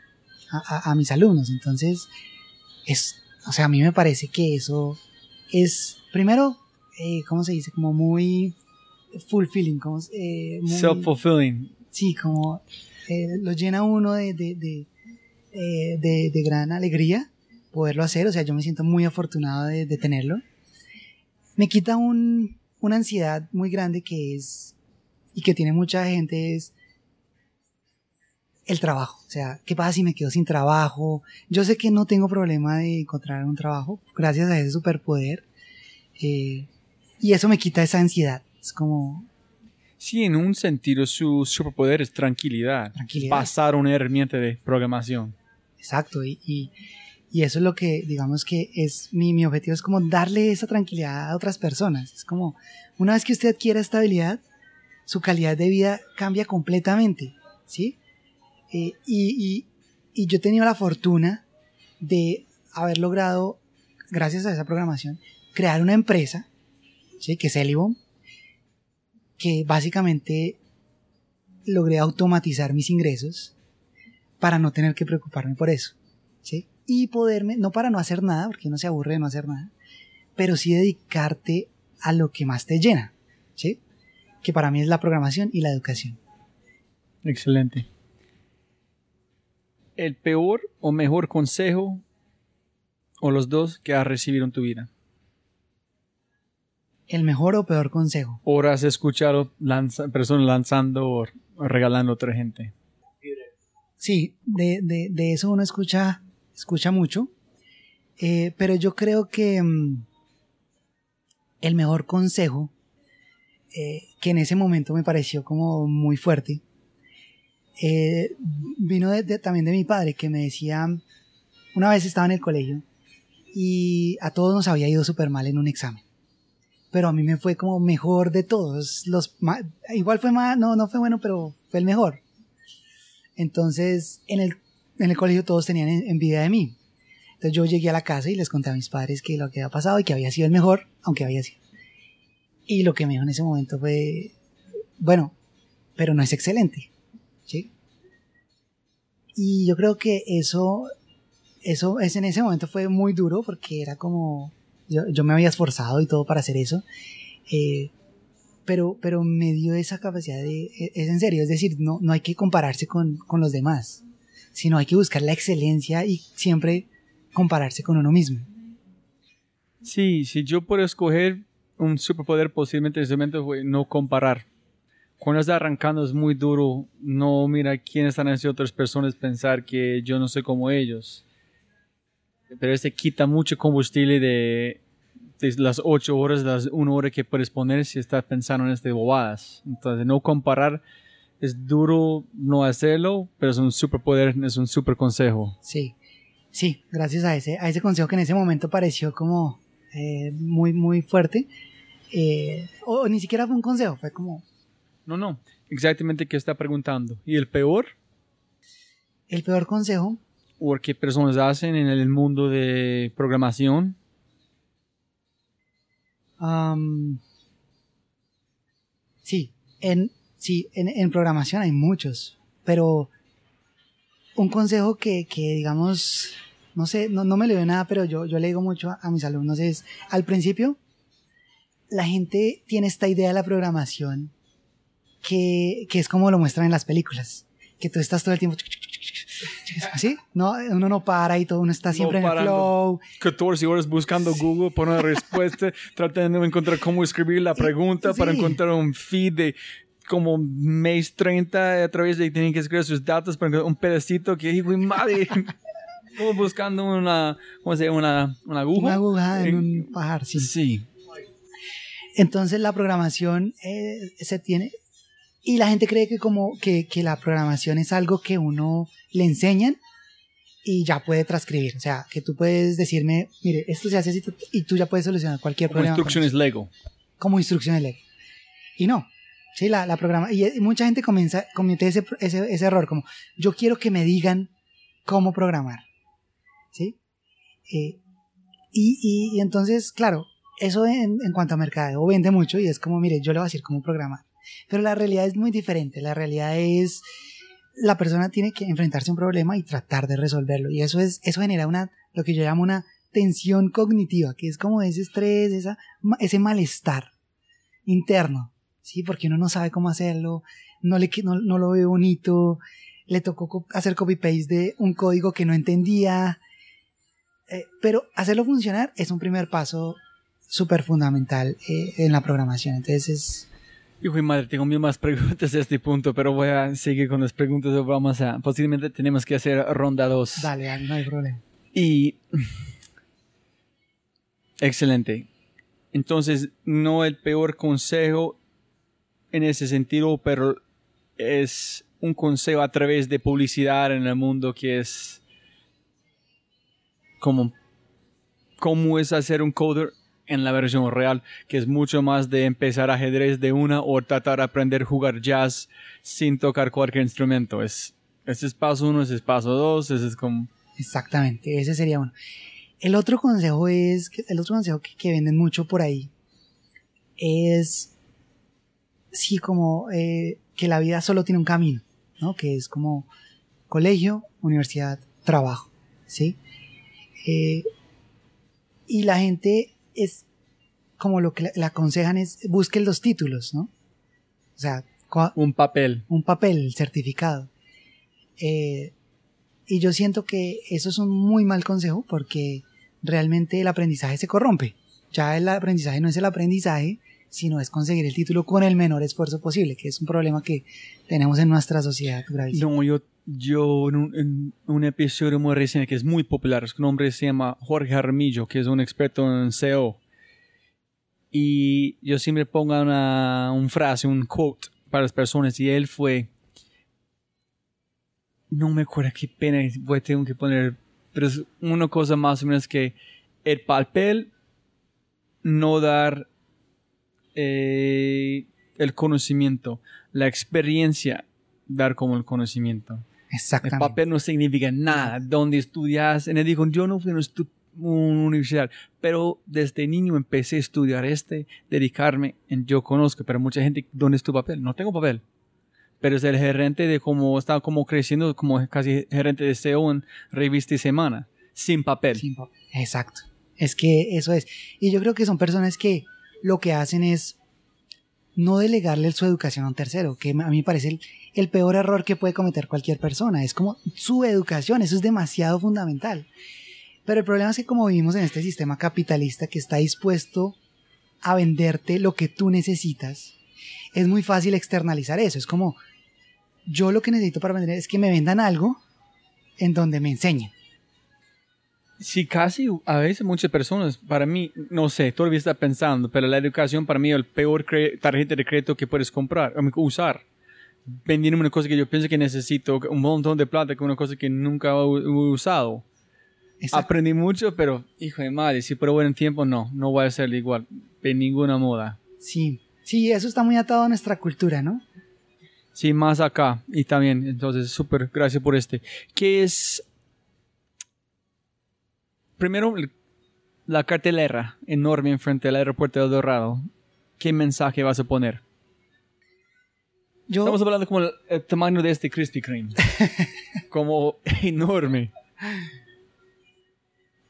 A, mis alumnos. Entonces, es, o sea, a mí me parece que eso es, primero, eh, ¿cómo se dice? Como muy fulfilling, como, eh, self-fulfilling. Sí, como eh, lo llena uno de, de, de, de, de, gran alegría poderlo hacer. O sea, yo me siento muy afortunado de, tenerlo. Me quita un, una ansiedad muy grande que es, y que tiene mucha gente, es el trabajo. O sea, ¿qué pasa si me quedo sin trabajo? Yo sé que no tengo problema de encontrar un trabajo gracias a ese superpoder. Eh, y eso me quita esa ansiedad. Es como... Sí, en un sentido su superpoder es tranquilidad. Tranquilidad. Pasar una herramienta de programación. Exacto. Y, y, y, eso es lo que, digamos que es mi, mi objetivo, es como darle esa tranquilidad a otras personas. Es como, una vez que usted adquiere esta habilidad, su calidad de vida cambia completamente. ¿Sí? Eh, y, y, yo he tenido la fortuna de haber logrado, gracias a esa programación, crear una empresa, ¿sí? que es Elibom, que básicamente logré automatizar mis ingresos para no tener que preocuparme por eso. ¿sí? Y poderme, no para no hacer nada, porque uno se aburre de no hacer nada, pero sí dedicarte a lo que más te llena, ¿sí? Que para mí es la programación y la educación. Excelente. ¿El peor o mejor consejo o los dos que has recibido en tu vida? ¿El mejor o peor consejo? ¿O has escuchado personas lanzando o regalando a otra gente? Sí, de, de, eso uno escucha, escucha mucho. Eh, pero yo creo que mm, el mejor consejo, eh, que en ese momento me pareció como muy fuerte, eh, vino también de mi padre, que me decía, una vez estaba en el colegio y a todos nos había ido súper mal en un examen. Pero a mí me fue como mejor de todos. Los, igual fue más, no, no fue bueno, pero fue el mejor. Entonces, en el, en el colegio todos tenían envidia de mí. Entonces yo llegué a la casa y les conté a mis padres que lo que había pasado y que había sido el mejor, aunque había sido. Y lo que me dijo en ese momento fue, bueno, pero no es excelente. Y yo creo que eso, eso es en ese momento fue muy duro porque era como, yo, yo me había esforzado y todo para hacer eso. Eh, pero, pero me dio esa capacidad de, e, es en serio, es decir, no, no hay que compararse con, con los demás, sino hay que buscar la excelencia y siempre compararse con uno mismo. Sí, si yo puedo escoger un superpoder posiblemente en ese momento fue no comparar. Cuando estás arrancando es muy duro no mira quiénes están haciendo otras personas pensar que yo no soy como ellos. Pero este quita mucho combustible de, las ocho horas, las una hora que puedes poner si estás pensando en este bobadas. Entonces no comparar es duro no hacerlo, pero es un superpoder, es un super consejo. Sí. Sí, gracias a ese, a ese consejo que en ese momento pareció como eh, muy, muy fuerte. Eh, o, ni siquiera fue un consejo, fue como... No, no, exactamente qué está preguntando. ¿Y el peor? El peor consejo. ¿O qué personas hacen en el mundo de programación? sí, en, sí en, en programación hay muchos, pero un consejo que, que digamos, no sé, no, no, me le doy nada, pero yo, yo le digo mucho a, mis alumnos es, al principio, la gente tiene esta idea de la programación que, que es como lo muestran en las películas, que tú estás todo el tiempo ¿Así? No, uno no para y todo uno está siempre en el flow. 14 horas buscando Google por una respuesta, tratando de encontrar cómo escribir la pregunta para encontrar un feed de como mes 30 a través de tienen que escribir sus datos para un pedacito que hijo madre como buscando una ¿cómo se llama? Una, una aguja una aguja en, un pajar sí. sí entonces la programación eh, se tiene y la gente cree que como que, que la programación es algo que uno le enseñan y ya puede transcribir. O sea, que tú puedes decirme, mire, esto se hace así y tú ya puedes solucionar cualquier problema. Como instrucciones Lego. Como instrucciones Lego. Y no, Sí, la, la programa. Y, mucha gente comienza, comete ese, ese, ese, error, como yo quiero que me digan cómo programar. ¿Sí? Eh, y, y, entonces, claro, eso en, en, cuanto a mercado vende mucho y es como, mire, yo le voy a decir cómo programar. Pero la realidad es muy diferente. La realidad es, la persona tiene que enfrentarse a un problema y tratar de resolverlo. Y eso es, eso genera una, lo que yo llamo una tensión cognitiva, que es como ese estrés, esa, ese malestar interno ¿sí? Porque uno no sabe cómo hacerlo, no, le, no, no lo ve bonito, le tocó hacer copy-paste de un código que no entendía, eh, pero hacerlo funcionar es un primer paso súper fundamental eh, en la programación, entonces es... Hijo y madre, tengo mil más preguntas a este punto, pero voy a seguir con las preguntas. Vamos a, posiblemente tenemos que hacer ronda 2. Dale, no hay problema. Y. Excelente. Entonces, no el peor consejo en ese sentido, pero es un consejo a través de publicidad en el mundo que es como cómo es hacer un coder en la versión real, que es mucho más de empezar ajedrez de una o tratar de aprender a jugar jazz sin tocar cualquier instrumento. Es, ese es paso uno, ese es paso dos, ese es como... Exactamente, ese sería uno. El otro consejo es, el otro consejo que venden mucho por ahí es sí como eh, que la vida solo tiene un camino, ¿no? Que es como colegio, universidad, trabajo, ¿sí? Eh, y la gente es como lo que le, aconsejan es busque los títulos, ¿no? O sea, Un papel. un papel, el certificado. Eh, y yo siento que eso es un muy mal consejo porque realmente el aprendizaje se corrompe. Ya el aprendizaje no es el aprendizaje, sino es conseguir el título con el menor esfuerzo posible, que es un problema que tenemos en nuestra sociedad gravísimo. No, yo, yo en, un, episodio muy reciente que es muy popular, su nombre se llama Jorge Jaramillo, que es un experto en SEO. Y yo siempre pongo una, un frase, un quote para las personas, y él fue, no me acuerdo qué pena, voy a tener que poner, pero es una cosa más o menos que el papel no dar eh, el conocimiento, la experiencia dar como el conocimiento. El Exactamente. papel no significa nada. Donde estudias, y él dijo, yo no fui a una universidad, pero desde niño empecé a estudiar este, dedicarme, en yo conozco, pero mucha gente, ¿dónde es tu papel? No tengo papel. Pero es el gerente de cómo estaba como creciendo, como casi gerente de SEO en revista y semana, sin papel. Sin papel. Exacto. Es que eso es. Y yo creo que son personas que lo que hacen es no delegarle su educación a un tercero, que a mí me parece el, peor error que puede cometer cualquier persona. Es como su educación, eso es demasiado fundamental. Pero el problema es que como vivimos en este sistema capitalista que está dispuesto a venderte lo que tú necesitas, es muy fácil externalizar eso. Es como, yo lo que necesito para vender es que me vendan algo en donde me enseñen. Sí, casi a veces muchas personas, para mí, no sé, todavía está pensando, pero la educación para mí es el peor tarjeta de crédito que puedes comprar, o usar. Vendiéndome una cosa que yo pienso que necesito, un montón de plata, con una cosa que nunca he usado. Exacto. Aprendí mucho, pero, hijo de madre, si por buen tiempo, no, no voy a hacerlo igual, de ninguna moda. Sí, sí, eso está muy atado a nuestra cultura, ¿no? Sí, más acá, y también, entonces, súper, gracias por este. ¿Qué es? Primero, la cartelera enorme enfrente del aeropuerto de Dorado. ¿Qué mensaje vas a poner? Yo, Estamos hablando como el, el tamaño de este Krispy Kreme. como enorme.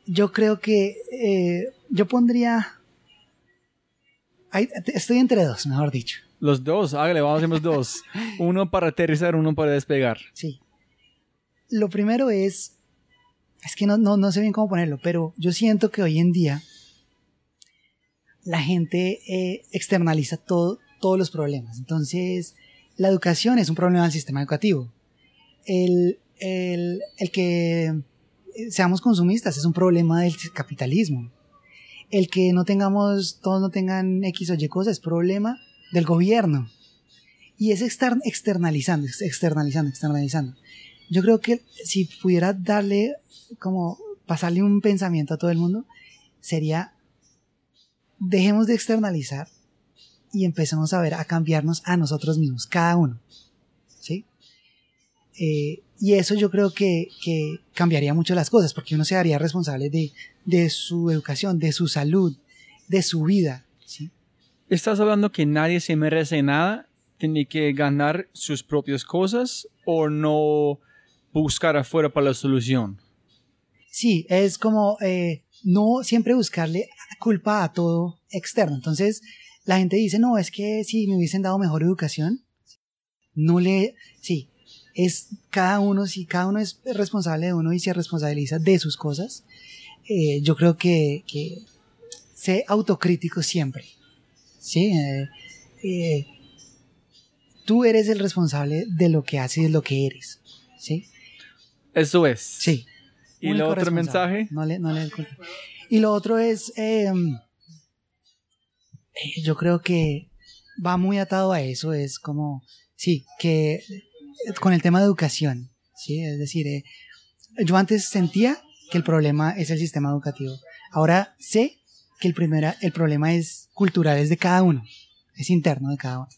yo creo que eh, yo pondría... Ahí, estoy entre dos, mejor dicho. Los dos, hágale, vamos a hacer los dos. Uno para aterrizar, uno para despegar. Sí. Lo primero es... Es que no, no, no sé bien cómo ponerlo, pero yo siento que hoy en día la gente eh, externaliza todo, todos los problemas. Entonces, la educación es un problema del sistema educativo. El, el, el que eh, seamos consumistas es un problema del capitalismo. El que no tengamos, todos no tengan X o Y cosas es problema del gobierno. Y es exter- externalizando, externalizando, externalizando. Yo creo que si pudiera darle, como pasarle un pensamiento a todo el mundo, sería, dejemos de externalizar y empecemos a ver, a cambiarnos a nosotros mismos, cada uno. ¿Sí? Eh, y eso yo creo que, que cambiaría mucho las cosas, porque uno se haría responsable de, de su educación, de su salud, de su vida. ¿sí? ¿Estás hablando que nadie se merece nada? ¿Tiene que ganar sus propias cosas o no buscar afuera para la solución? Sí, es como eh, no siempre buscarle culpa a todo externo. Entonces, la gente dice, no, es que si me hubiesen dado mejor educación, no le, sí, es cada uno, si cada uno es responsable de uno y se responsabiliza de sus cosas, eh, yo creo que, que sé autocrítico siempre. Sí, eh, tú eres el responsable de lo que haces y de lo que eres. Sí, Eso es. sí. ¿Y el otro mensaje? No le, no le. Y lo otro es, eh, eh, yo creo que va muy atado a eso, es como, sí, que eh, con el tema de educación, sí, es decir, eh, yo antes sentía que el problema es el sistema educativo, ahora sé que el, primera, el problema es cultural, es de cada uno, es interno de cada uno.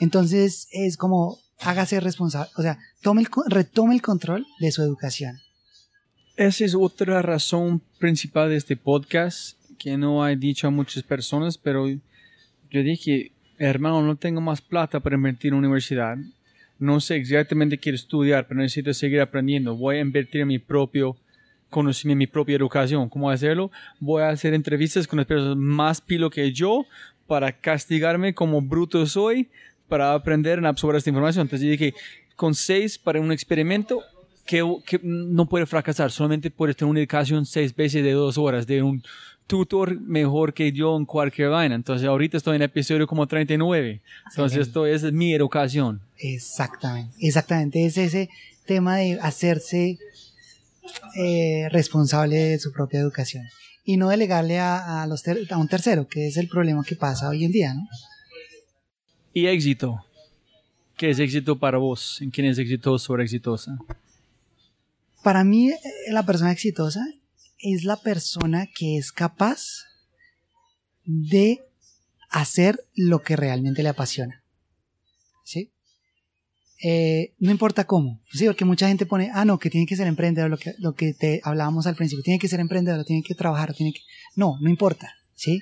Entonces es como, hágase responsable, o sea, tome el, retome el control de su educación. Esa es otra razón principal de este podcast que no he dicho a muchas personas, pero yo dije, hermano, no tengo más plata para invertir en universidad. No sé exactamente qué estudiar, pero necesito seguir aprendiendo. Voy a invertir en mi propio conocimiento, mi propia educación. ¿Cómo hacerlo? Voy a hacer entrevistas con las personas más pilo que yo para castigarme como bruto soy, para aprender absorber esta información. Entonces dije, con seis para un experimento, que, que no puede fracasar, solamente puede tener una educación seis veces de dos horas, de un tutor mejor que yo en cualquier vaina. Entonces ahorita estoy en episodio como 39. Entonces esto es mi educación. Exactamente, exactamente. Es ese tema de hacerse eh, responsable de su propia educación y no delegarle a, a, los a un tercero, que es el problema que pasa hoy en día, ¿no? Y éxito. ¿Qué es éxito para vos? ¿En quién es exitoso o exitosa? Para mí, eh, la persona exitosa es la persona que es capaz de hacer lo que realmente le apasiona. ¿Sí? Eh, no importa cómo. Sí, porque mucha gente pone, ah, no, que tiene que ser emprendedor, lo que, lo que te hablábamos al principio, tiene que ser emprendedor, tiene que trabajar, tiene que... No, no importa, ¿sí?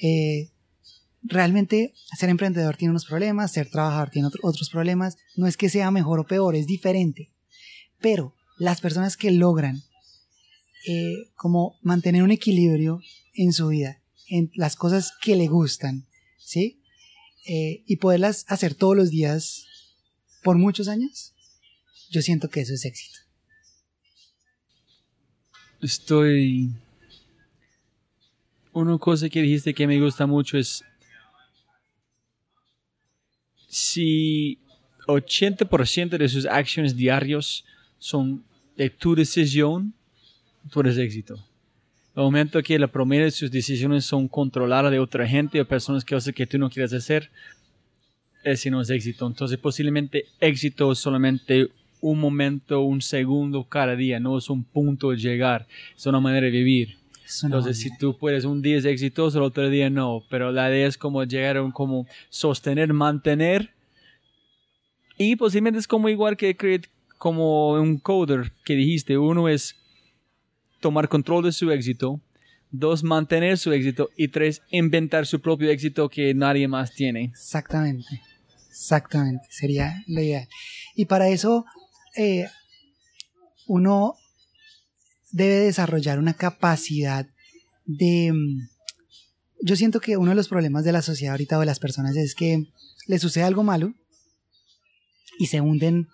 Eh, realmente ser emprendedor tiene unos problemas, ser trabajador tiene otros problemas, no es que sea mejor o peor, es diferente. Pero las personas que logran eh, como mantener un equilibrio en su vida, en las cosas que le gustan, ¿sí? y poderlas hacer todos los días por muchos años, yo siento que eso es éxito. Estoy... Una cosa que dijiste que me gusta mucho es si 80% de sus acciones diarios son de tu decisión, tú eres éxito. El momento que la promedio de sus decisiones son controladas de otra gente o personas que hacen que tú no quieres hacer, ese no es éxito. Entonces posiblemente éxito es solamente un momento, un segundo cada día, no es un punto de llegar, es una manera de vivir. Entonces, si tú puedes, un día es exitoso, el otro día no, pero la idea es como llegar a un, como sostener, mantener, y posiblemente es como igual que como un coder que dijiste, uno es tomar control de su éxito, dos, mantener su éxito, y tres, inventar su propio éxito que nadie más tiene. Exactamente. Exactamente, sería lo ideal. Y para eso eh, uno debe desarrollar una capacidad de... Mm, yo siento que uno de los problemas de la sociedad ahorita o de las personas es que le sucede algo malo y se hunden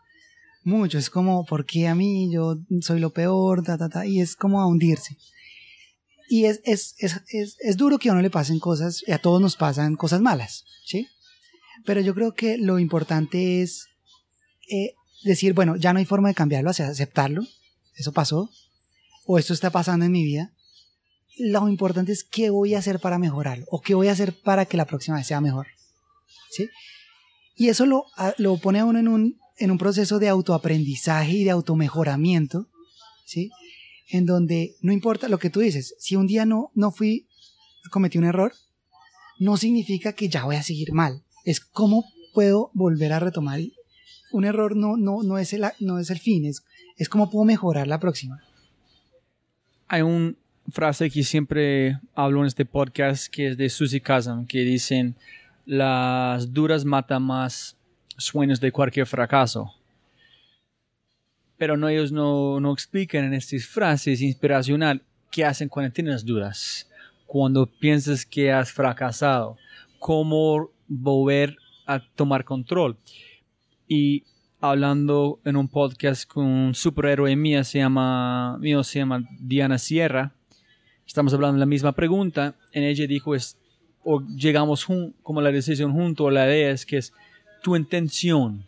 mucho. Es como, ¿por qué a mí? Yo soy lo peor, ta, ta, ta, y es como a hundirse. Y es, es, es, es, duro que a uno le pasen cosas, y a todos nos pasan cosas malas, ¿sí? Pero yo creo que lo importante es eh, decir, bueno, ya no hay forma de cambiarlo, aceptarlo, eso pasó, o esto está pasando en mi vida. Lo importante es qué voy a hacer para mejorarlo, o qué voy a hacer para que la próxima sea mejor. ¿Sí? Y eso lo, lo pone a uno en un, en un proceso de autoaprendizaje y de automejoramiento, ¿sí? En donde no importa lo que tú dices, si un día no, no fui, cometí un error, no significa que ya voy a seguir mal es cómo puedo volver a retomar. Un error no, no, no, es, el, no es el fin, es, es cómo puedo mejorar la próxima. Hay una frase que siempre hablo en este podcast que es de Susie Kazan, que dicen, las duras matan más sueños de cualquier fracaso. Pero no, ellos no, no explican en estas frases inspiracional qué hacen cuando tienes dudas, cuando piensas que has fracasado, cómo volver a tomar control. Y hablando en un podcast con un superhéroe mía, se llama, mío se llama Diana Sierra, estamos hablando de la misma pregunta, en ella dijo es, o llegamos como la decisión junto, la idea es que es tu intención,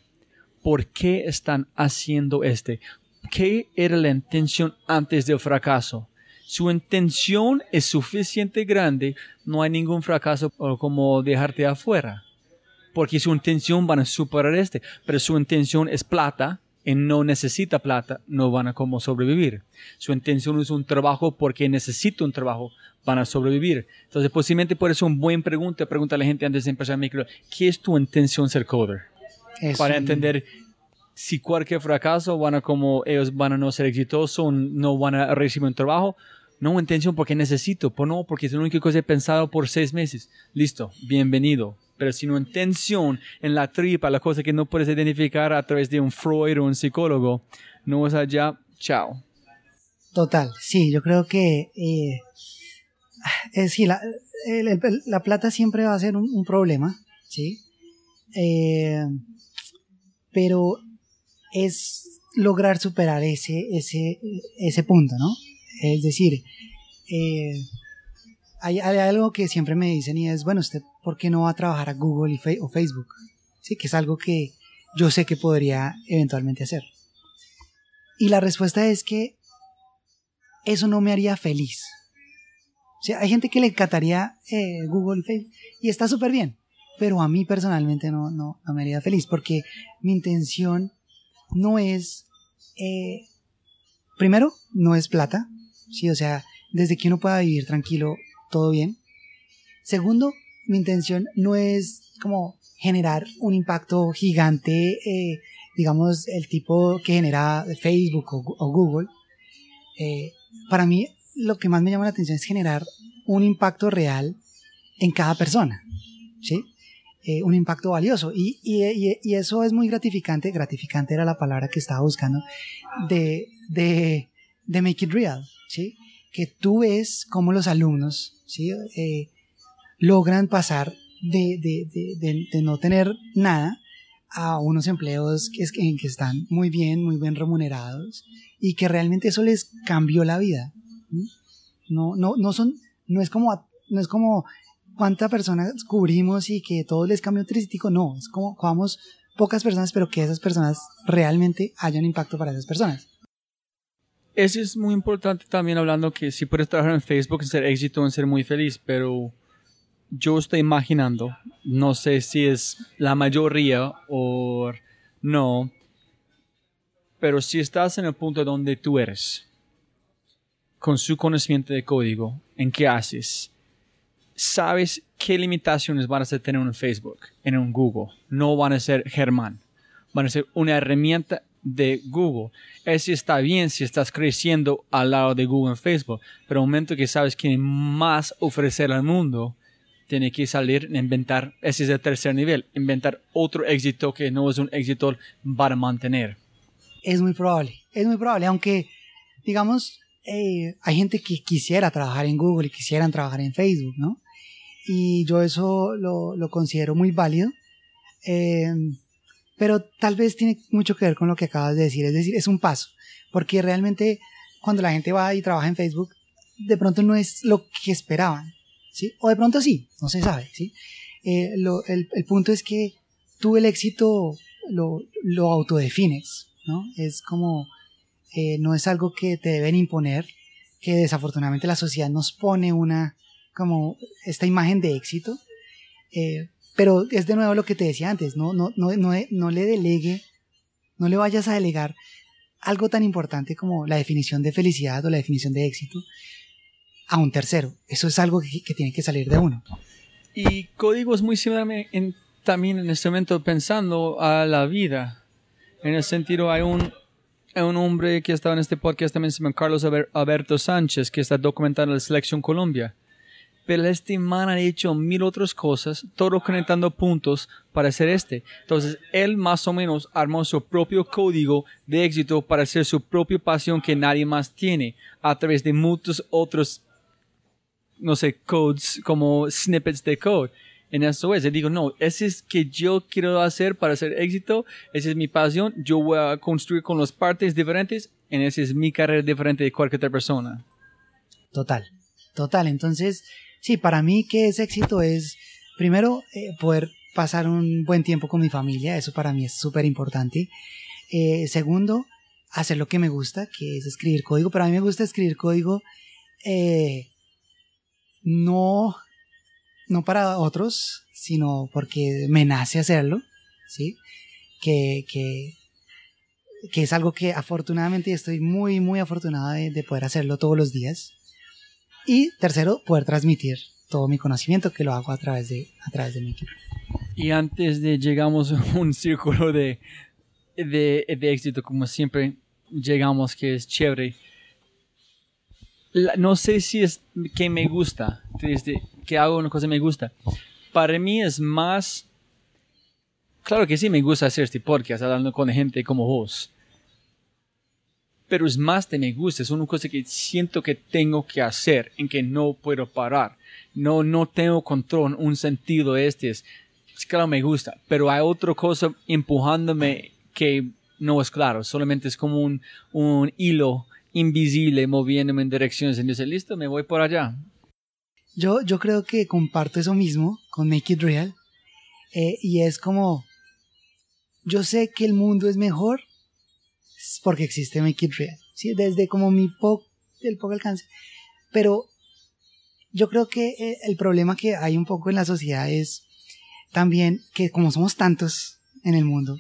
¿por qué están haciendo este? ¿Qué era la intención antes del fracaso? su intención es suficiente grande, no hay ningún fracaso como dejarte afuera. Porque su intención van a superar este, pero su intención es plata y no necesita plata, no van a como sobrevivir. Su intención es un trabajo porque necesita un trabajo, van a sobrevivir. Entonces, posiblemente por eso un buen pregunta, pregunta a la gente antes de empezar el micro, ¿qué es tu intención ser coder? Para entender si cualquier fracaso van a como ellos van a no ser exitosos, no van a recibir un trabajo, no intención porque necesito, no, porque es la única cosa que he pensado por seis meses. Listo, bienvenido. Pero si no intención en la tripa, la cosa que no puedes identificar a través de un Freud o un psicólogo, no es allá, chao. Total, sí, yo creo que eh, es, sí, la, la, plata siempre va a ser un, problema, ¿sí? Eh, pero es lograr superar ese, ese, ese punto, ¿no? Es decir, eh, hay, algo que siempre me dicen y es, bueno, ¿usted por qué no va a trabajar a Google o Facebook? Sí, que es algo que yo sé que podría eventualmente hacer. Y la respuesta es que eso no me haría feliz. O sea, hay gente que le encantaría eh, Google y Facebook y está súper bien, pero a mí personalmente no, no, no, me haría feliz porque mi intención no es, eh, primero, no es plata, sí, o sea, desde que uno pueda vivir tranquilo, todo bien. Segundo, mi intención no es como generar un impacto gigante, eh, digamos, el tipo que genera Facebook o, Google. Eh, para mí, lo que más me llama la atención es generar un impacto real en cada persona, ¿sí? Eh, un impacto valioso. Y, y, eso es muy gratificante, gratificante era la palabra que estaba buscando, de, de, de make it real, Que tú ves cómo los alumnos, ¿sí? logran pasar de, no tener nada a unos empleos que, que, que están muy bien, muy bien remunerados y que realmente eso les cambió la vida. No, no, no son, no es como, no es como cuántas personas cubrimos y que todo les cambió trístico, no, es como vamos pocas personas, pero que esas personas realmente hayan impacto para esas personas. Eso es muy importante también hablando que si puedes trabajar en Facebook en ser éxito, en ser muy feliz, pero yo estoy imaginando, no sé si es la mayoría o no, pero si estás en el punto donde tú eres, con su conocimiento de código, en qué haces, sabes qué limitaciones van a tener en Facebook, en un Google. No van a ser Germán, van a ser una herramienta de Google. Eso está bien si estás creciendo al lado de Google en Facebook, pero el momento que sabes que más ofrecer al mundo, tiene que salir a inventar, ese es el tercer nivel, inventar otro éxito que no es un éxito para mantener. Es muy probable, es muy probable, aunque digamos, eh, hay gente que quisiera trabajar en Google y quisieran trabajar en Facebook, ¿no? Y yo eso lo, lo considero muy válido, eh, pero tal vez tiene mucho que ver con lo que acabas de decir, es decir, es un paso, porque realmente cuando la gente va y trabaja en Facebook, de pronto no es lo que esperaban, ¿sí? O de pronto sí, no se sabe, ¿sí? Eh, el, punto es que tú el éxito lo, lo autodefines, ¿no? Es como, eh, no es algo que te deben imponer, que desafortunadamente la sociedad nos pone una, como esta imagen de éxito, eh, pero es de nuevo lo que te decía antes, no, no, no, no, no le delegue, no le vayas a delegar algo tan importante como la definición de felicidad o la definición de éxito, a un tercero. Eso es algo que, tiene que salir de uno. Y código es muy similar en, también en este momento pensando a la vida. En el sentido, hay un, un hombre que estaba en este podcast también se llama Carlos Alberto Sánchez, que está documentando la selección Colombia. Pero este man ha hecho mil otras cosas, todo conectando puntos para hacer este. Entonces, él más o menos armó su propio código de éxito para hacer su propia pasión que nadie más tiene, a través de muchos otros no sé, codes como snippets de code. En eso es, yo digo, no, ese es que yo quiero hacer para hacer éxito, esa es mi pasión, yo voy a construir con las partes diferentes, en esa es mi carrera diferente de cualquier otra persona. Total, total. Entonces, sí, para mí que es éxito es, primero, eh, poder pasar un buen tiempo con mi familia, eso para mí es súper importante. Eh, segundo, hacer lo que me gusta, que es escribir código, pero a mí me gusta escribir código eh, no, no para otros, sino porque me nace hacerlo, ¿sí? Que, que, que es algo que afortunadamente estoy muy, muy afortunado de, poder hacerlo todos los días. Y tercero, poder transmitir todo mi conocimiento que lo hago a través de, a través de mi equipo. Y antes de llegamos a un círculo de, de, de éxito, como siempre llegamos, que es chévere no sé si es que me gusta, que hago una cosa que me gusta. Para mí es más, claro que sí me gusta hacer este podcast hablando con gente como vos. Pero es más de me gusta, es una cosa que siento que tengo que hacer, en que no puedo parar. No, no tengo control, un sentido este es, es claro, me gusta, pero hay otra cosa empujándome que no es claro, solamente es como un, un hilo invisible moviéndome en direcciones. Dice, listo, me voy por allá. Yo, yo creo que comparto eso mismo con Make It Real. Eh, y es como, yo sé que el mundo es mejor porque existe Make It Real. ¿sí? Desde como mi poco, el poco alcance. Pero yo creo que eh, el problema que hay un poco en la sociedad es también que como somos tantos en el mundo,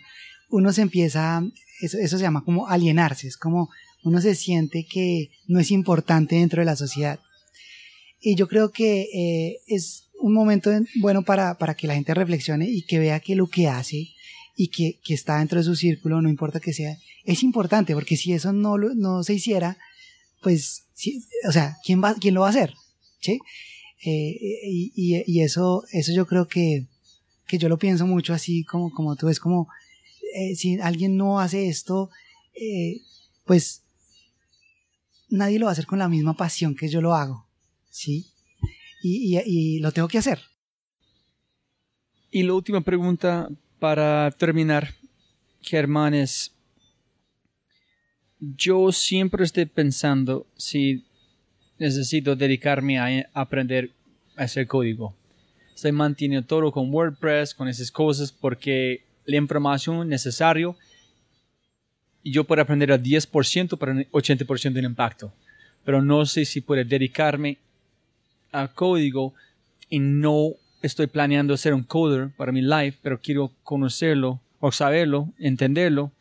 uno se empieza, eso, eso se llama como alienarse, es como uno se siente que no es importante dentro de la sociedad. Y yo creo que eh, es un momento bueno para, para, que la gente reflexione y que vea que lo que hace y que, que, está dentro de su círculo, no importa que sea, es importante, porque si eso no, no se hiciera, pues, o sea, ¿quién, va, ¿quién lo va a hacer? ¿Sí? Eh, y, y, eso, eso yo creo que, que yo lo pienso mucho así como, como tú, es como, eh, si alguien no hace esto, eh, pues nadie lo va a hacer con la misma pasión que yo lo hago, ¿sí? Y, y lo tengo que hacer. Y la última pregunta para terminar, Germán, es, yo siempre estoy pensando si necesito dedicarme a aprender a hacer código. Estoy manteniendo todo con WordPress, con esas cosas, porque la información necesaria yo puedo aprender a 10% para 80% del impacto. Pero no sé si puedo dedicarme a código y no estoy planeando ser un coder para mi life, pero quiero conocerlo o saberlo, entenderlo.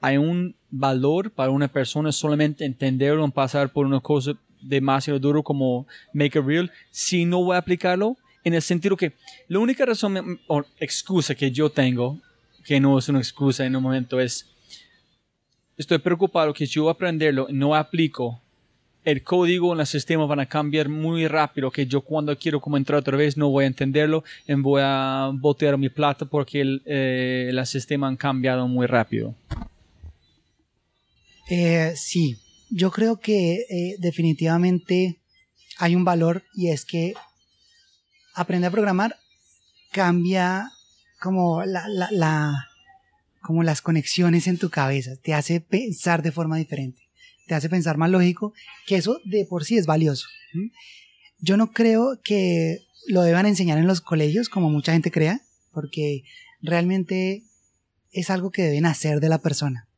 Hay un valor para una persona solamente entenderlo y pasar por una cosa demasiado duro como make it real si no voy a aplicarlo en el sentido que la única razón o excusa que yo tengo que no es una excusa en un momento es estoy preocupado que si yo aprenderlo no aplico, el código en el sistema van a cambiar muy rápido, que yo cuando quiero como entrar otra vez no voy a entenderlo y voy a botear mi plata porque el, eh, sistema han cambiado muy rápido. Eh, sí, yo creo que eh, definitivamente hay un valor y es que aprender a programar cambia como las conexiones en tu cabeza, te hace pensar de forma diferente, te hace pensar más lógico, que eso de por sí es valioso. Yo no creo que lo deban enseñar en los colegios, como mucha gente crea, porque realmente es algo que deben hacer de la persona.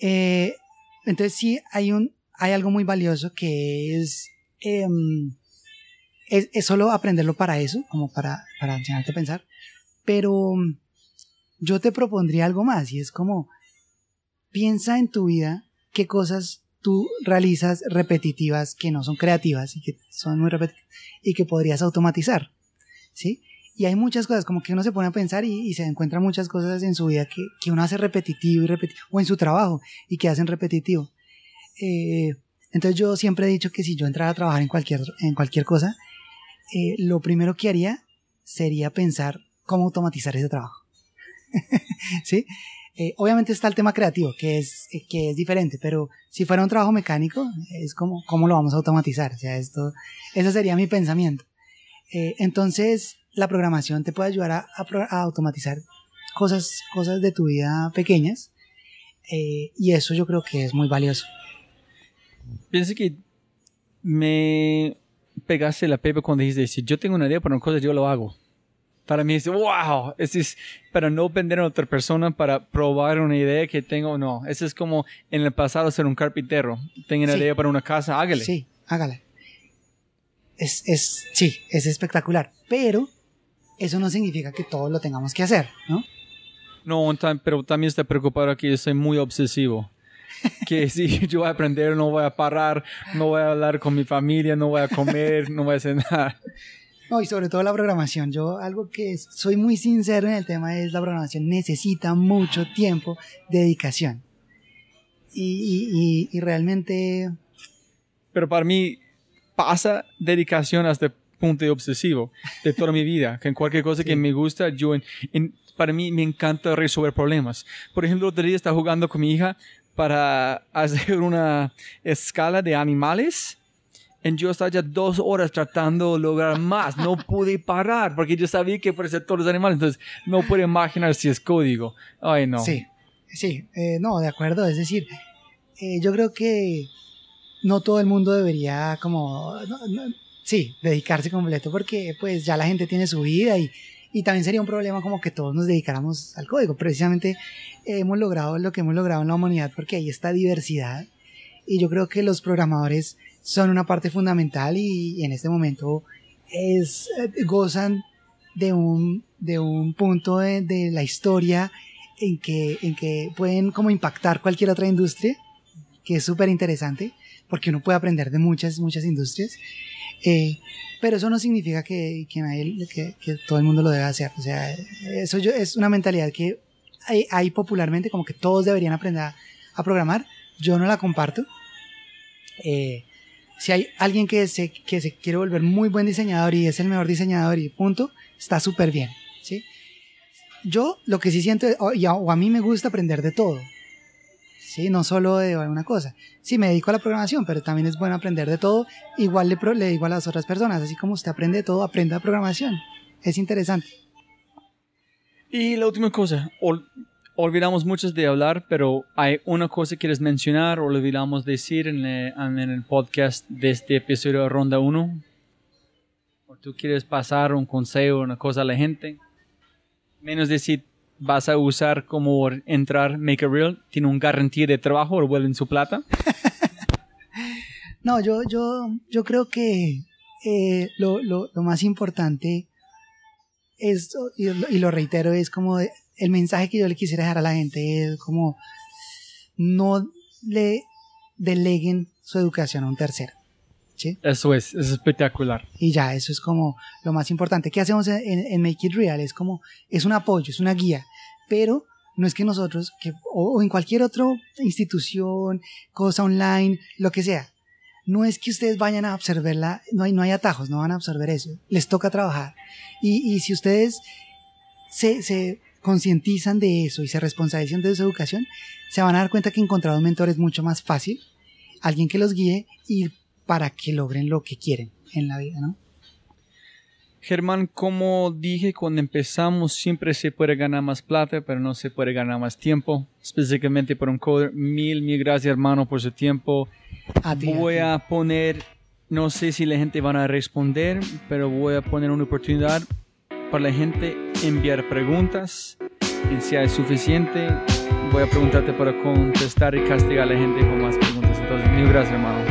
Eh, entonces sí hay un hay algo muy valioso que es, em, es, es solo aprenderlo para eso, como para, para enseñarte a pensar, pero yo te propondría algo más y es como, piensa en tu vida qué cosas tú realizas repetitivas que no son creativas y que son muy repetitivas y que podrías automatizar, ¿sí? Y hay muchas cosas, como que uno se pone a pensar y, se encuentra muchas cosas en su vida que, que, uno hace repetitivo y repetitivo, o en su trabajo y que hacen repetitivo. Eh, entonces yo siempre he dicho que si yo entrara a trabajar en cualquier, en cualquier cosa, eh, lo primero que haría sería pensar cómo automatizar ese trabajo. ¿Sí? Eh, obviamente está el tema creativo, que es, eh, que es diferente, pero si fuera un trabajo mecánico, es como, ¿cómo lo vamos a automatizar? O esto, ese sería mi pensamiento. Eh, entonces, la programación te puede ayudar a, automatizar cosas, cosas de tu vida pequeñas, y eso yo creo que es muy valioso. Pienso que me pegaste la pepe cuando dijiste, si yo tengo una idea para una cosa, yo lo hago para mí es, wow, es, es para no vender a otra persona, para probar una idea que tengo, no, eso es como en el pasado ser un carpintero, tengo una idea para una casa, hágale. Sí, hágale. Es, es, sí, es espectacular, pero eso no significa que todos lo tengamos que hacer, ¿no? No, pero también está preocupado que yo soy muy obsesivo. que si yo voy a aprender, no voy a parar, no voy a hablar con mi familia, no voy a comer, no voy a nada. No, y sobre todo la programación. Yo algo que soy muy sincero en el tema es la programación necesita mucho tiempo, dedicación. Y, y, realmente... Pero para mí pasa dedicación hasta el punto de obsesivo de toda mi vida. Que en cualquier cosa que me gusta, yo en, para mí me encanta resolver problemas. Por ejemplo, otro día estaba jugando con mi hija para hacer una escala de animales. Y yo estaba ya dos horas tratando de lograr más. No pude parar porque yo sabía que ser todos los animales. Entonces, no puedo imaginar si es código. Ay, no. Sí, sí, eh, no, de acuerdo. Es decir, eh, yo creo que no todo el mundo debería como, no, no, sí, dedicarse completo porque pues ya la gente tiene su vida y, y también sería un problema como que todos nos dedicáramos al código. Precisamente hemos logrado lo que hemos logrado en la humanidad porque hay esta diversidad y yo creo que los programadores son una parte fundamental y, y en este momento es, eh, gozan de un, de un punto de, de la historia en que, en que pueden como impactar cualquier otra industria, que es súper interesante, porque uno puede aprender de muchas, muchas industrias. Eh, pero eso no significa que, que, nadie, que, que, todo el mundo lo debe hacer. O sea, eso yo, es una mentalidad que hay, hay, popularmente, como que todos deberían aprender a programar. Yo no la comparto. Eh, si hay alguien que se, que se quiere volver muy buen diseñador y es el mejor diseñador y punto, está súper bien. ¿sí? Yo lo que sí siento, o, o a mí me gusta aprender de todo. ¿sí? No solo de alguna cosa. Sí, me dedico a la programación, pero también es bueno aprender de todo. Igual le, le digo a las otras personas, así como usted aprende de todo, aprenda programación. Es interesante. Y la última cosa, ol olvidamos muchos de hablar, pero hay una cosa que quieres mencionar o olvidamos decir en, el, en el podcast de este episodio de Ronda 1. O tú quieres pasar un consejo, una cosa a la gente. Menos decir, vas a usar como entrar Make a Real, tiene un garantía de trabajo o vuelven su plata? no, yo, yo, yo creo que eh, lo, lo, lo, más importante es, y, y, lo reitero, es como el mensaje que yo le quisiera dejar a la gente es como no le deleguen su educación a un tercero. ¿sí? Eso es, es espectacular. Y ya, eso es como lo más importante. ¿Qué hacemos en, en, Make It Real? Es como, es un apoyo, es una guía, pero no es que nosotros, que, o, o en cualquier otra institución, cosa online, lo que sea, no es que ustedes vayan a absorberla, no hay, no hay atajos, no van a absorber eso, les toca trabajar. Y, y si ustedes se, se concientizan de eso y se responsabilizan de su educación, se van a dar cuenta que encontrar un mentor es mucho más fácil, alguien que los guíe y para que logren lo que quieren en la vida, ¿no? Germán, como dije cuando empezamos, siempre se puede ganar más plata, pero no se puede ganar más tiempo, específicamente por un coder. Mil, mil gracias, hermano, por su tiempo. A ti, voy a, a poner, no sé si la gente van a responder, pero voy a poner una oportunidad para la gente enviar preguntas. Y si es suficiente, voy a preguntarte para contestar y castigar a la gente con más preguntas. Entonces, mil gracias, hermano.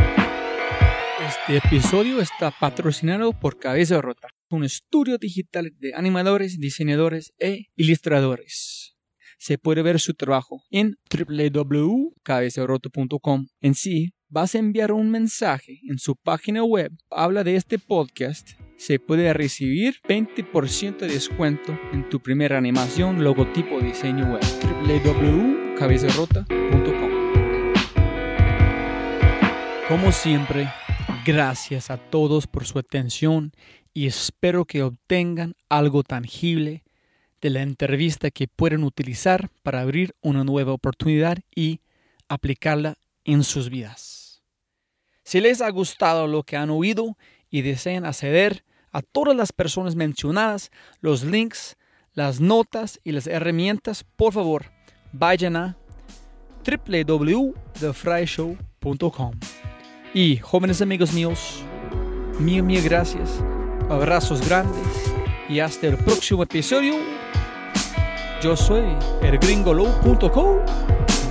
Este episodio está patrocinado por Cabeza Rota, un estudio digital de animadores, diseñadores e ilustradores. Se puede ver su trabajo en www.cabezarroto.com. En sí, vas a enviar un mensaje en su página web, habla de este podcast, se puede recibir 20% de descuento en tu primera animación, logotipo, diseño web. www.cabezarrota.com. Como siempre, gracias a todos por su atención y espero que obtengan algo tangible de la entrevista que pueden utilizar para abrir una nueva oportunidad y aplicarla en sus vidas. Si les ha gustado lo que han oído y desean acceder a todas las personas mencionadas, los links, las notas y las herramientas, por favor, vayan a www.thefryshow.com. Y jóvenes amigos míos, mil, mil gracias, abrazos grandes y hasta el próximo episodio. Yo soy elgringolow.com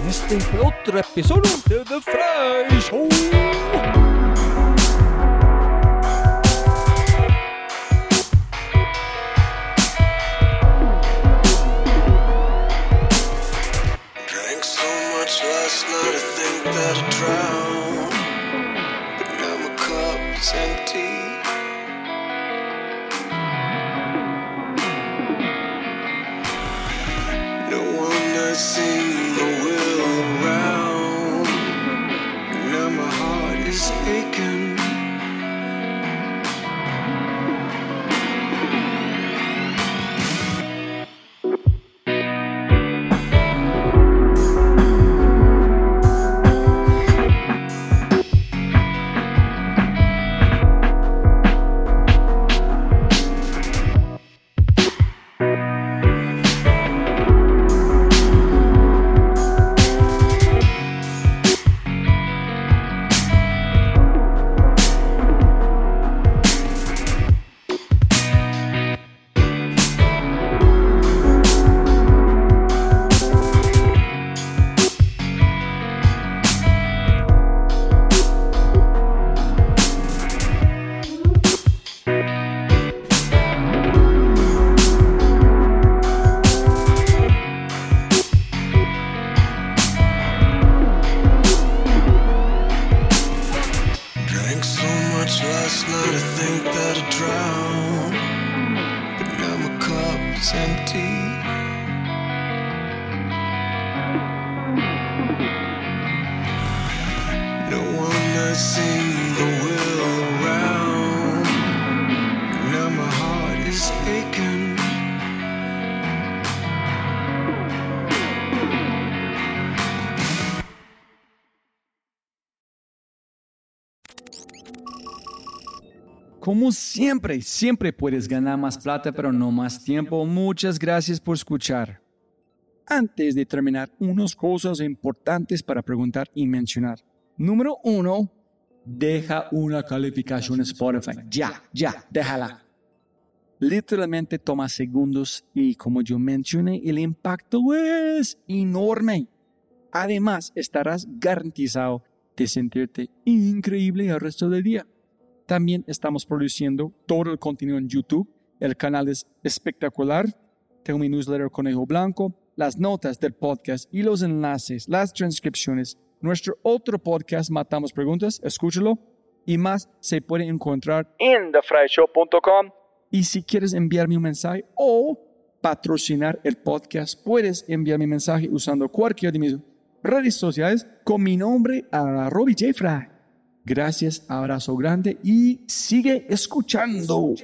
este fue otro episodio de The Fry Show. better try. Como siempre, siempre puedes ganar más plata, pero no más tiempo. Muchas gracias por escuchar. Antes de terminar, unas cosas importantes para preguntar y mencionar. Número uno, deja una calificación Spotify. Ya, ya, déjala. Literalmente toma segundos y como yo mencioné, el impacto es enorme. Además, estarás garantizado de sentirte increíble el resto del día. También estamos produciendo todo el contenido en YouTube. El canal es espectacular. Tengo mi newsletter Conejo Blanco, las notas del podcast y los enlaces, las transcripciones. Nuestro otro podcast, Matamos Preguntas, escúchalo. Y más se puede encontrar en thefryshow.com. Y si quieres enviarme un mensaje o patrocinar el podcast, puedes enviarme un mensaje usando cualquier de mis redes sociales con mi nombre a Robbie J. Fry. Gracias, abrazo grande y sigue escuchando.